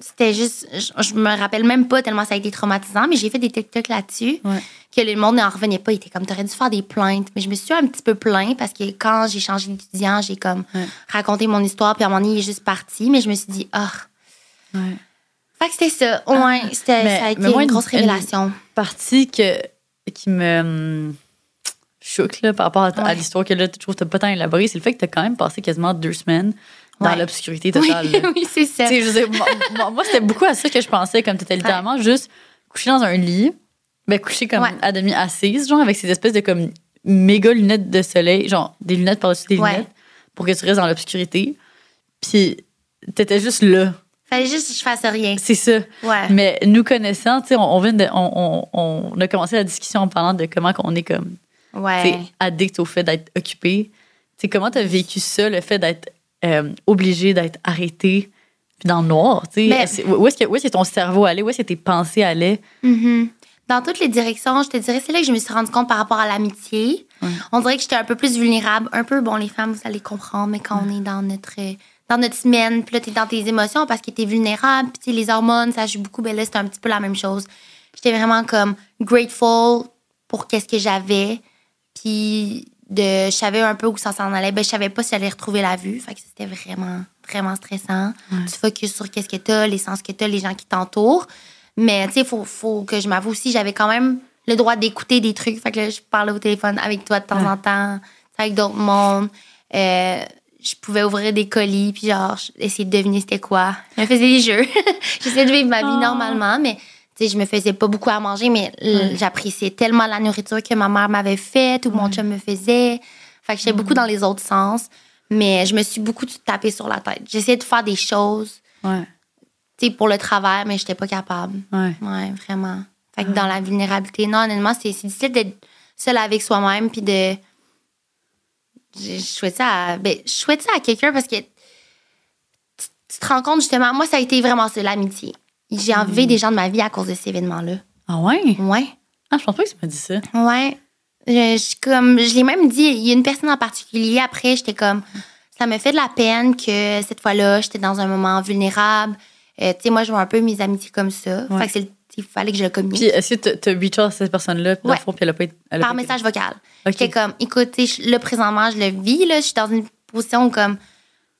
c'était juste. Je, je me rappelle même pas tellement ça a été traumatisant, mais j'ai fait des TikTok là-dessus. Ouais. Que le monde n'en revenait pas. Il était comme, t'aurais dû faire des plaintes. Mais je me suis un petit peu plaint parce que quand j'ai changé d'étudiant, j'ai comme Ouais. raconté mon histoire. Puis à un moment donné, il est juste parti. Mais je me suis dit, ah. Ouais. Fait que c'était ça. Ouais, c'était, Mais- ça a été mais moi, une une- grosse révélation. Partie que, qui me hum, choque là, par rapport à, l'histoire que là, je trouve que t'as pas tant élaboré, c'est le fait que t'as quand même passé quasiment deux semaines dans Ouais. l'obscurité Oui, totale. là. oui, c'est ça. Tu sais, moi, c'était beaucoup à ça que je pensais, comme t'étais littéralement juste couché dans un lit, ben couché comme à demi assise, genre avec ces espèces de comme méga lunettes de soleil, genre des lunettes par-dessus des lunettes, pour que tu restes dans l'obscurité. Puis t'étais juste là. Fallait juste que je fasse rien. C'est ça. Ouais. Mais nous connaissant, tu sais, on, on vient de, on, on- on a commencé la discussion en parlant de comment qu'on est comme tu Ouais. addict au fait d'être occupé. Tu sais, comment t'as vécu ça, le fait d'être euh, obligé d'être arrêté puis dans le noir, tu sais? Où est-ce que, où est-ce que ton cerveau allait? Où est-ce que tes pensées allaient? Mhm. Dans toutes les directions, je te dirais, c'est là que je me suis rendu compte par rapport à l'amitié. Ouais. On dirait que j'étais un peu plus vulnérable. Un peu, bon, les femmes, vous allez comprendre, mais quand on est dans notre, dans notre semaine, puis là, t'es dans tes émotions parce que t'es vulnérable, puis les hormones, ça joue beaucoup. Ben là, c'était un petit peu la même chose. J'étais vraiment comme grateful pour qu'est-ce que j'avais. Puis de, je savais un peu où ça s'en allait. Ben, je savais pas si j'allais retrouver la vue. Fait que c'était vraiment, vraiment stressant. Tu focuses sur qu'est-ce que t'as, les sens que t'as, les gens qui t'entourent. Mais, tu sais, faut, faut que je m'avoue aussi, j'avais quand même le droit d'écouter des trucs. Fait que là, je parlais au téléphone avec toi de temps en temps, avec d'autres mondes. Euh, je pouvais ouvrir des colis, puis genre, essayer de deviner c'était quoi. Je me faisais des jeux. J'essayais de vivre ma vie Oh. normalement, mais tu sais, je me faisais pas beaucoup à manger, mais j'appréciais tellement la nourriture que ma mère m'avait faite ou mon chum me faisait. Fait que j'étais beaucoup dans les autres sens, mais je me suis beaucoup tapé sur la tête. J'essayais de faire des choses, Ouais. tu sais, pour le travail, mais j'étais pas capable. Ouais. Ouais, vraiment. Fait que dans la vulnérabilité, non, honnêtement, c'est difficile d'être seul avec soi-même, puis de. Je souhaite ça à, ben, je souhaite ça à quelqu'un parce que tu, tu te rends compte justement, moi, ça a été vraiment ça, l'amitié. J'ai enlevé des gens de ma vie à cause de ces événements-là. Ah ouais? Ouais. Ah, je pense pas que tu m'as dit ça. Ouais. Je, je- comme, je l'ai même dit, il y a une personne en particulier, après, j'étais comme, ça me fait de la peine que cette fois-là, j'étais dans un moment vulnérable. Euh, tu sais, moi, je vois un peu mes amitiés comme ça. Ouais. Fait que c'est le- il fallait que je le communique. Puis, est-ce que tu as reach à cette personne-là, puis Ouais. fond, puis elle a pas été. a par pas été- message vocal. Ok. J'étais comme, écoute, tu sais, je- là, présentement, je le vis, là, je suis dans une position où, comme,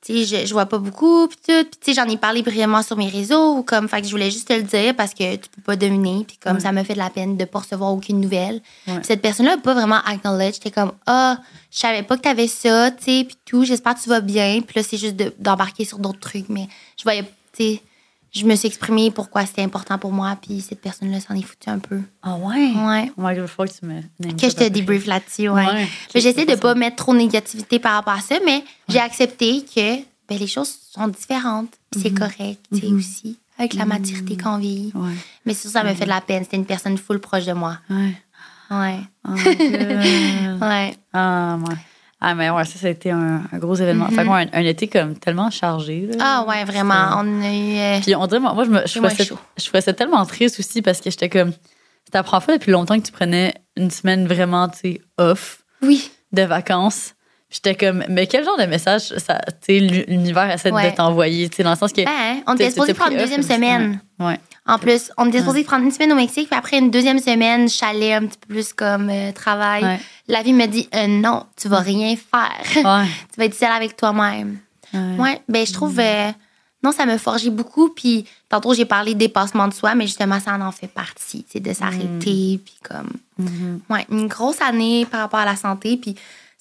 tu sais, je, je vois pas beaucoup, puis tout. Puis, tu sais, j'en ai parlé brièvement sur mes réseaux, ou comme, fait que je voulais juste te le dire parce que tu peux pas deviner, puis comme, Ouais. ça me fait de la peine de pas recevoir aucune nouvelle. Ouais. Puis cette personne-là a pas vraiment acknowledge. J'étais comme, ah, je savais pas que t'avais ça, tu sais, puis tout, j'espère que tu vas bien. Puis là, c'est juste de- d'embarquer sur d'autres trucs, mais je voyais, tu sais, je me suis exprimée pourquoi c'était important pour moi, puis cette personne-là s'en est foutue un peu. Ah ouais? Ouais. Oh my god, faut que tu me. Que je te débrief là-dessus, ouais. Ouais. Mais J'essaie de pas mettre trop de négativité par rapport à ça, mais j'ai accepté que ben, les choses sont différentes. puis C'est correct, tu sais, aussi, avec la maturité qu'on vit. Ouais. Mais ça, ça me fait de la peine. C'était une personne full proche de moi. Ouais. Ouais. Oh. Ouais. ah, ouais. Ah, mais ouais, ça, ça a été un, un gros événement. Fait que, ouais, un, un été comme tellement chargé. là. Ah, ouais, vraiment. On eu. euh, Puis on dirait, moi, moi, je, me, je, trouvais ça, chaud. je trouvais ça tellement triste aussi parce que j'étais comme. C'était la première fois depuis longtemps que tu prenais une semaine vraiment, tu sais, off Oui. de vacances. J'étais comme, mais quel genre de message ça, l'univers essaie Ouais. de t'envoyer, dans le sens que. Ben, on t'es- était supposé prendre une deuxième semaine. Ouais. En plus, on était supposé prendre une semaine au Mexique, puis après une deuxième semaine, chalet un petit peu plus comme euh, travail. Ouais. La vie me dit euh, non, tu vas rien faire. Tu vas être seule avec toi-même. Ouais. Ben je trouve euh, non, ça m'a forgé beaucoup puis tantôt j'ai parlé de dépassement de soi, mais justement ça en fait partie, de s'arrêter puis comme Mhm. ouais, une grosse année par rapport à la santé puis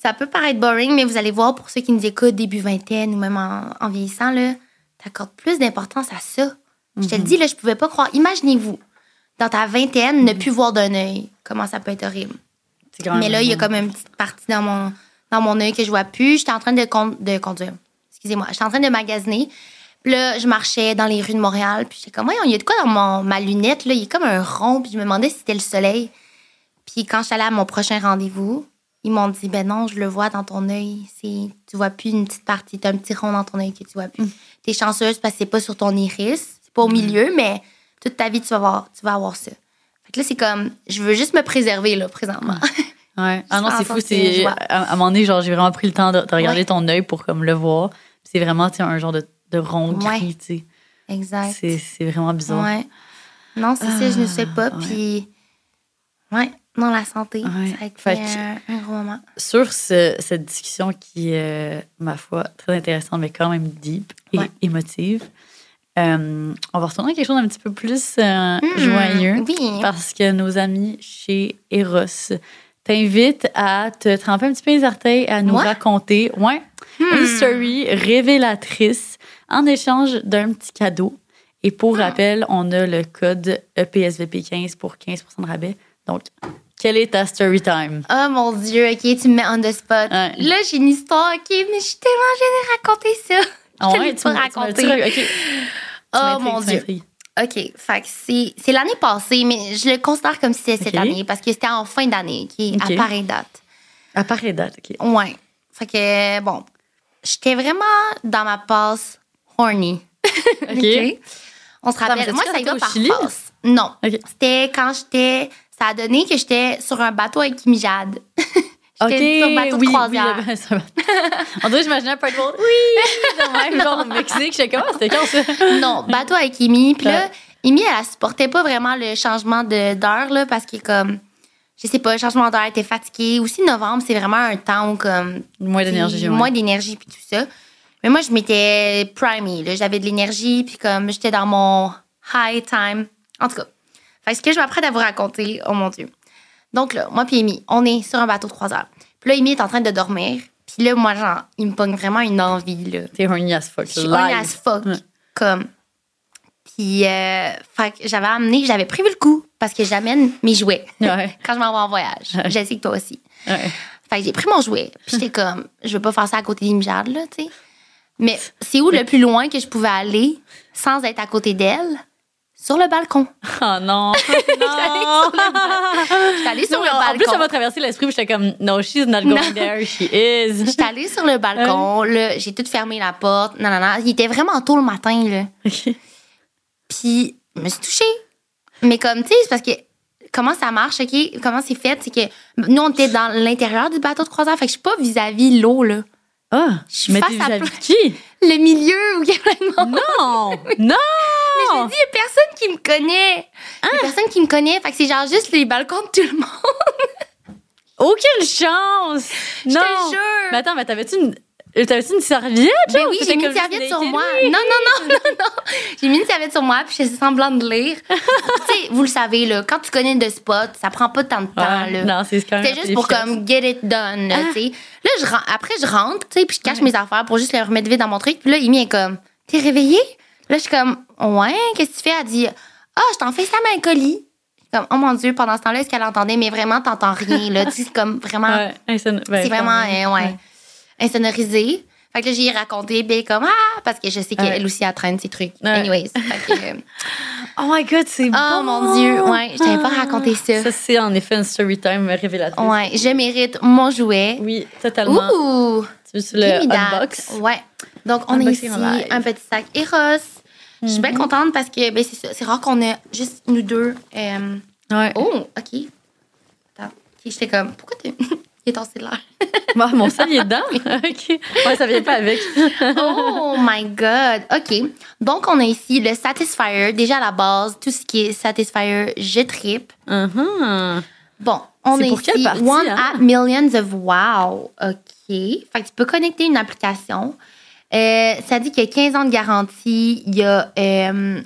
ça peut paraître boring, mais vous allez voir pour ceux qui nous écoutent début vingtaine ou même en, en vieillissant là, t'accordes plus d'importance à ça. Je te le dis là, je pouvais pas croire. Imaginez-vous dans ta vingtaine ne plus voir d'un œil, comment ça peut être horrible. Mais là, il y a comme une petite partie dans mon, dans mon œil que je vois plus. J'étais en train de, con- de conduire. Excusez-moi. J'étais en train de magasiner. Puis là, je marchais dans les rues de Montréal. Puis j'étais comme, voyons, il y a de quoi dans mon, ma lunette? Là? Il y a comme un rond. Puis je me demandais si c'était le soleil. Puis quand je suis allée à mon prochain rendez-vous, ils m'ont dit, ben non, je le vois dans ton œil. C'est, tu vois plus une petite partie. Tu as un petit rond dans ton œil que tu vois plus. T'es chanceuse parce que c'est pas sur ton iris. C'est pas au milieu, mais toute ta vie, tu vas avoir, tu vas avoir ça. Fait que là, c'est comme, je veux juste me préserver, là, présentement. Ouais. Ah non, c'est fou. c'est à, à un moment donné, genre, j'ai vraiment pris le temps de, de regarder Ouais. ton œil pour comme le voir. C'est vraiment, tu un genre de, de rond Ouais. gris, tu sais. exact. C'est, vraiment bizarre. Ouais. Non, c'est ça, je ne sais pas. Ah. Puis, ouais, non, la santé, Ouais. ça a été Fait que- un, un gros moment. Sur ce- cette discussion qui est, ma foi, très intéressante, mais quand même deep et Ouais. émotive, euh, on va retourner à quelque chose d'un petit peu plus euh, Hmm, joyeux. Oui. Parce que nos amis chez Eros t'invitent à te tremper un petit peu les orteils, à nous raconter ouais, Hmm. une story révélatrice en échange d'un petit cadeau. Et pour Ah. rappel, on a le code E EPSVP15 pour 15 de rabais. Donc, quelle est ta story time? Oh mon Dieu, OK, tu me mets on the spot. Ouais. Là, j'ai une histoire, OK, mais je suis tellement gênée de raconter ça. Ah Je te ouais, tu pas m'as- tu m'as- raconté. tu m'as- ok. Tu Oh mon Dieu. OK, fait c'est l'année passée, mais je le considère comme si c'était cette année parce que c'était en fin d'année, qui OK. à pareille date. À pareille date, OK. Ouais. Fait que, bon, j'étais vraiment dans ma passe horny. OK. On se rappelle. Moi, ça y va par Chili? passe. Non. C'était quand j'étais. Ça a donné que j'étais sur un bateau avec Kimi Jade. J'étais sur un bateau de oui, croisière. oui, le- va. On dirait que j'imaginais un peu de monde. Oui, même, genre au Mexique. J'étais comment? C'était quand ça? non, bateau avec Imi. Puis là. Imi, elle, supportait pas vraiment le changement d'heure, là, parce que comme. je sais pas, changement d'heure, t'es fatigué. Aussi, novembre, c'est vraiment un temps où, comme. Moins d'énergie. Puis ouais. Moins d'énergie, puis tout ça. Mais moi, je m'étais primée. là. J'avais de l'énergie, puis comme j'étais dans mon high time. En tout cas, fait ce que je m'apprête à vous raconter, oh mon Dieu. Donc là, moi puis Amy, on est sur un bateau de croisière. Puis là, Amy est en train de dormir. Puis là, moi, genre, il me pogne vraiment une envie, là. T'es horny as fuck. Je suis horny as fuck. Ouais. Comme. Puis, euh, fait que j'avais amené, j'avais prévu le coup parce que j'amène mes jouets Ouais. quand je m'en vais en voyage. Je sais que toi aussi. ouais. Fait que j'ai pris mon jouet. Puis j'étais comme, je veux pas faire ça à côté d'Imjad, là, tu sais. Mais c'est où le plus loin que je pouvais aller sans être à côté d'elle? Sur le balcon. Oh non. non. J'étais allée sur Non, le en plus, ça balcon. m'a traversé l'esprit, j'étais comme, no, she's not going Non. there, she is. J'étais allée sur le balcon, là, j'ai tout fermé la porte. Non, non, non. Il était vraiment tôt le matin, là. Puis, je me suis touchée. Mais comme, tu sais, c'est parce que comment ça marche, OK? Comment c'est fait? C'est que nous, on était dans l'intérieur du bateau de croisière. Fait que je suis pas vis-à-vis l'eau, là. Ah, Je suis face à vis-à-vis plein- qui? Le milieu où il y a plein de monde. Non! non! Je me dis, il y a personne qui me connaît. Il y a personne qui me connaît. Fait que c'est genre juste les balcons de tout le monde. Aucune chance! Je non! te jure. Mais attends, mais t'avais-tu une. T'avais-tu une serviette? Ben oui, ou j'ai mis une serviette sur moi. Non, non, non, non, non. J'ai mis une serviette sur moi, puis je faisais semblant de lire. tu sais, vous le savez, là, quand tu connais de spot, ça prend pas tant de temps, Ouais, là. Non, c'est quand même. C'était juste pour efficace. comme get it done, là, tu sais. Là, je après, je rentre, tu sais, puis je cache mes affaires pour juste les remettre vite dans mon truc. Puis là, Amy est comme, t'es réveillée? Là, je suis comme, ouais, qu'est-ce que tu fais? Elle dit, ah, je t'en fais ça un colis. Comme, oh mon Dieu, pendant ce temps-là, est-ce qu'elle entendait? Mais vraiment, t'entends rien, là? Tu sais, comme vraiment, Ouais, inson- ben, c'est vraiment, euh, ouais, insonorisé. Fait que là, j'ai raconté, ben, comme, ah, parce que je sais qu'elle Ouais. aussi, elle traîne ses trucs. Anyways. Fait que, euh, Oh my god, c'est bon! oh mon Dieu, ouais, je t'avais pas raconté ça. Ça, c'est en effet une story time révélatrice. Ouais, je mérite mon jouet. Oui, totalement. Ouh! Tu veux le unbox? Ouais. Donc, on a ici un petit sac Eros. Je suis bien contente parce que ben, c'est rare qu'on ait juste nous deux. euh, Ouais. Oh, OK. Attends. Ok, J'étais comme, pourquoi t'es. Il est de l'air? Bon, mon sel, il est dedans? OK. Ouais, ça vient pas avec. oh my God. OK. Donc, on a ici le Satisfyer. Déjà à la base, tout ce qui est Satisfyer, je tripe. Mhm. Bon, on C'est a pour ici quelle partie, One hein? App Millions of Wow. OK. Fait que tu peux connecter une application. Euh, ça dit qu'il y a 15 ans de garantie. Il y a euh,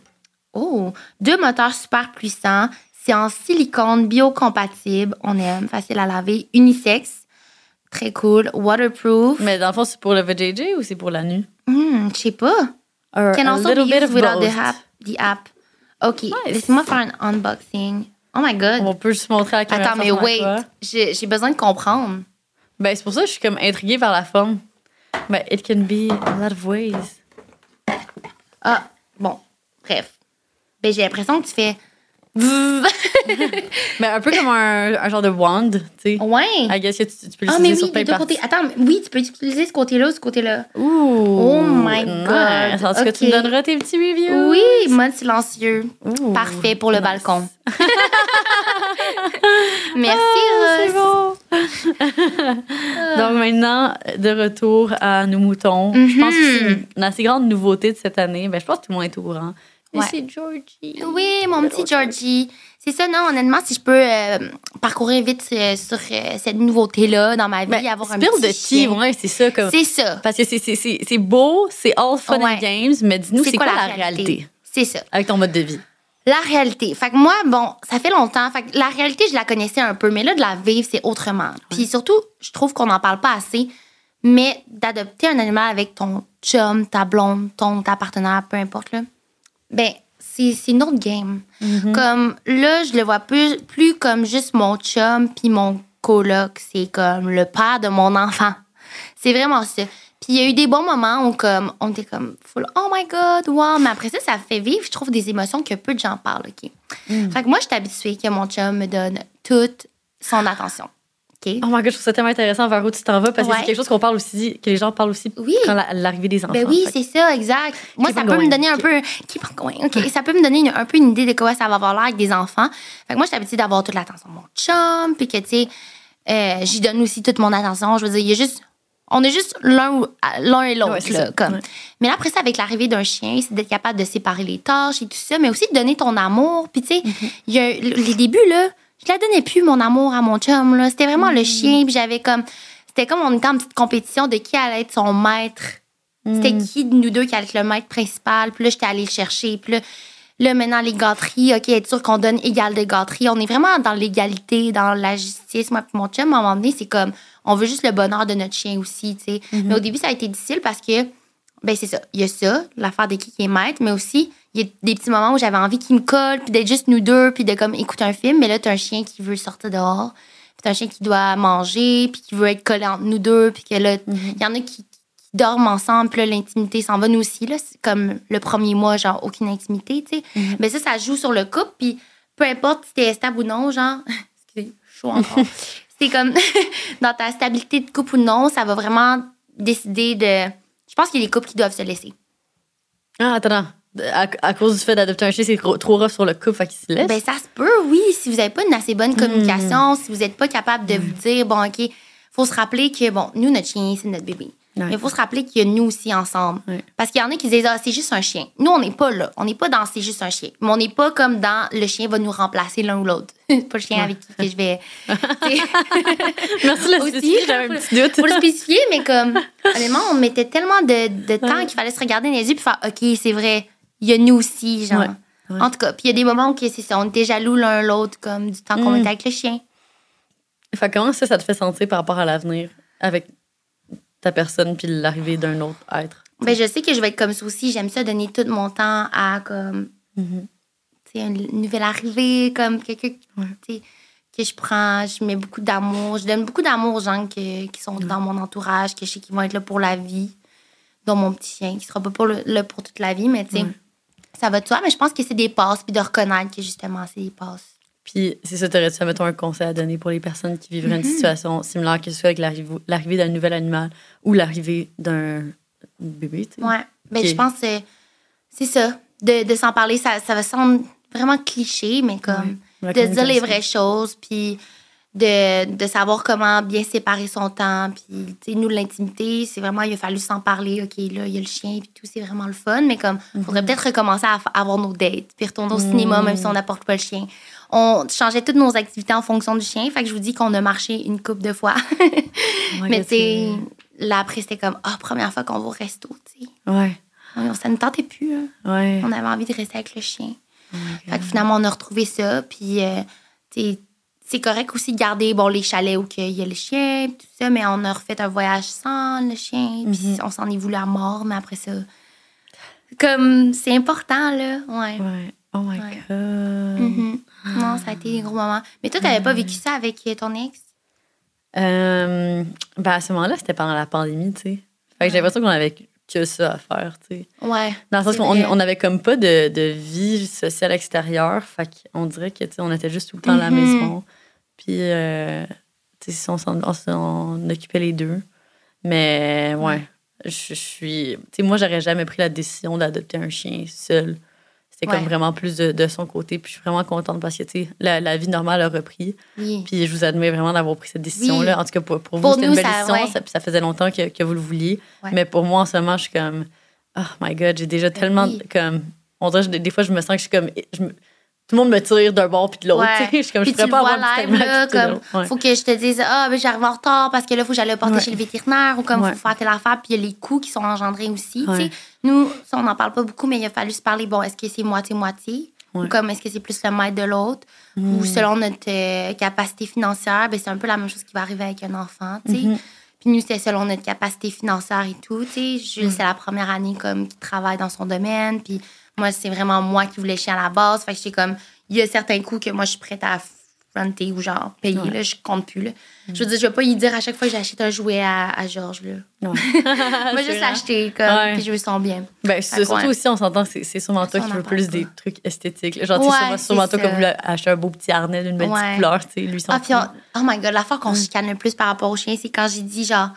oh, deux moteurs super puissants. C'est en silicone biocompatible. On aime. Facile à laver. Unisex. Très cool. Waterproof. Mais dans le fond, c'est pour le VJJ ou c'est pour la nuit? Hmm, je sais pas. Or Can also be used without the app. The app. OK. Nice. Laisse-moi faire un unboxing. Oh my God. On peut juste montrer à la caméra. Attends, mais wait. j'ai besoin de comprendre. Ben, c'est pour ça que je suis comme intriguée par la forme. Ben, it can be a lot of ways. Ah, bon, bref. Ben, j'ai l'impression que tu fais. Ben, un peu comme un, un genre de wand, tu sais. ouais. I guess que tu, tu peux Ah, mais l'utiliser oui, sur plein des deux de parties. côtés. Attends, mais oui, tu peux utiliser ce côté-là ou ce côté-là. Ouh. Oh my nice. God. En tout cas, tu me donneras tes petits reviews? Oui, mode silencieux. Ouh. Parfait pour le Nice. balcon. Merci, c'est Rose. bon. Donc maintenant, de retour à nos moutons. Je pense Mhm. aussi une assez grande nouveauté de cette année. Ben, je pense que tout le monde est au courant. Ouais. c'est Georgie. Oui, mon petit Georgie. C'est ça, non, honnêtement, si je peux euh, parcourir vite euh, sur euh, cette nouveauté-là dans ma vie, Ben, avoir un petit de chien. ouais, c'est ça. Comme... C'est ça. Parce que c'est- beau, c'est all fun Ouais. and games, mais dis-nous, c'est quoi, la réalité? C'est ça. avec ton mode de vie? La réalité. Fait que moi, bon, ça fait longtemps. Fait que la réalité, je la connaissais un peu, mais là, de la vivre, c'est autrement. Puis surtout, je trouve qu'on n'en parle pas assez, mais d'adopter un animal avec ton chum, ta blonde, ton ta partenaire, peu importe, là, ben, c'est autre game. Comme là, je le vois plus, plus comme juste mon chum puis mon coloc. C'est comme le père de mon enfant. C'est vraiment ça. Puis il y a eu des bons moments où comme, on était comme full, oh my God, wow. Mais après ça, ça fait vivre, je trouve, des émotions que peu de gens parlent, OK? Fait que moi, je suis habituée que mon chum me donne toute son attention. OK? Oh my god, je trouve ça tellement intéressant vers où tu t'en vas parce que c'est quelque chose qu'on parle aussi, que les gens parlent aussi Oui. quand la- l'arrivée des enfants. Ben oui, c'est ça, exact. Moi, Keep ça peut going. me donner un peu. Keep on going. OK. Ça peut me donner une- un peu une idée de quoi ça va avoir l'air avec des enfants. Fait que moi, je suis habituée d'avoir toute l'attention de mon chum, puis que, tu sais, euh, j'y donne aussi toute mon attention. Je veux dire, il y a juste. On est juste l'un ou- l'un et l'autre. Ouais, c'est là, ça. comme. Ouais. Mais là, après ça, avec l'arrivée d'un chien, c'est d'être capable de séparer les tâches et tout ça, mais aussi de donner ton amour. Puis, tu sais, il y a les débuts, là, je la donnais plus, mon amour, à mon chum, là. C'était vraiment le chien, puis j'avais comme. C'était comme on était en petite compétition de qui allait être son maître. C'était qui de nous deux qui allait être le maître principal? Puis là, j'étais allée le chercher. Puis là, là, maintenant, les gâteries, OK, être sûr qu'on donne égal de gâteries. On est vraiment dans l'égalité, dans la justice. Moi, puis mon chum, à un moment donné, c'est comme, on veut juste le bonheur de notre chien aussi, tu sais. Mais au début, ça a été difficile parce que, ben, c'est ça. Il y a ça, l'affaire de qui qui est maître, mais aussi, il y a des petits moments où j'avais envie qu'il me colle, puis d'être juste nous deux, puis de comme écouter un film. Mais là, t'as un chien qui veut sortir dehors. Puis t'as un chien qui doit manger, puis qui veut être collé entre nous deux, puis que là, il y en a qui, qui dorment ensemble, puis là, l'intimité s'en va. Nous aussi, là, c'est comme le premier mois, genre, aucune intimité, tu sais. Mais ça, ça joue sur le couple, puis peu importe si t'es stable ou non, genre, excusez, chaud encore. c'est comme, dans ta stabilité de couple ou non, ça va vraiment décider de. Je pense qu'il y a des couples qui doivent se laisser. Ah, attends. À, à cause du fait d'adopter un chien, c'est trop, trop rough sur le couple, fait qu'il se laisse? Ben, ça se peut, oui. Si vous n'avez pas une assez bonne communication, si vous n'êtes pas capable de vous dire, bon, OK, faut se rappeler que, bon, nous, notre chien, c'est notre bébé. Ouais. Mais il faut se rappeler qu'il y a nous aussi ensemble. Ouais. Parce qu'il y en a qui disent, ah, c'est juste un chien. Nous, on n'est pas là. On n'est pas dans c'est juste un chien. Mais on n'est pas comme dans le chien va nous remplacer l'un ou l'autre. C'est pas le chien avec qui que je vais. Merci de le spécifier, j'avais un petit doute. Faut le spécifier, mais comme, honnêtement, on mettait tellement de, de temps qu'il fallait se regarder dans les yeux puis faire, OK, c'est vrai, il y a nous aussi, genre. En tout cas, puis il y a des moments où c'est ça, on était jaloux l'un l'autre, comme du temps qu'on Mm. était avec le chien. Fait comment ça, ça te fait sentir par rapport à l'avenir avec ta personne puis l'arrivée d'un autre être? Ben, je sais que je vais être comme ça aussi. J'aime ça donner tout mon temps à, comme, Mhm. sais, une nouvelle arrivée, comme quelqu'un Ouais. que je prends, je mets beaucoup d'amour. Je donne beaucoup d'amour aux gens que- qui sont dans mon entourage, que je sais qu'ils vont être là pour la vie, dont mon petit chien, qui sera pas pour le- là pour toute la vie, mais tu sais, Ouais. ça va de soi. Mais je pense que c'est des passes, puis de reconnaître que justement, c'est des passes. Puis, c'est ça, t'aurais-tu, mettons, un conseil à donner pour les personnes qui vivraient une situation similaire, que ce soit avec l'arrivée, d'un nouvel animal ou l'arrivée d'un bébé, tu sais? Ouais. Ben, je pense que c'est ça. De, de s'en parler, ça, ça va sembler vraiment cliché, mais comme de dire les vraies choses, puis de, de savoir comment bien séparer son temps. Puis, tu sais, nous, l'intimité, c'est vraiment, il a fallu s'en parler. OK, là, il y a le chien, puis tout, c'est vraiment le fun. Mais comme, Mhm. faudrait peut-être recommencer à avoir nos dates, puis retourner au cinéma, même si on n'apporte pas le chien. On changeait toutes nos activités en fonction du chien. Fait que je vous dis qu'on a marché une coupe de fois. Mais tu là, après, c'était comme, ah, première fois qu'on va au resto, tu sais. Ouais, On- Ça ne tentait plus, hein. ouais. On avait envie de rester avec le chien. Oh Fait que finalement, on a retrouvé ça. Puis, euh, c'est correct aussi de garder bon, les chalets où il y a le chien, tout ça, mais on a refait un voyage sans le chien. Puis Mhm. on s'en est voulu à mort, mais après ça, comme c'est important, là. Ouais. Ouais. Oh my Ouais. God. Mhm. Non, ça a été des gros moments. Mais toi, t'avais pas vécu ça avec euh, ton ex? Euh, ben, à ce moment-là, c'était pendant la pandémie, tu sais. Fait que j'ai l'impression qu'on avait que ça à faire, tu sais. Ouais. Dans le sens qu'on on avait comme pas de, de vie sociale extérieure. Fait qu'on dirait que, tu sais, on était juste tout le temps à la Mhm. maison. Puis, euh, tu sais, on s'en occupait les deux. Mais, ouais, je, je suis... Tu sais, moi, j'aurais jamais pris la décision d'adopter un chien seul. C'était comme vraiment plus de, de son côté. Puis je suis vraiment contente parce que, la, la vie normale a repris. Oui. Puis je vous admets vraiment d'avoir pris cette décision-là. Oui. En tout cas, pour, pour vous, c'était une belle ça- décision. ouais. Ça, puis ça faisait longtemps que, que vous le vouliez. Ouais. Mais pour moi, en ce moment, je suis comme, oh my God, j'ai déjà tellement. oui. comme On dirait, des fois, je me sens que je suis comme. je me- tout le monde me tire d'un bord puis de l'autre. Ouais. Je suis comme, Puis je pourrais pas avoir live, là, comme. Ouais. faut que je te dise, ah, ben, j'arrive en retard parce que là, faut que j'aille le porter Ouais. chez le vétérinaire ou comme, faut faire telle affaire. Puis il y a les coûts qui sont engendrés aussi. Nous, ça, on n'en parle pas beaucoup, mais il a fallu se parler, bon, est-ce que c'est moitié-moitié? Ou comme, est-ce que c'est plus le maître de l'autre? Ou selon notre euh, capacité financière, ben, c'est un peu la même chose qui va arriver avec un enfant, tu sais. Mhm. Puis nous, c'était selon notre capacité financière et tout. Tu sais, Jules, c'est la première année comme qui travaille dans son domaine. Puis moi, c'est vraiment moi qui voulais chier à la base. Fait que j'étais comme, il y a certains coups que moi, je suis prête à fronter ou genre payer. Ouais. Là, je compte plus. Là. Je veux dire, je vais pas y dire à chaque fois que j'achète un jouet à, à Georges. Là. Ouais. Moi, C'est juste l'acheter, comme, Ouais. puis je me sens bien. Ben, c'est- surtout aussi, on s'entend que c'est- c'est sûrement toi qui veux plus des trucs esthétiques. là. Genre, Ouais, sûrement, c'est toi qui voulu acheter un beau petit harnais d'une belle petite couleur. tu sais, Lui, son Ah, puis on- oh my god, l'affaire qu'on se chicane le plus par rapport au chien, c'est quand j'ai dit genre,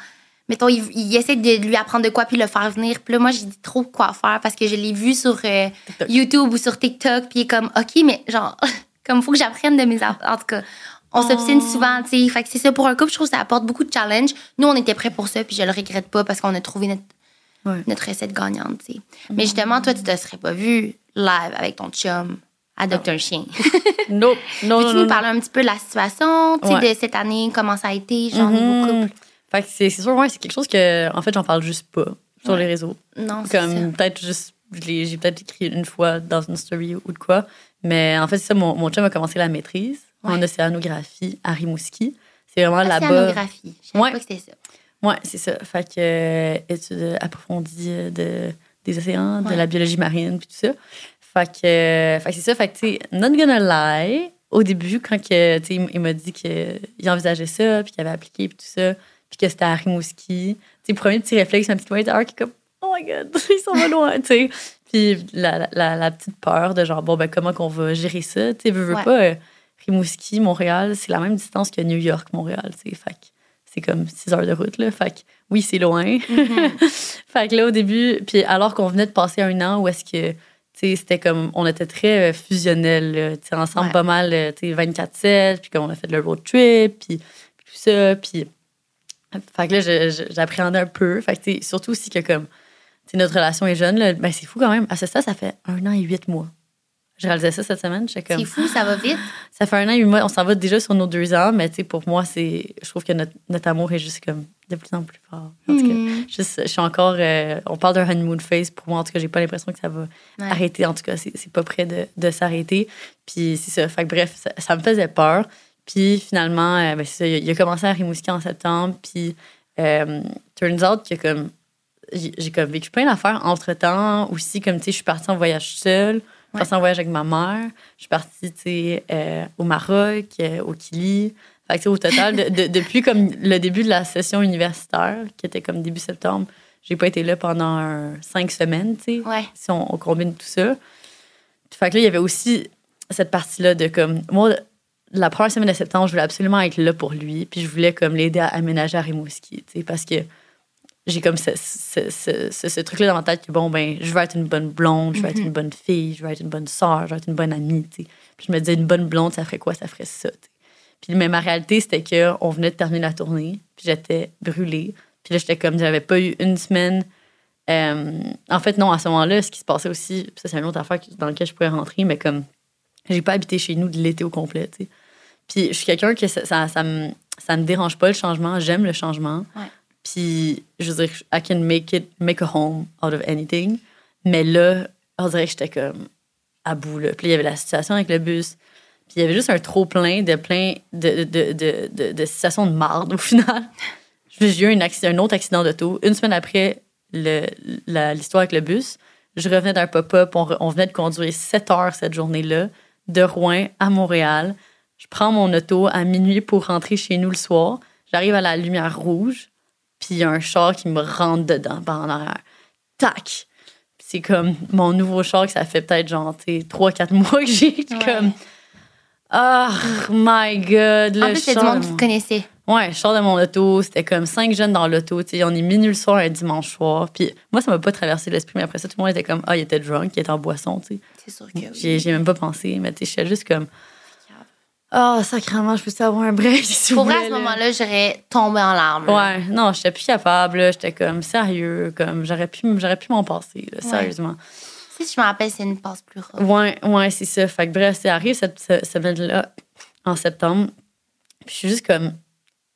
mettons, il, il essaie de lui apprendre de quoi puis le faire venir. Puis là, moi, j'ai dit trop quoi faire parce que je l'ai vu sur euh. YouTube ou sur TikTok. Puis il est comme, OK, mais genre, comme faut que j'apprenne de mes. aff- En tout cas, on s'obstine Oh. souvent, tu sais. Fait que c'est ça pour un couple, je trouve que ça apporte beaucoup de challenge. Nous, on était prêts pour ça, puis je le regrette pas parce qu'on a trouvé notre, Ouais. notre recette gagnante, tu sais. Mais justement, toi, tu te serais pas vu live avec ton chum adopter un chien. Nope. Non, Peux-tu non, nous non. parler un petit peu de la situation tu sais, Ouais. de cette année, comment ça a été, genre niveau Mhm. couple? Fait que c'est sûr, ouais, c'est quelque chose que, en fait, j'en parle juste pas sur Ouais. les réseaux. Non. Comme peut-être juste, j'ai peut-être écrit une fois dans une story ou de quoi. Mais en fait, c'est ça, mon, mon chum a commencé la maîtrise en océanographie à Rimouski. C'est vraiment là-bas. Océanographie. Je savais Ouais. pas que c'était ça. Ouais, c'est ça. Fait que euh, études approfondies euh, de, des océans, de la biologie marine, puis tout ça. Fait que, euh, fait que c'est ça. Fait que, tu sais, not gonna lie, au début, quand que, il m'a dit qu'il envisageait ça, puis qu'il avait appliqué, puis tout ça, puis que c'était à Rimouski, tu premier petit réflexe, un petit point d'heure qui est comme, oh my god, ils s'en vont loin, tu sais. Puis la, la, la petite peur de genre, bon, ben, comment qu'on va gérer ça, tu sais, veux, veux Ouais. pas, euh, Rimouski, Montréal, c'est la même distance que New York, Montréal, tu sais. Fait c'est comme 6 heures de route, là. Fait que oui, c'est loin. Mhm. fait que là, au début, puis alors qu'on venait de passer un an où est-ce que, tu sais, c'était comme, on était très euh, fusionnels, tu sais, ensemble Ouais. pas mal, euh, tu sais, 24-7, puis comme on a fait le road trip, puis, puis tout ça, puis. Fait que là, j'appréhendais un peu. Fait que, surtout aussi que, comme, tu sais, notre relation est jeune, là, ben, c'est fou quand même. À ce stade, ça fait un an et huit mois. Je réalisais ça cette semaine. Comme, C'est fou, ça va vite. ça fait un an et huit mois, on s'en va déjà sur nos deux ans, mais tu sais, pour moi, c'est, je trouve que notre, notre amour est juste comme de plus en plus fort. En tout cas, Mhm. juste, je suis encore, euh, on parle d'un honeymoon phase. Pour moi, en tout cas, j'ai pas l'impression que ça va Ouais. arrêter. En tout cas, c'est, c'est pas près de, de s'arrêter. Puis c'est ça. Fait que bref, ça, ça me faisait peur. Puis finalement, euh, ben, ça, il, a, il a commencé à Rimouski en septembre. Puis euh, turns out que comme j'ai, comme vécu plein d'affaires entre temps. Aussi, comme tu sais, je suis partie en voyage seule. Je suis partie en voyage avec ma mère. Je suis partie, tu sais, euh, au Maroc, au Kili. Fait que, tu sais, au total, de- de- depuis comme le début de la session universitaire, qui était comme début septembre, j'ai pas été là pendant un- cinq semaines, tu sais, Ouais. si on, on combine tout ça. Fait que là, il y avait aussi cette partie-là de comme, moi, la première semaine de septembre, je voulais absolument être là pour lui, puis je voulais comme l'aider à aménager à Rimouski, tu sais, parce que j'ai comme ce, ce, ce, ce- ce truc-là dans ma tête que bon, ben, je veux être une bonne blonde, je veux être Mhm. une bonne fille, je veux être une bonne sœur, je veux être une bonne amie, tu sais. Puis je me disais, une bonne blonde, ça ferait quoi? Ça ferait ça, tu sais. Puis, mais ma réalité, c'était qu'on venait de terminer la tournée, puis j'étais brûlée. Puis là, j'étais comme, j'avais pas eu une semaine. euh, en fait, non, à ce moment-là, ce qui se passait aussi, ça, c'est une autre affaire dans laquelle je pourrais rentrer, mais comme, j'ai pas habité chez nous de l'été au complet, tu sais. Puis je suis quelqu'un que ça, ça, ça me, ça me dérange pas le changement, j'aime le changement. Ouais. Puis, je veux dire, I can make it, make a home out of anything. Mais là, on dirait que j'étais comme à bout, là. Puis il y avait la situation avec le bus. Puis il y avait juste un trop plein de plein de, de, de, de, de situations de marde au final. J'ai eu un, accident, un autre accident d'auto. Une semaine après l'histoire avec le bus, je revenais d'un pop-up. On, on venait de conduire 7 heures cette journée-là, de Rouen à Montréal. Je prends mon auto à minuit pour rentrer chez nous le soir. J'arrive à la lumière rouge, puis il y a un char qui me rentre dedans par en arrière. Tac! C'est comme mon nouveau char que ça fait peut-être genre 3-4 mois que j'ai. Ouais. comme. Oh my god! En le plus, c'est du monde de qui te connaissait. Ouais, je sors de mon auto, c'était comme cinq jeunes dans l'auto, tu sais, on est minuit le soir un dimanche soir. Puis moi, ça m'a pas traversé l'esprit, mais après ça, tout le monde était comme, ah, il était drunk, il était en boisson, tu sais. C'est sûr que oui. J'ai j'ai même pas pensé, mais tu sais, j'étais juste comme, ah, sacrément, je peux avoir un break, s'il Pour vous vrai, à ce là. moment-là, j'aurais tombé en larmes. là. Ouais, non, j'étais plus capable, là, j'étais comme, sérieux, comme, j'aurais pu, j'aurais pu m'en passer, là, Ouais. sérieusement. Tu sais, si je me rappelle, c'est une passe plus rough. Ouais, ouais, c'est ça. Fait que bref, c'est arrivé cette cette semaine-là, en septembre. Puis je suis juste comme.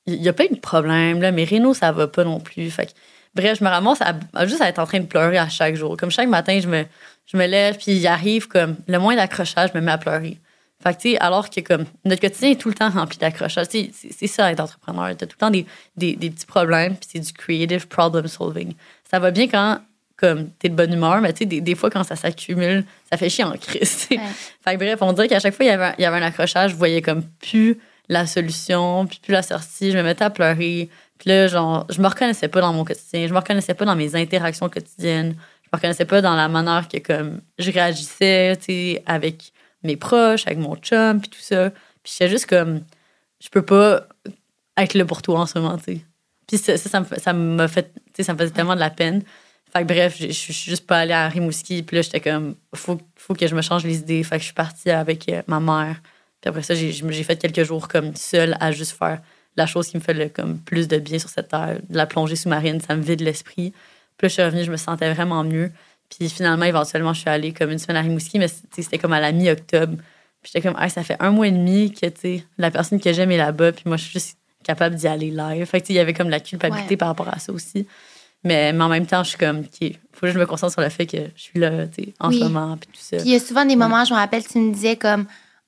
Il y a plein de problèmes, là, mais Renault, ça va pas non plus. Fait que, bref, je me ramasse à, à juste à être en train de pleurer à chaque jour. Comme chaque matin, je me, je me lève, puis il arrive comme le moins d'accrochage, je me mets à pleurer. Fait que, tu sais, alors que comme notre quotidien est tout le temps rempli d'accrochages. C'est ça être entrepreneur. T'as tout le temps des, des, des petits problèmes, puis c'est du creative problem solving. Ça va bien quand comme t'es de bonne humeur, mais tu sais, des, des fois, quand ça s'accumule, ça fait chier en crise. Ouais. Fait que bref, on dirait qu'à chaque fois, il y, avait, il y avait un accrochage, je voyais comme plus la solution, puis plus la sortie, je me mettais à pleurer. Puis là, genre, je me reconnaissais pas dans mon quotidien, je me reconnaissais pas dans mes interactions quotidiennes, je me reconnaissais pas dans la manière que comme je réagissais, tu sais, avec mes proches, avec mon chum, puis tout ça. Puis j'étais juste comme, je peux pas être là pour toi en ce moment, tu sais. Puis ça, ça, me ça m'a fait, tu sais, ça me faisait tellement de la peine. Fait que bref, je suis juste pas allée à Rimouski. Puis là, j'étais comme, faut, faut que je me change les idées. Fait que je suis partie avec euh, ma mère. Puis après ça, j'ai j'ai fait quelques jours comme seule à juste faire la chose qui me fait le comme plus de bien sur cette terre. La plongée sous-marine, ça me vide l'esprit. Puis là, je suis revenue, je me sentais vraiment mieux. Puis finalement, éventuellement, je suis allée comme une semaine à Rimouski, mais c'était comme à la mi-octobre. Puis j'étais comme, ça fait un mois et demi que la personne que j'aime est là-bas, puis moi, je suis juste capable d'y aller live. Fait que, il y avait comme la culpabilité par rapport à ça aussi. Mais, mais, en même temps, je suis comme, il faut que je me concentre sur le fait que je suis là, en ce moment, puis tout ça. Puis il y a souvent des moments, je me rappelle, tu me disais comme,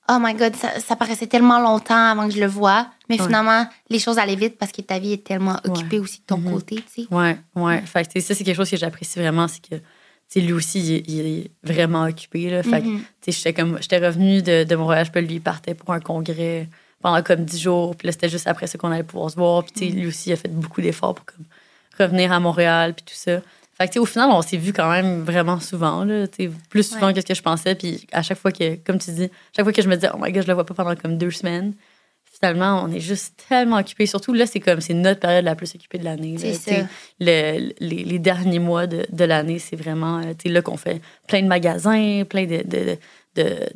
oh my God, ça, paraissait tellement longtemps avant que je le vois. Mais finalement, les choses allaient vite parce que ta vie est tellement occupée aussi de ton mm-hmm. côté, tu sais. Ouais, ouais. Fait que, ça, c'est quelque chose que j'apprécie vraiment, c'est que lui aussi, il, est vraiment occupé. Là. Fait mm-hmm. j'étais comme, j'étais revenue de, de, mon voyage, puis lui, il partait pour un congrès pendant comme dix jours. Puis là, c'était juste après ça qu'on allait pouvoir se voir. Puis, lui aussi, il a fait beaucoup d'efforts pour comme, revenir à Montréal, puis tout ça. Fait que, au final, on s'est vu quand même vraiment souvent, là, plus souvent que ce que je pensais. Puis à chaque fois que, comme tu dis, chaque fois que je me disais, oh my god, je le vois pas pendant comme deux semaines, finalement, on est juste tellement occupés. Surtout là, c'est comme, c'est notre période la plus occupée de l'année. Le, les, les, derniers mois de, de l'année, c'est vraiment, euh, là qu'on fait plein de magasins, plein de, de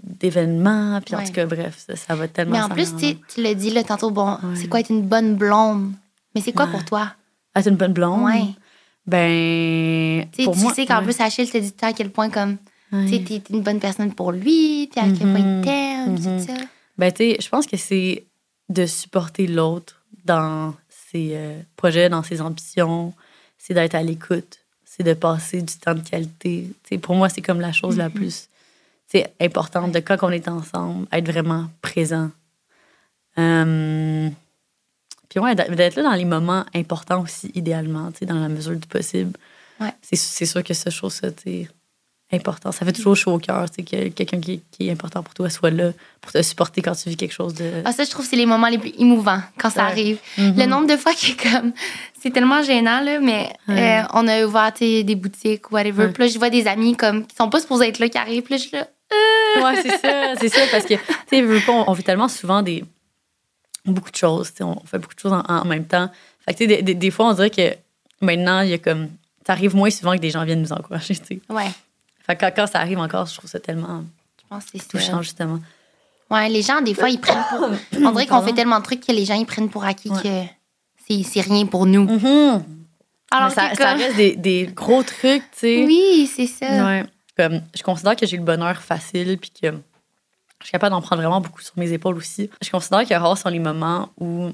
d'événements. Puis en tout cas, bref, ça, va tellement. Mais en plus, tu l'as dit là, tantôt, bon, c'est quoi être une bonne blonde? Mais c'est quoi pour toi? Être une bonne blonde? Oui. Ben. Pour tu moi, sais qu'en plus, Achille te dit à quel point, comme, tu es une bonne personne pour lui, puis à quel point il mm-hmm. t'aime, tout mm-hmm. ça. Ben, tu sais, je pense que c'est de supporter l'autre dans ses euh, projets, dans ses ambitions, c'est d'être à l'écoute, c'est de passer du temps de qualité. sais, pour moi, c'est comme la chose la mm-hmm. plus c'est importante de quand on est ensemble, être vraiment présent. Euh, puis ouais, d'être là dans les moments importants aussi, idéalement, dans la mesure du possible. Ouais. C'est sûr que trouve ça important. Ça fait toujours chaud au cœur que quelqu'un qui, qui, est important pour toi soit là pour te supporter quand tu vis quelque chose de. Ah, ça, je trouve c'est les moments les plus émouvants quand ça arrive. Mm-hmm. Le nombre de fois que, comme. C'est tellement gênant, là, mais euh, on a ouvert des boutiques, whatever. Puis là, je vois des amis comme, qui sont pas supposés être là, qui arrivent. Puis là, je suis là. ouais, c'est ça, c'est ça, parce que, tu sais, on, on fait tellement souvent des. beaucoup de choses, on fait beaucoup de choses en, même temps. Fait que, tu sais, des, des, fois, on dirait que maintenant, il y a comme. Ça arrive moins souvent que des gens viennent nous encourager, tu sais. Ouais. Fait que quand, ça arrive encore, je trouve ça tellement. Je pense que c'est touchant, justement. Ouais, les gens, des fois, ils prennent pour. On dirait qu'on fait tellement de trucs que les gens, ils prennent pour acquis que c'est rien pour nous. Mm-hmm. Alors, ça, ça, reste des, des, gros trucs, tu sais. Oui, c'est ça. Ouais. Comme, je considère que j'ai le bonheur facile, puis que je suis capable d'en prendre vraiment beaucoup sur mes épaules aussi. Je considère que rares sont les moments où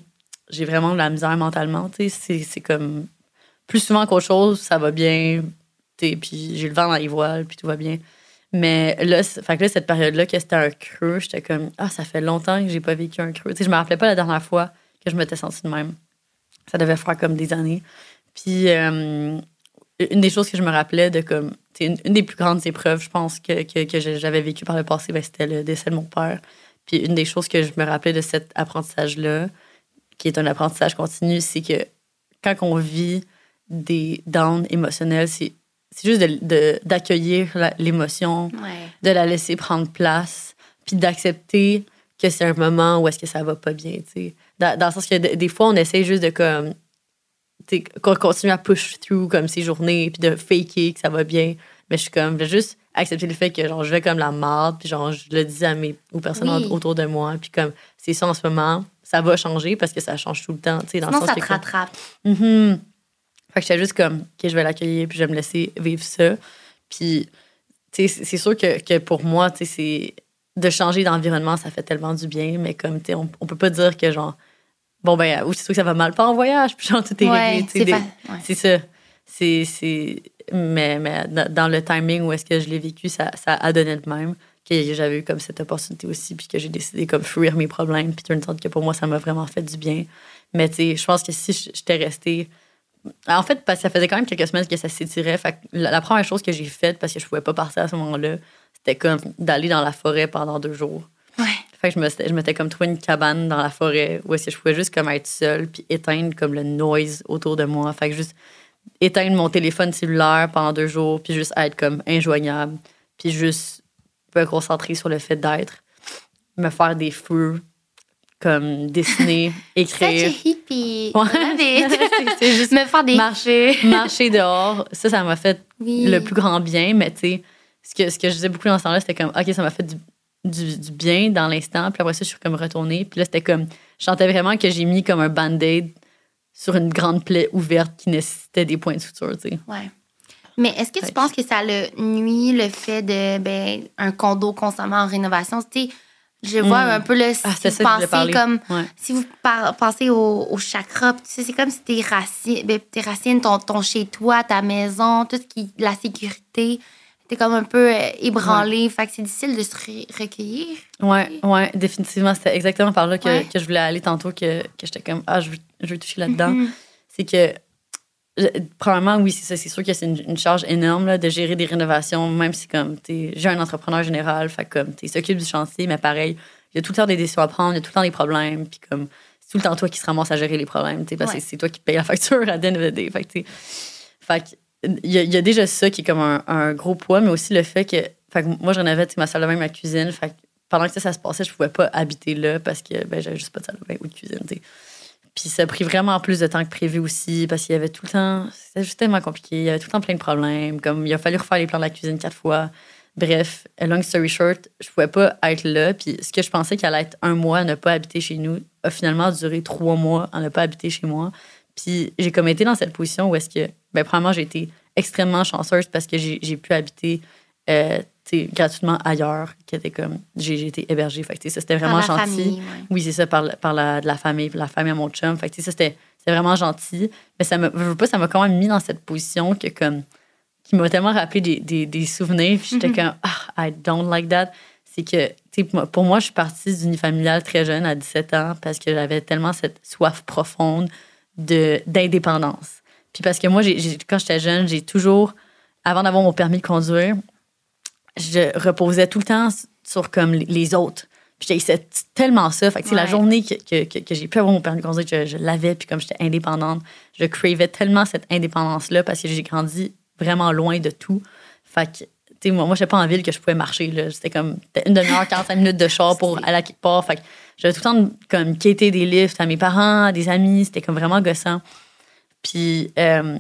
j'ai vraiment de la misère mentalement. C'est comme plus souvent qu'autre chose, ça va bien, puis j'ai le vent dans les voiles, puis tout va bien. Mais là, fait que là cette période-là, que c'était un creux, j'étais comme, ah, ça fait longtemps que j'ai pas vécu un creux. sais je me rappelais pas la dernière fois que je m'étais sentie de même. Ça devait faire comme des années. Puis, euh, une des choses que je me rappelais de comme une, une, des plus grandes épreuves, je pense, que, que, j'avais vécu par le passé, ben, c'était le décès de mon père. Puis une des choses que je me rappelais de cet apprentissage-là, qui est un apprentissage continu, c'est que quand on vit des downs émotionnels, c'est juste d'accueillir l'émotion, de la laisser prendre place, puis d'accepter que c'est un moment où est-ce que ça va pas bien, Dans, dans, le sens que des fois, on essaie juste de comme qu'on continue à push through comme ces journées, puis de faker que ça va bien. Mais je suis comme, je vais juste accepter le fait que genre, je vais comme la marde, puis genre, je le dis à mes, aux personnes autour de moi, puis comme, c'est ça en ce moment, ça va changer parce que ça change tout le temps. Dans Sinon, ça te rattrape. Mm-hmm. Fait que j'étais juste comme, que je vais l'accueillir, puis je vais me laisser vivre ça. Puis, tu sais, c'est sûr que, que, pour moi, tu sais, c'est de changer d'environnement, ça fait tellement du bien, mais comme, tu sais, on, on peut pas dire que genre, bon, ben, sûr que ça va mal, pas en voyage, puis genre, tout est réglé. C'est ça. C'est. Mais, mais dans le timing où est-ce que je l'ai vécu, ça, ça a donné de même. Que j'avais eu comme cette opportunité aussi, puis que j'ai décidé comme fuir mes problèmes, puis une sorte que pour moi, ça m'a vraiment fait du bien. Mais tu sais, je pense que si j'étais restée. En fait, parce que ça faisait quand même quelques semaines que ça s'étirait. Fait la, la, première chose que j'ai faite, parce que je pouvais pas partir à ce moment-là, c'était comme d'aller dans la forêt pendant deux jours. Ouais. Fait que je m'étais comme trouvé une cabane dans la forêt où est-ce que je pouvais juste comme être seule puis éteindre comme le noise autour de moi. Fait que juste éteindre mon téléphone cellulaire pendant deux jours puis juste être comme injoignable puis juste me concentrer sur le fait d'être, me faire des feux, comme dessiner, écrire. Such hippie. c'est juste me faire des marcher, marcher dehors. Ça, ça m'a fait le plus grand bien. Mais tu sais, ce que, ce que je disais beaucoup dans ce temps-là, c'était comme, OK, ça m'a fait du du, bien dans l'instant. Puis après ça, je suis comme retournée. Puis là, c'était comme. Je sentais vraiment que j'ai mis comme un band-aid sur une grande plaie ouverte qui nécessitait des points de suture, tu sais. Ouais. Mais est-ce que tu penses que ça le nuit le fait de ben, un condo constamment en rénovation? Tu sais, je vois Mm. un peu le si Ah, c'est vous pensez comme Ouais. si vous pensez au, au chakra, puis tu sais, c'est comme si tes racines, ben, tes racines, ton, ton chez toi, ta maison, tout ce qui, la sécurité, t'es comme un peu euh, ébranlé. Fait que c'est difficile de se re- recueillir. Ouais, ouais, définitivement. C'était exactement par là que, Ouais. que je voulais aller tantôt, que, que j'étais comme, ah, je veux, je veux toucher là-dedans. Mhm. C'est que, premièrement, oui, c'est ça. C'est sûr que c'est une, une charge énorme là, de gérer des rénovations, même si, comme, t'es- j'ai un entrepreneur général, fait comme, tu s'occupe du chantier, mais pareil, il y a tout le temps des décisions à prendre, il y a tout le temps des problèmes, puis comme, c'est tout le temps toi qui se ramasse à gérer les problèmes, tu parce Ouais. que c'est toi qui payes la facture à the end of the day. Fait que, fait il y, a, il y a déjà ça qui est comme un, un gros poids, mais aussi le fait que, fait que moi, je rénovais ma salle de bain, ma cuisine. Fait que pendant que ça, ça se passait, je pouvais pas habiter là parce que ben, j'avais juste pas de salle de bain ou de cuisine. Puis ça a pris vraiment plus de temps que prévu aussi parce qu'il y avait tout le temps. C'était juste tellement compliqué. Il y avait tout le temps plein de problèmes. Comme il a fallu refaire les plans de la cuisine quatre fois. Bref, long story short, je pouvais pas être là. Puis ce que je pensais qu'elle allait être un mois à ne pas habiter chez nous a finalement duré trois mois à ne pas habiter chez moi. Puis j'ai comme été dans cette position où est-ce que, ben, premièrement, j'ai été extrêmement chanceuse parce que j'ai pu habiter euh, gratuitement ailleurs, qui était comme, j'ai été hébergée. Fait que, ça, c'était vraiment Par la gentil. famille, ouais. Oui, c'est ça, par, la- par la, de la famille, la famille à mon chum. Fait que, ça, c'était vraiment gentil. Mais ça veux pas, ça m'a quand même mis dans cette position que, comme, qui m'a tellement rappelé des, des, des souvenirs. Puis j'étais Mhm. comme, ah, I don't like that. C'est que, pour moi- je suis partie d'une familiale très jeune, à 17 ans, parce que j'avais tellement cette soif profonde de, d'indépendance. Puis parce que moi, quand j'étais jeune, j'ai toujours, avant d'avoir mon permis de conduire, je reposais tout le temps sur comme les- autres. Puis tellement ça. Fait que, tu sais, la Ouais. journée que, que, que, que j'ai pu avoir mon permis de conduire, je, je l'avais, puis comme j'étais indépendante, je cravais tellement cette indépendance-là parce que j'ai grandi vraiment loin de tout. Fait que, tu sais, moi, moi j'étais pas en ville que je pouvais marcher. C'était comme une demi-heure, 45 minutes de char pour aller à quelque part. Fait que j'avais tout le temps comme quêter des lifts à mes parents, à des amis. C'était comme vraiment gossant. Puis, euh,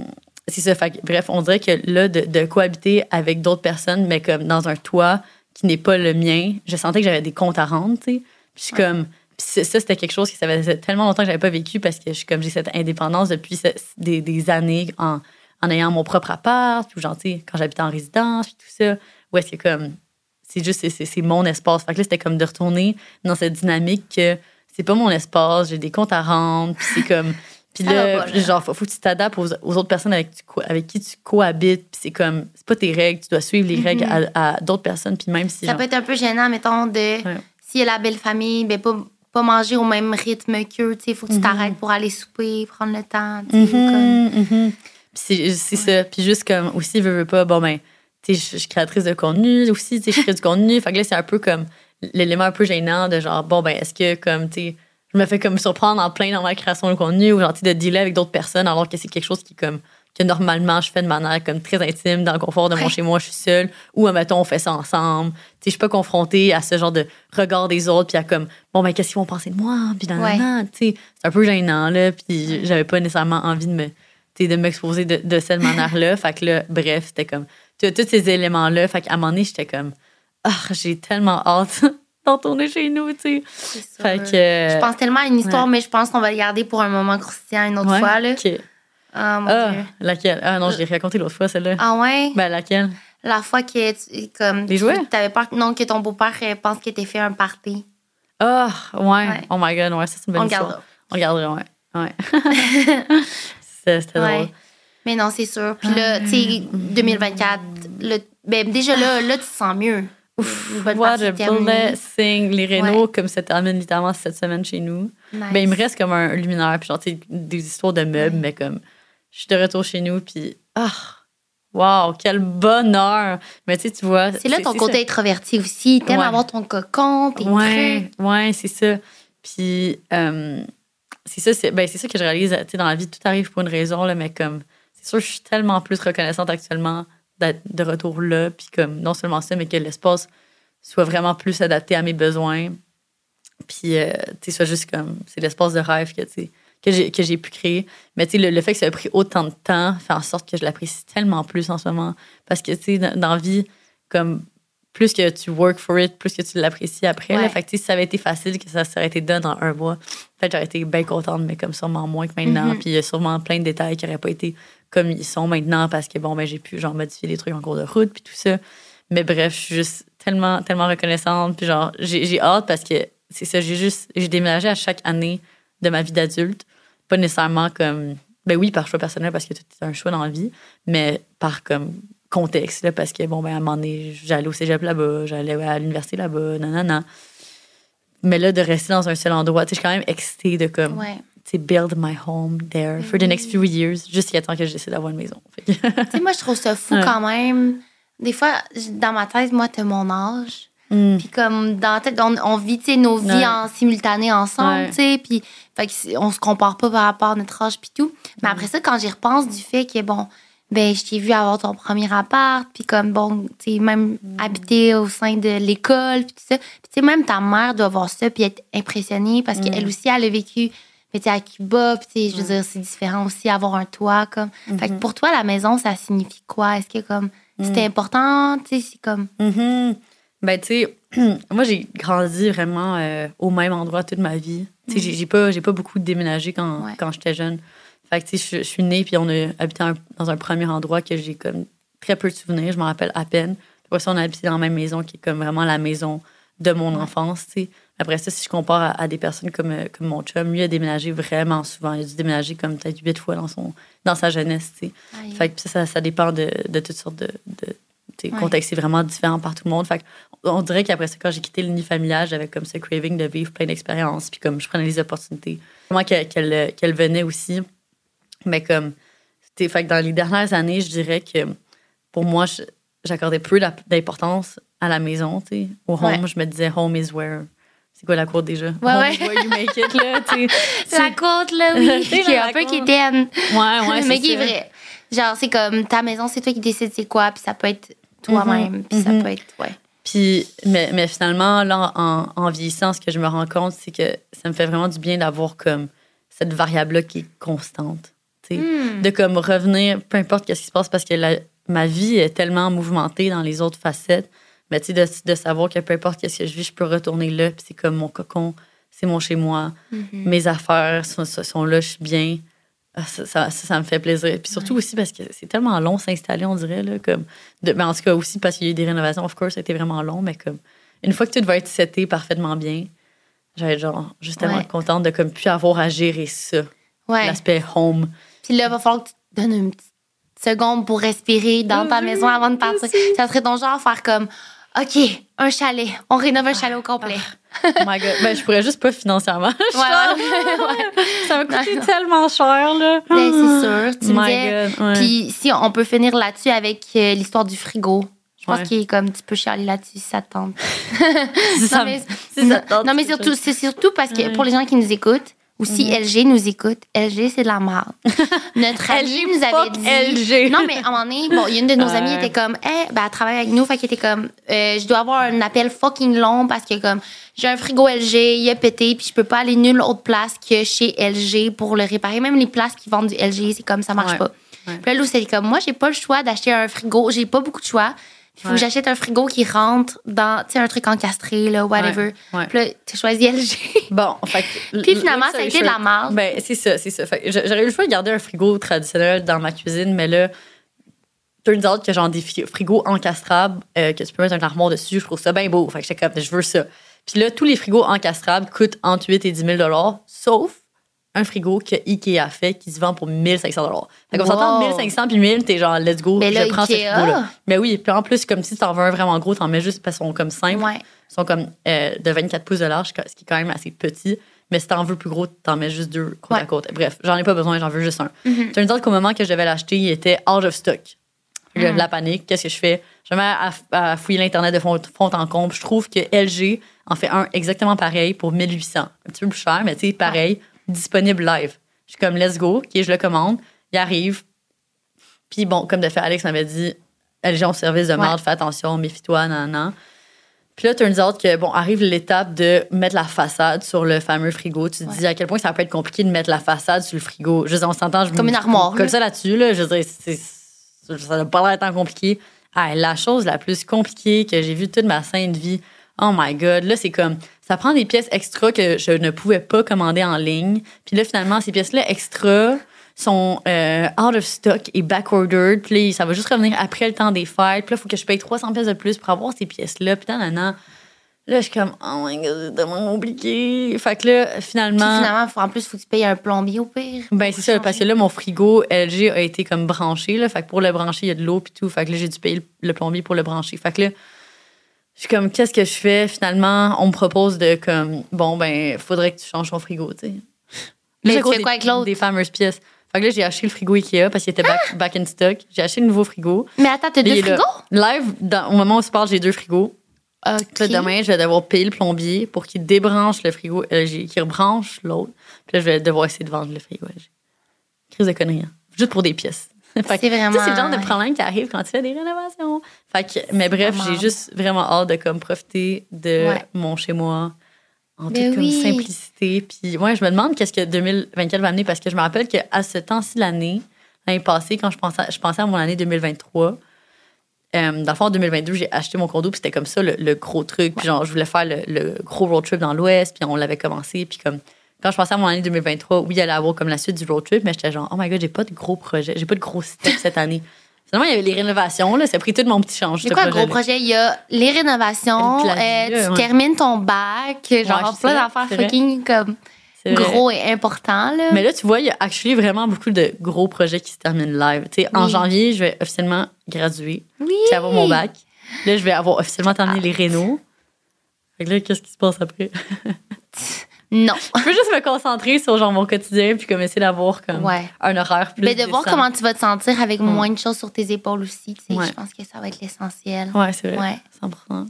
c'est ça. Fait que, bref, on dirait que là, de, de cohabiter avec d'autres personnes, mais comme dans un toit qui n'est pas le mien, je sentais que j'avais des comptes à rendre, tu sais. Puis, je suis comme. Puis ça, c'était quelque chose qui ça faisait tellement longtemps que j'avais pas vécu parce que je suis comme j'ai cette indépendance depuis des, des années en, en ayant mon propre appart, puis genre, tu sais, quand j'habitais en résidence, puis tout ça. Est-ce que comme. C'est juste, c'est- c'est c'est mon espace. Fait que là, c'était comme de retourner dans cette dynamique que c'est pas mon espace, j'ai des comptes à rendre, puis c'est comme. Puis là, pas, puis là. genre, faut, faut que tu t'adaptes aux, aux autres personnes avec, tu qui tu cohabites. Puis c'est comme, c'est pas tes règles, tu dois suivre les règles à, à d'autres personnes. Puis même si. Ça genre- peut être un peu gênant, mettons, de Ouais. s'il y a la belle famille, ben pas, pas manger au même rythme qu'eux. Il faut que tu Mhm. t'arrêtes pour aller souper, prendre le temps. tu sais, comme- Mhm, mhm. Puis c'est ça. Puis juste comme aussi, veux, veux pas, bon, ben, tu sais, je suis créatrice de contenu aussi, tu sais, je crée du contenu. Fait que là, c'est un peu comme l'élément un peu gênant de genre, bon, ben, est-ce que comme, tu sais, je me fais comme surprendre en plein dans ma création de contenu ou sais, de dealer avec d'autres personnes alors que c'est quelque chose qui, comme, que normalement, je fais de manière comme très intime, dans le confort de mon Ouais. chez moi, je suis seule, ou, mettons, on fait ça ensemble. Tu sais, je suis pas confrontée à ce genre de regard des autres, puis à comme, bon, ben, qu'est-ce qu'ils vont penser de moi, puis nan, Ouais. tu sais, c'est un peu gênant, là, puis j'avais pas nécessairement envie de me, tu sais, de m'exposer de, de cette manière-là. fait que là, bref, c'était comme, tu tous ces éléments-là, fait qu'à un moment donné, j'étais comme, ah, j'ai tellement hâte d'en tourner chez nous, tu sais. Fait que. euh, Je pense tellement à une histoire, ouais. mais je pense qu'on va le garder pour un moment croustillant une autre ouais, fois. Là. ok. Ah, mon Ah, Dieu. laquelle? Ah non, je l'ai raconté l'autre fois, celle-là. Ah ouais? Ben, laquelle? La fois que tu, comme, Les jouets? avais peur non, que ton beau-père euh, pense que t'aies fait un party. Ah, ouais. Ouais. Oh my god, ouais, ça, c'est une bonne On histoire. gardera. On regardera, ouais. Ouais. C'était c'était Ouais. drôle. Mais non, c'est sûr. Puis là, tu sais, 2024, le- ben, déjà là, là, tu te sens mieux. Une bonne What a blessing. Les rénaux, comme ça termine littéralement cette semaine chez nous. Nice. Ben, il me reste comme un luminaire, puis genre, des histoires de meubles, mais comme, je suis de retour chez nous, puis, ah, wow, quel bonheur. Mais tu sais, tu vois. C'est là ton côté ça. introverti aussi. T'aimes Ouais. avoir ton cocon, tes Ouais, trucs. ouais, c'est ça. Puis, euh, c'est ça, c'est ben, ça que je réalise, tu sais, dans la vie, tout arrive pour une raison, là, mais comme, c'est sûr, je suis tellement plus reconnaissante actuellement d'être de retour là, puis comme, non seulement ça, mais que l'espace soit vraiment plus adapté à mes besoins. Puis, euh, tu sais, soit juste comme, c'est l'espace de rêve que, que j'ai, que j'ai pu créer. Mais tu sais, le, le fait que ça a pris autant de temps fait en sorte que je l'apprécie tellement plus en ce moment. Parce que, tu sais, dans, dans la vie, comme plus que tu work for it, plus que tu l'apprécies après. Là. Ouais. Fait que, si ça avait été facile, que ça serait été done en un mois, peut-être j'aurais été bien contente, mais comme sûrement moins que maintenant. Mhm. Puis il y a sûrement plein de détails qui n'auraient pas été comme ils sont maintenant parce que, bon, ben, j'ai pu, genre, modifier des trucs en cours de route, puis tout ça. Mais bref, je suis juste tellement, tellement reconnaissante. Puis genre, j'ai hâte parce que c'est ça, j'ai juste, j'ai déménagé à chaque année de ma vie d'adulte. Pas nécessairement comme, ben oui, par choix personnel parce que tout est un choix dans la vie, mais par comme contexte, là, parce que bon, ben à un moment donné, j'allais au cégep là-bas, j'allais à l'université là-bas, nanana. Mais là, de rester dans un seul endroit, tu je suis quand même excitée de comme, Ouais. Build my home there for the next few years, jusqu'à temps que je décide d'avoir une maison. Tu sais, moi, je trouve ça fou Ouais. quand même. Des fois, dans ma tête, moi, t'as mon âge. Mm. Puis comme dans la tête, on, on vit, nos vies Ouais. en simultané ensemble, Ouais. tu sais. Puis fait on se compare pas par rapport à notre âge puis tout. Mais après ça, quand j'y repense du fait que, bon, ben je t'ai vu avoir ton premier appart, puis comme, bon, tu sais, même Mm. habiter au sein de l'école, puis tout ça. Puis tu sais, même ta mère doit voir ça puis être impressionnée parce Mm. qu'elle aussi, elle a vécu... Mais tu à Cuba, puis je veux dire, c'est différent aussi avoir un toit, comme. Fait que Mm-hmm. pour toi, la maison, ça signifie quoi? Est-ce que, comme, Mm. c'était important, tu sais, c'est comme... Mhm. Ben, tu sais, moi, j'ai grandi vraiment euh, au même endroit toute ma vie. Tu sais, j'ai- j'ai pas, j'ai pas beaucoup déménagé quand, Ouais. quand j'étais jeune. Fait que, tu sais, je, suis née, puis on a habité un- dans un premier endroit que j'ai comme très peu de souvenirs. Je m'en rappelle à peine. Puis ça, on a habité dans la même maison qui est comme vraiment la maison de mon enfance, tu sais. Après ça, si je compare à, à des personnes comme, euh, comme mon chum, lui a déménagé vraiment souvent. Il a dû déménager comme peut-être huit fois dans, son, dans sa jeunesse. Fait que ça, ça, ça dépend de, de toutes sortes de. de Ouais. contexte est vraiment différent par tout le monde. Fait on dirait qu'après ça, quand j'ai quitté le nid familial, j'avais comme ce craving de vivre plein d'expériences. Puis comme je prenais les opportunités. Comment qu'elle qu'elle venait aussi. Mais comme. Fait que dans les dernières années, je dirais que pour moi, j'accordais peu d'importance à la maison. Au home, Ouais. je me disais home is where. C'est quoi la cour déjà? ouais. you make it, là. La côte, là, oui. Qui est un peu côte. quétaine. Ouais, ouais, mais c'est qui est vrai. Genre, c'est comme ta maison, c'est toi qui décides c'est quoi, puis ça peut être toi-même, puis ça mhm. peut être. Ouais. Puis, mais, mais finalement, là, en, en vieillissant, ce que je me rends compte, c'est que ça me fait vraiment du bien d'avoir comme cette variable-là qui est constante. tu sais. Hmm. De comme revenir, peu importe qu'est-ce qui se passe, parce que la- ma vie est tellement mouvementée dans les autres facettes. Mais tu sais, de, de savoir que peu importe qu'est-ce que je vis, je peux retourner là, puis c'est comme mon cocon, c'est mon chez-moi. Mhm. Mes affaires sont, sont là, je suis bien. Ah, Ça, ça, ça, ça me fait plaisir. Puis surtout aussi parce que c'est tellement long s'installer, on dirait. Là, comme de, mais en tout cas, aussi parce qu'il y a eu des rénovations, of course, ça a été vraiment long, mais comme une fois que tout va être seté parfaitement bien, j'allais être genre juste tellement Ouais. contente de comme plus avoir à gérer ça, Ouais. l'aspect home. Puis là, il va falloir que tu te donnes une petite seconde pour respirer dans ta maison avant de partir. Ça serait ton genre faire comme OK, un chalet. On rénove un chalet au complet. Oh my God. Ben, je pourrais juste pas financièrement. Ouais, ouais. Ça m'a coûté tellement cher, là. Ben, c'est sûr. Tu me my disais- God. ouais. Puis si on peut finir là-dessus avec euh, l'histoire du frigo. Je pense qu'il est comme tu peux chialer là-dessus si ça te tente. Non, me- mais, si ça te tente, non, mais c'est surtout, c'est surtout parce que pour les gens qui nous écoutent, ou si Mhm. LG nous écoute, LG, c'est de la merde. Notre ami nous avait dit. LG. Non, mais à un moment donné, bon, il y a une de nos Ouais. amies était comme, eh, ben, elle travaille avec nous, fait qu'elle était comme, euh, je dois avoir un appel fucking long parce que, comme, j'ai un frigo LG, il a pété, puis je peux pas aller nulle autre place que chez LG pour le réparer. Même les places qui vendent du LG, c'est comme, ça marche Ouais. pas. Ouais. Puis là, Lou, c'est comme, moi, j'ai pas le choix d'acheter un frigo. J'ai pas beaucoup de choix. Il faut Ouais. que j'achète un frigo qui rentre dans, tu sais, un truc encastré, là, whatever. Ouais. Puis là, t'as choisi LG. Bon, fait que- Puis finalement, ça a été de la merde. Ben, c'est ça, c'est ça. Fait que J'aurais eu le choix de garder un frigo traditionnel dans ma cuisine, mais là, turns out que genre des fri- frigos encastrables, euh, que tu peux mettre un armoire dessus, je trouve ça bien beau. Fait que j'étais comme, je veux ça. Puis là, tous les frigos encastrables coûtent entre 8 et 10 000 sauf un frigo que Ikea fait qui se vend pour 1500 Fait qu'on s'entend Wow. 1500 puis 1000, t'es genre, let's go, Mais là, je prends ce Ikea? frigo-là. Mais oui, puis en plus, comme si t'en veux un vraiment gros, t'en mets juste parce qu'ils sont comme simples. Ouais. Ils sont comme euh, de 24 pouces de large, ce qui est quand même assez petit. Mais si t'en veux plus gros, t'en mets juste deux côte Ouais. à côte. Bref, j'en ai pas besoin, j'en veux juste un. Mhm. Tu me dis qu'au moment que je devais l'acheter, il était out of stock. Là, Mhm. La panique, qu'est-ce que je fais? Je me mets à, à fouiller l'Internet de fond, fond en comble. Je trouve que LG en fait un exactement pareil pour 1800. Un petit peu plus cher, mais tu sais, pareil, disponible live. Je suis comme, let's go, OK, je le commande. Il arrive. Puis bon, comme de fait, Alex m'avait dit, LG en service de Ouais. merde, fais attention, méfie-toi, nan, nan. Puis là, turns out que, bon, arrive l'étape de mettre la façade sur le fameux frigo. Tu te Ouais. dis à quel point ça peut être compliqué de mettre la façade sur le frigo. Je veux dire, on s'entend, je Comme me- une armoire, là. ça là-dessus, là. Je veux dire, ça n'a pas l'air tant compliqué. Ah, la chose la plus compliquée que j'ai vue toute ma sainte vie. Oh my God. Là, c'est comme, ça prend des pièces extra que je ne pouvais pas commander en ligne. Puis là, finalement, ces pièces-là extra sont euh, out of stock et backordered. Puis là, ça va juste revenir après le temps des fêtes. Puis là, il faut que je paye 300 pièces de plus pour avoir ces pièces-là. Puis là, Là, je suis comme, oh my god, c'est tellement compliqué. Fait que là, Puis finalement. finalement, en plus, il faut que tu payes un plombier au pire. Ben, c'est ça, parce que là, mon frigo LG a été comme branché. Là, fait que pour le brancher, il y a de l'eau puis tout. Fait que là, j'ai dû payer le plombier pour le brancher. Fait que là, je suis comme, qu'est-ce que je fais? Finalement, on me propose de comme, bon, ben, faudrait que tu changes ton frigo, tu sais. Mais tu fais quoi avec l'autre? Des fameuses pièces. Fait que là, j'ai acheté le frigo Ikea parce qu'il était back, back in stock. J'ai acheté le nouveau frigo. Mais attends, t'as deux là. frigos? Live, dans- au moment où on se parle, j'ai deux frigos. Là, demain, je vais devoir payer le plombier pour qu'il débranche le frigo LG, qu'il rebranche l'autre. Puis là, je vais devoir essayer de vendre le frigo LG. Crise de conneries. hein. Juste pour des pièces. C'est vraiment- C'est le genre de problème qui arrive quand tu fais des rénovations. Fait que, mais bref, j'ai juste vraiment hâte de comme, profiter de Ouais. mon chez-moi en toute Ben comme, oui. simplicité. Puis ouais, je me demande qu'est-ce que 2024 va amener parce que je me rappelle qu'à ce temps-ci de l'année, l'année passée, quand je pensais, je pensais à mon année 2023, euh, dans le fond, en 2022, j'ai acheté mon condo, puis c'était comme ça le, le gros truc. Puis genre, je voulais faire le, le gros road trip dans l'Ouest, puis on l'avait commencé. Puis comme, quand je pensais à mon année 2023, oui, il allait avoir comme la suite du road trip, mais j'étais genre, oh my god, j'ai pas de gros projets, j'ai pas de gros steps cette année. Finalement, il y avait les rénovations, là, ça a pris tout mon petit change. C'est ce quoi le gros projet? Il y a les rénovations, Le euh, tu ouais. termines ton bac, genre c'est plein d'affaires fucking comme gros et importants. Là. Mais là, tu vois, il y a actually vraiment beaucoup de gros projets qui se terminent live. Tu sais, en Oui. janvier, je vais officiellement graduer, oui. puis avoir mon bac. Là, je vais avoir officiellement terminé les rénaux. Fait que là, qu'est-ce qui se passe après? Non. Je peux juste me concentrer sur genre mon quotidien puis comme essayer d'avoir comme Ouais. un horaire plus Mais de voir comment tu vas te sentir avec moins de choses sur tes épaules aussi, tu sais, Ouais. je pense que ça va être l'essentiel. Ouais, c'est vrai. Ouais. 100%.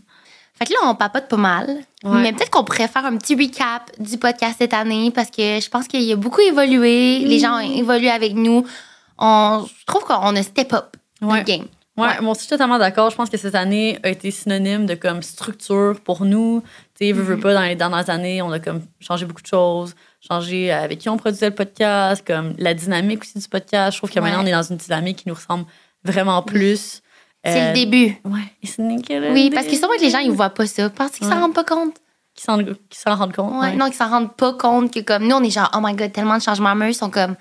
Fait que là, on papote pas mal. Ouais. Mais peut-être qu'on pourrait faire un petit recap du podcast cette année parce que je pense qu'il a beaucoup évolué. Les gens ont évolué avec nous. On, je trouve qu'on a step up Ouais. notre game. Ouais, Ouais. moi aussi, je suis totalement d'accord. Je pense que cette année a été synonyme de comme structure pour nous. Tu sais, Mm-hmm. veux pas, dans les dernières années, on a comme changé beaucoup de choses. Changé avec qui on produisait le podcast, comme la dynamique aussi du podcast. Je trouve que Ouais. maintenant, on est dans une dynamique qui nous ressemble vraiment plus. C'est Euh, le début. Ouais. Oui, parce que sûrement que les gens, ils voient pas ça. Parce qu'ils s'en rendent pas compte. Qui s'en s'en rendent compte. Ouais. Non, qu'ils s'en rendent pas compte que comme nous, on est genre, oh my god, tellement de changements. Mais ils sont comme,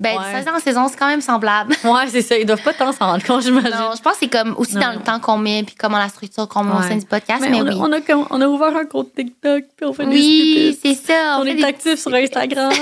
ben, Ouais. de saison en saison, c'est quand même semblable. Ouais, c'est ça. Ils doivent pas tant s'en rendre compte, j'imagine. Non, je pense que c'est comme aussi Non. dans le temps qu'on met puis comment la structure qu'on met au sein du podcast. Mais Mais, on, a, oui. on, a, comme- on a ouvert un compte TikTok, puis on fait oui, des c'est ça. On, est des actifs sur Instagram,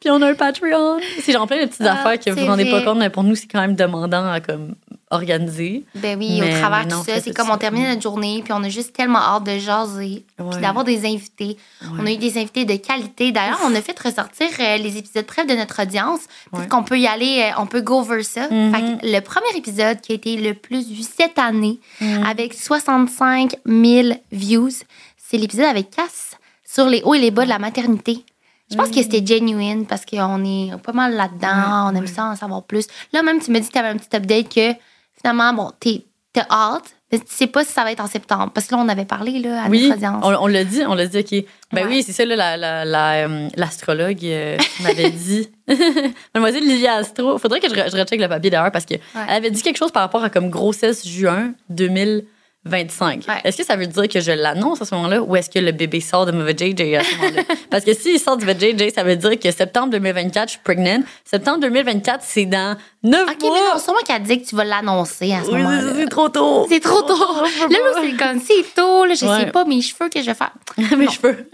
puis on a un Patreon. C'est genre plein de petites Ah, affaires que vous vous rendez pas compte, mais pour nous, c'est quand même demandant à comme organiser. Ben oui, Mais- au travers de ça, c'est comme on termine notre journée, puis on a juste tellement hâte de jaser, Ouais. puis d'avoir des invités. On a eu des invités de qualité. D'ailleurs, on a fait ressortir euh, les épisodes brefs de notre audience. Peut-être Ouais. qu'on peut y aller, euh, on peut go over ça. Fait que le premier épisode qui a été le plus vu cette année, Mhm. avec 65 000 views, c'est l'épisode avec Cass sur les hauts et les bas de la maternité. Je pense que c'était genuine parce qu'on est pas mal là-dedans, on aime ça en savoir plus. Là, même, tu me dis que tu avais un petit update que finalement, bon, t'es- hâte, mais tu sais pas si ça va être en septembre. Parce que là, on avait parlé là, à Oui, notre audience. on, on l'a dit, on l'a dit, OK. Ben Ouais. oui, c'est ça, là, la- la- la, euh, l'astrologue euh, m'avait dit. Mademoiselle Livia Astro, faudrait que je, re- je recheck le papier d'ailleurs parce qu'elle avait dit quelque chose par rapport à comme grossesse juin 2025. Ouais. Est-ce que ça veut dire que je l'annonce à ce moment-là ou est-ce que le bébé sort de mauvais JJ à ce moment-là? parce que s'il sort du mauvais JJ, ça veut dire que septembre 2024, je suis pregnant. Septembre 2024, c'est dans 9 Ok, mais mois. non, sûrement qu'elle dit que tu vas l'annoncer à ce Oui, moment-là. c'est trop tôt. C'est trop tôt. Là, là, pas. c'est comme, c'est tôt, là, je Ouais. sais pas mes cheveux que je vais faire. Mes cheveux.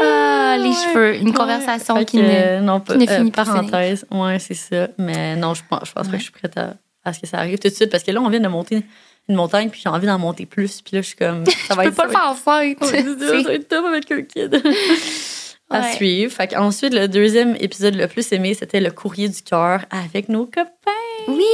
ah, les Ouais. cheveux. Une. Conversation qui que, ne. non, pas, qui ne euh, finit plus parenthèse. Ouais, c'est ça. Mais non, je pense, je pense pas que je suis prête à, à ce que ça arrive tout de suite parce que là, on vient de monter une montagne puis j'ai envie d'en monter plus. Puis là, je suis comme. Ça va Je être peux pas le ça faire en. Ouais, c'est top avec un kid. À Ouais. suivre. Fait ensuite, le deuxième épisode le plus aimé, c'était le courrier du cœur avec nos copains. Oui,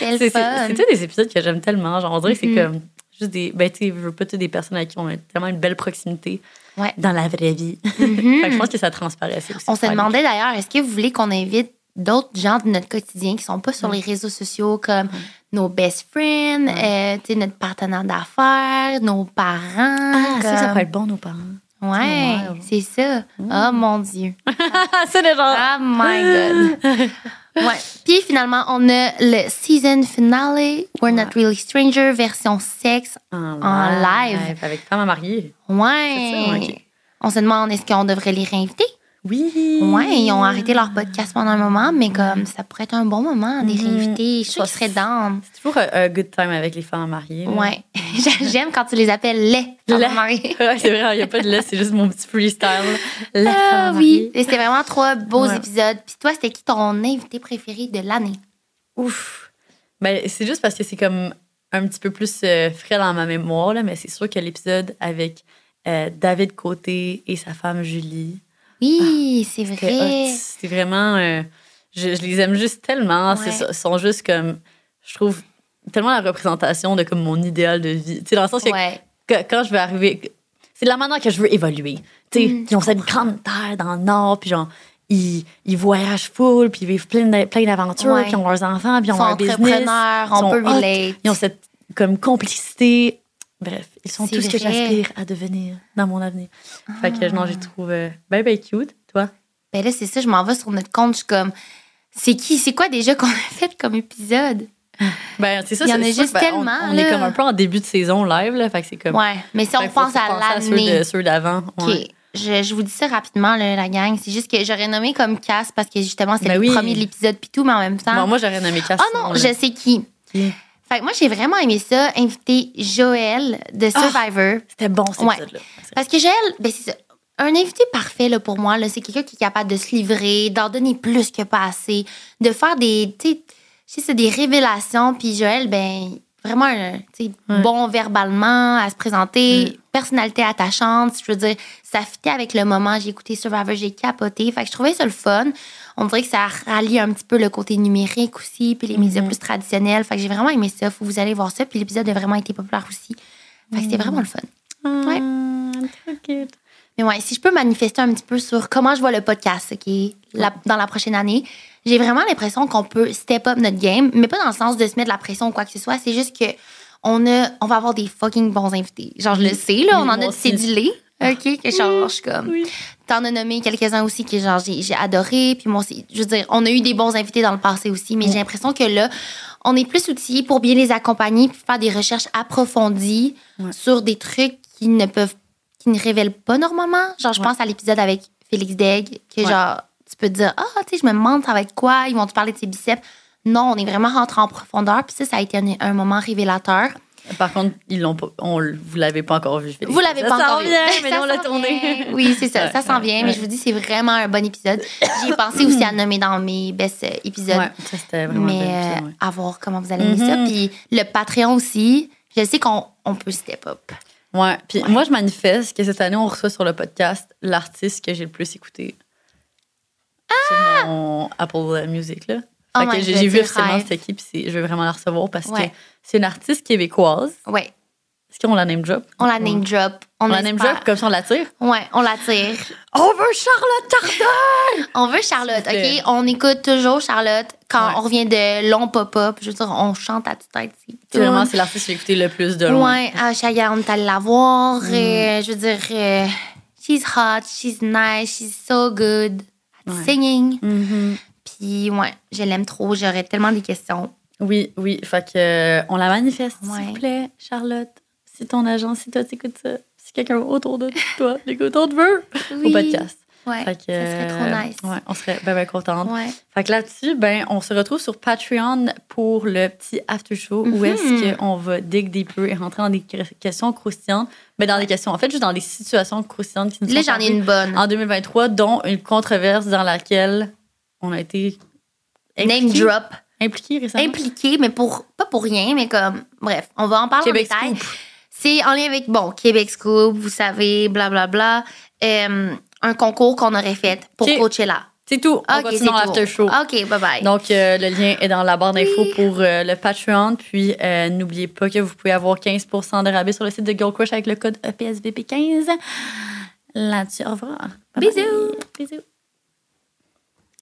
C'était des épisodes que j'aime tellement. Genre, on dirait que c'est comme juste des. Ben, tu veux pas, des personnes avec qui on a tellement une belle proximité Ouais. dans la vraie vie. Mhm. Fait que je pense que ça transparaît. c'est aussi On se demandait d'ailleurs, est-ce que vous voulez qu'on invite d'autres gens de notre quotidien qui sont pas sur les réseaux sociaux comme nos best friends, euh, tu sais, notre partenaire d'affaires, nos parents. Ah, ça, ça pourrait être bon, nos parents. Ouais, c'est ça. Oh mon Dieu. c'est le genre. Oh my God. Ouais. Puis finalement, on a le season finale, We're Not Really Stranger, version sexe. En, En live. Avec femme à marier. Ouais. Ça. On se demande est-ce qu'on devrait les réinviter? Oui. Ouais, ils ont arrêté leur podcast pendant un moment, mais comme ça pourrait être un bon moment de les Mhm. réinviter. Je suis qu'ils seraient down. C'est toujours un, un good time avec les femmes à marier. là. Ouais. J'aime quand tu les appelles les femmes mariées. Ouais, c'est vrai, il n'y a pas de là, c'est juste mon petit freestyle. La Ah oui. Et c'était vraiment trois beaux Ouais. épisodes. Puis toi, c'était qui ton invité préféré de l'année? Ouf. Ben, c'est juste parce que c'est comme un petit peu plus euh, frais dans ma mémoire, là, mais c'est sûr que l'épisode avec euh, David Côté et sa femme Julie, Oui, c'est c'était vrai. C'est vraiment. euh, je, je les aime juste tellement. Ouais. C'est- Ils sont juste comme. Je trouve tellement la représentation de comme mon idéal de vie. Tu sais, dans le sens que Ouais. que- quand je vais arriver, c'est de la manière que je veux évoluer. Tu sais, Mm, ils ont cette grande terre dans le nord, puis genre, ils, ils voyagent full, puis ils vivent plein plein d'aventures, Ouais. puis ils ont leurs enfants, puis ils ont leur business. entrepreneurs, Ils on sont peut hot, relate. Ils ont cette comme complicité. Bref, ils sont tout ce que j'aspire à devenir dans mon avenir. Fait que non, Ah. j'ai trouvé ben ben cute, toi? Ben là, c'est ça, je m'en vais sur notre compte, je suis comme, c'est qui, c'est quoi déjà qu'on a fait comme épisode? Ben c'est ça, Il y en c'est a juste ben, tellement, On, est comme un peu en début de saison live là, fait que c'est comme Ouais, mais si on pense à l'année. ceux d'avant. Je, je vous dis ça rapidement, là, la gang. C'est juste que j'aurais nommé comme Cass parce que justement, c'est Ben le oui. premier de l'épisode puis tout, mais en même temps. Bon, moi j'aurais nommé Cass. oh non, je sais qui. Qui? Fait que moi, j'ai vraiment aimé ça, inviter Joël de Ah! Survivor. C'était bon cet Ouais. épisode-là. Parce que Joël, ben c'est ça. Un invité parfait là, pour moi, là, c'est quelqu'un qui est capable de se livrer, d'en donner plus que pas assez, de faire des, c'est des révélations. Puis Joël, ben vraiment, un, Ouais. bon verbalement, à se présenter, personnalité attachante. Je veux dire, ça fitait avec le moment. J'ai écouté Survivor, j'ai capoté. Fait que je trouvais ça le fun. On dirait que ça rallie un petit peu le côté numérique aussi, puis les médias Mhm. plus traditionnels. Fait que j'ai vraiment aimé ça. Faut vous allez voir ça. Puis l'épisode a vraiment été populaire aussi. Fait que c'était vraiment le fun. Ouais. Ah, cute. Mais ouais, si je peux manifester un petit peu sur comment je vois le podcast, OK, la- dans la prochaine année, j'ai vraiment l'impression qu'on peut step up notre game, mais pas dans le sens de se mettre de la pression ou quoi que ce soit. C'est juste que on, a, on va avoir des fucking bons invités. Genre, je le sais, là, Oui, on en a aussi. cédulé. OK, que genre, je suis comme. Oui. T'en as nommé quelques-uns aussi que genre j'ai adoré. Puis moi aussi, je veux dire, on a eu des bons invités dans le passé aussi, mais j'ai l'impression que là, on est plus outillés pour bien les accompagner puis faire des recherches approfondies sur des trucs qui ne peuvent, qui ne révèlent pas normalement. Genre, je pense à l'épisode avec Félix Degg, que genre, tu peux te dire, ah, tu sais, je me demande ça va être quoi, ils vont te parler de ses biceps. Non, on est vraiment rentré en profondeur. Puis ça, ça a été un, un moment révélateur. Par contre, ils l'ont pas, on, vous l'avez pas encore vu. Vous l'avez Ça pas encore s'en vu. vient, mais on l'a s'en tourné. vient. Oui, c'est ça. Ouais, ça s'en ouais, vient. ouais. Mais je vous dis, c'est vraiment un bon épisode. J'y ai pensé aussi à nommer dans mes best épisodes. Ouais, ça c'était vraiment mais euh, épisode, à voir comment vous allez aimer ça. Mhm. Puis le Patreon aussi, je sais qu'on on peut step up. Ouais, puis moi, je manifeste que cette année, on reçoit sur le podcast l'artiste que j'ai le plus écouté sur mon Apple Music. Là. Oh j'ai vu officiellement cette équipe, je veux vraiment la recevoir parce Ouais. que c'est une artiste québécoise. Ouais, Est-ce qu'on la name drop? on la name drop. On, On la name drop, comme ça on la tire. Ouais, on la tire. On veut Charlotte Tardin! On veut Charlotte. OK? On écoute toujours Charlotte quand Ouais. on revient de long pop-up. Je veux dire, on chante à toute tête. C'est vraiment, c'est l'artiste que j'ai écouté le plus de loin. Ouais, à Chaya, on est allé la voir. Mm. euh, je veux dire, euh, she's hot, she's nice, she's so good at Ouais. singing. Mhm. Puis, ouais, je l'aime trop. J'aurais tellement des questions. Oui, oui. Fait que, euh, on la manifeste, Ouais. s'il vous plaît, Charlotte. Si ton agent, si toi t'écoutes ça, si quelqu'un autour de toi l'écoute, on te veut au Oui. podcast. Ouais, Fait que, ça serait trop euh, nice. Ouais, on serait bien, bien contente. Ouais. Fait que là-dessus, ben, on se retrouve sur Patreon pour le petit after show où Mhm. est-ce qu'on va dig deeper et rentrer dans des questions croustillantes. Ben, dans des questions, en fait, juste dans des situations croustillantes qui nous Là, j'en ai une bonne. en 2023, dont une controverse dans laquelle on a été Name drop. impliqués récemment. Impliqué, mais pour pas pour rien, mais comme. Bref, on va en parler Québec en détail. C'est en lien avec, bon, Québec Scoop, vous savez, blablabla. Euh, un concours qu'on aurait fait pour Ok. Coachella. C'est tout. On Ok, continue c'est dans tout. l'after show. OK, bye-bye. Donc, euh, le lien est dans la barre d'infos pour euh, le Patreon. Puis, euh, n'oubliez pas que vous pouvez avoir 15 de rabais sur le site de Girl Crush avec le code E EPSVP15. Là-dessus, au revoir. Bye bye. Bisous. Bisous.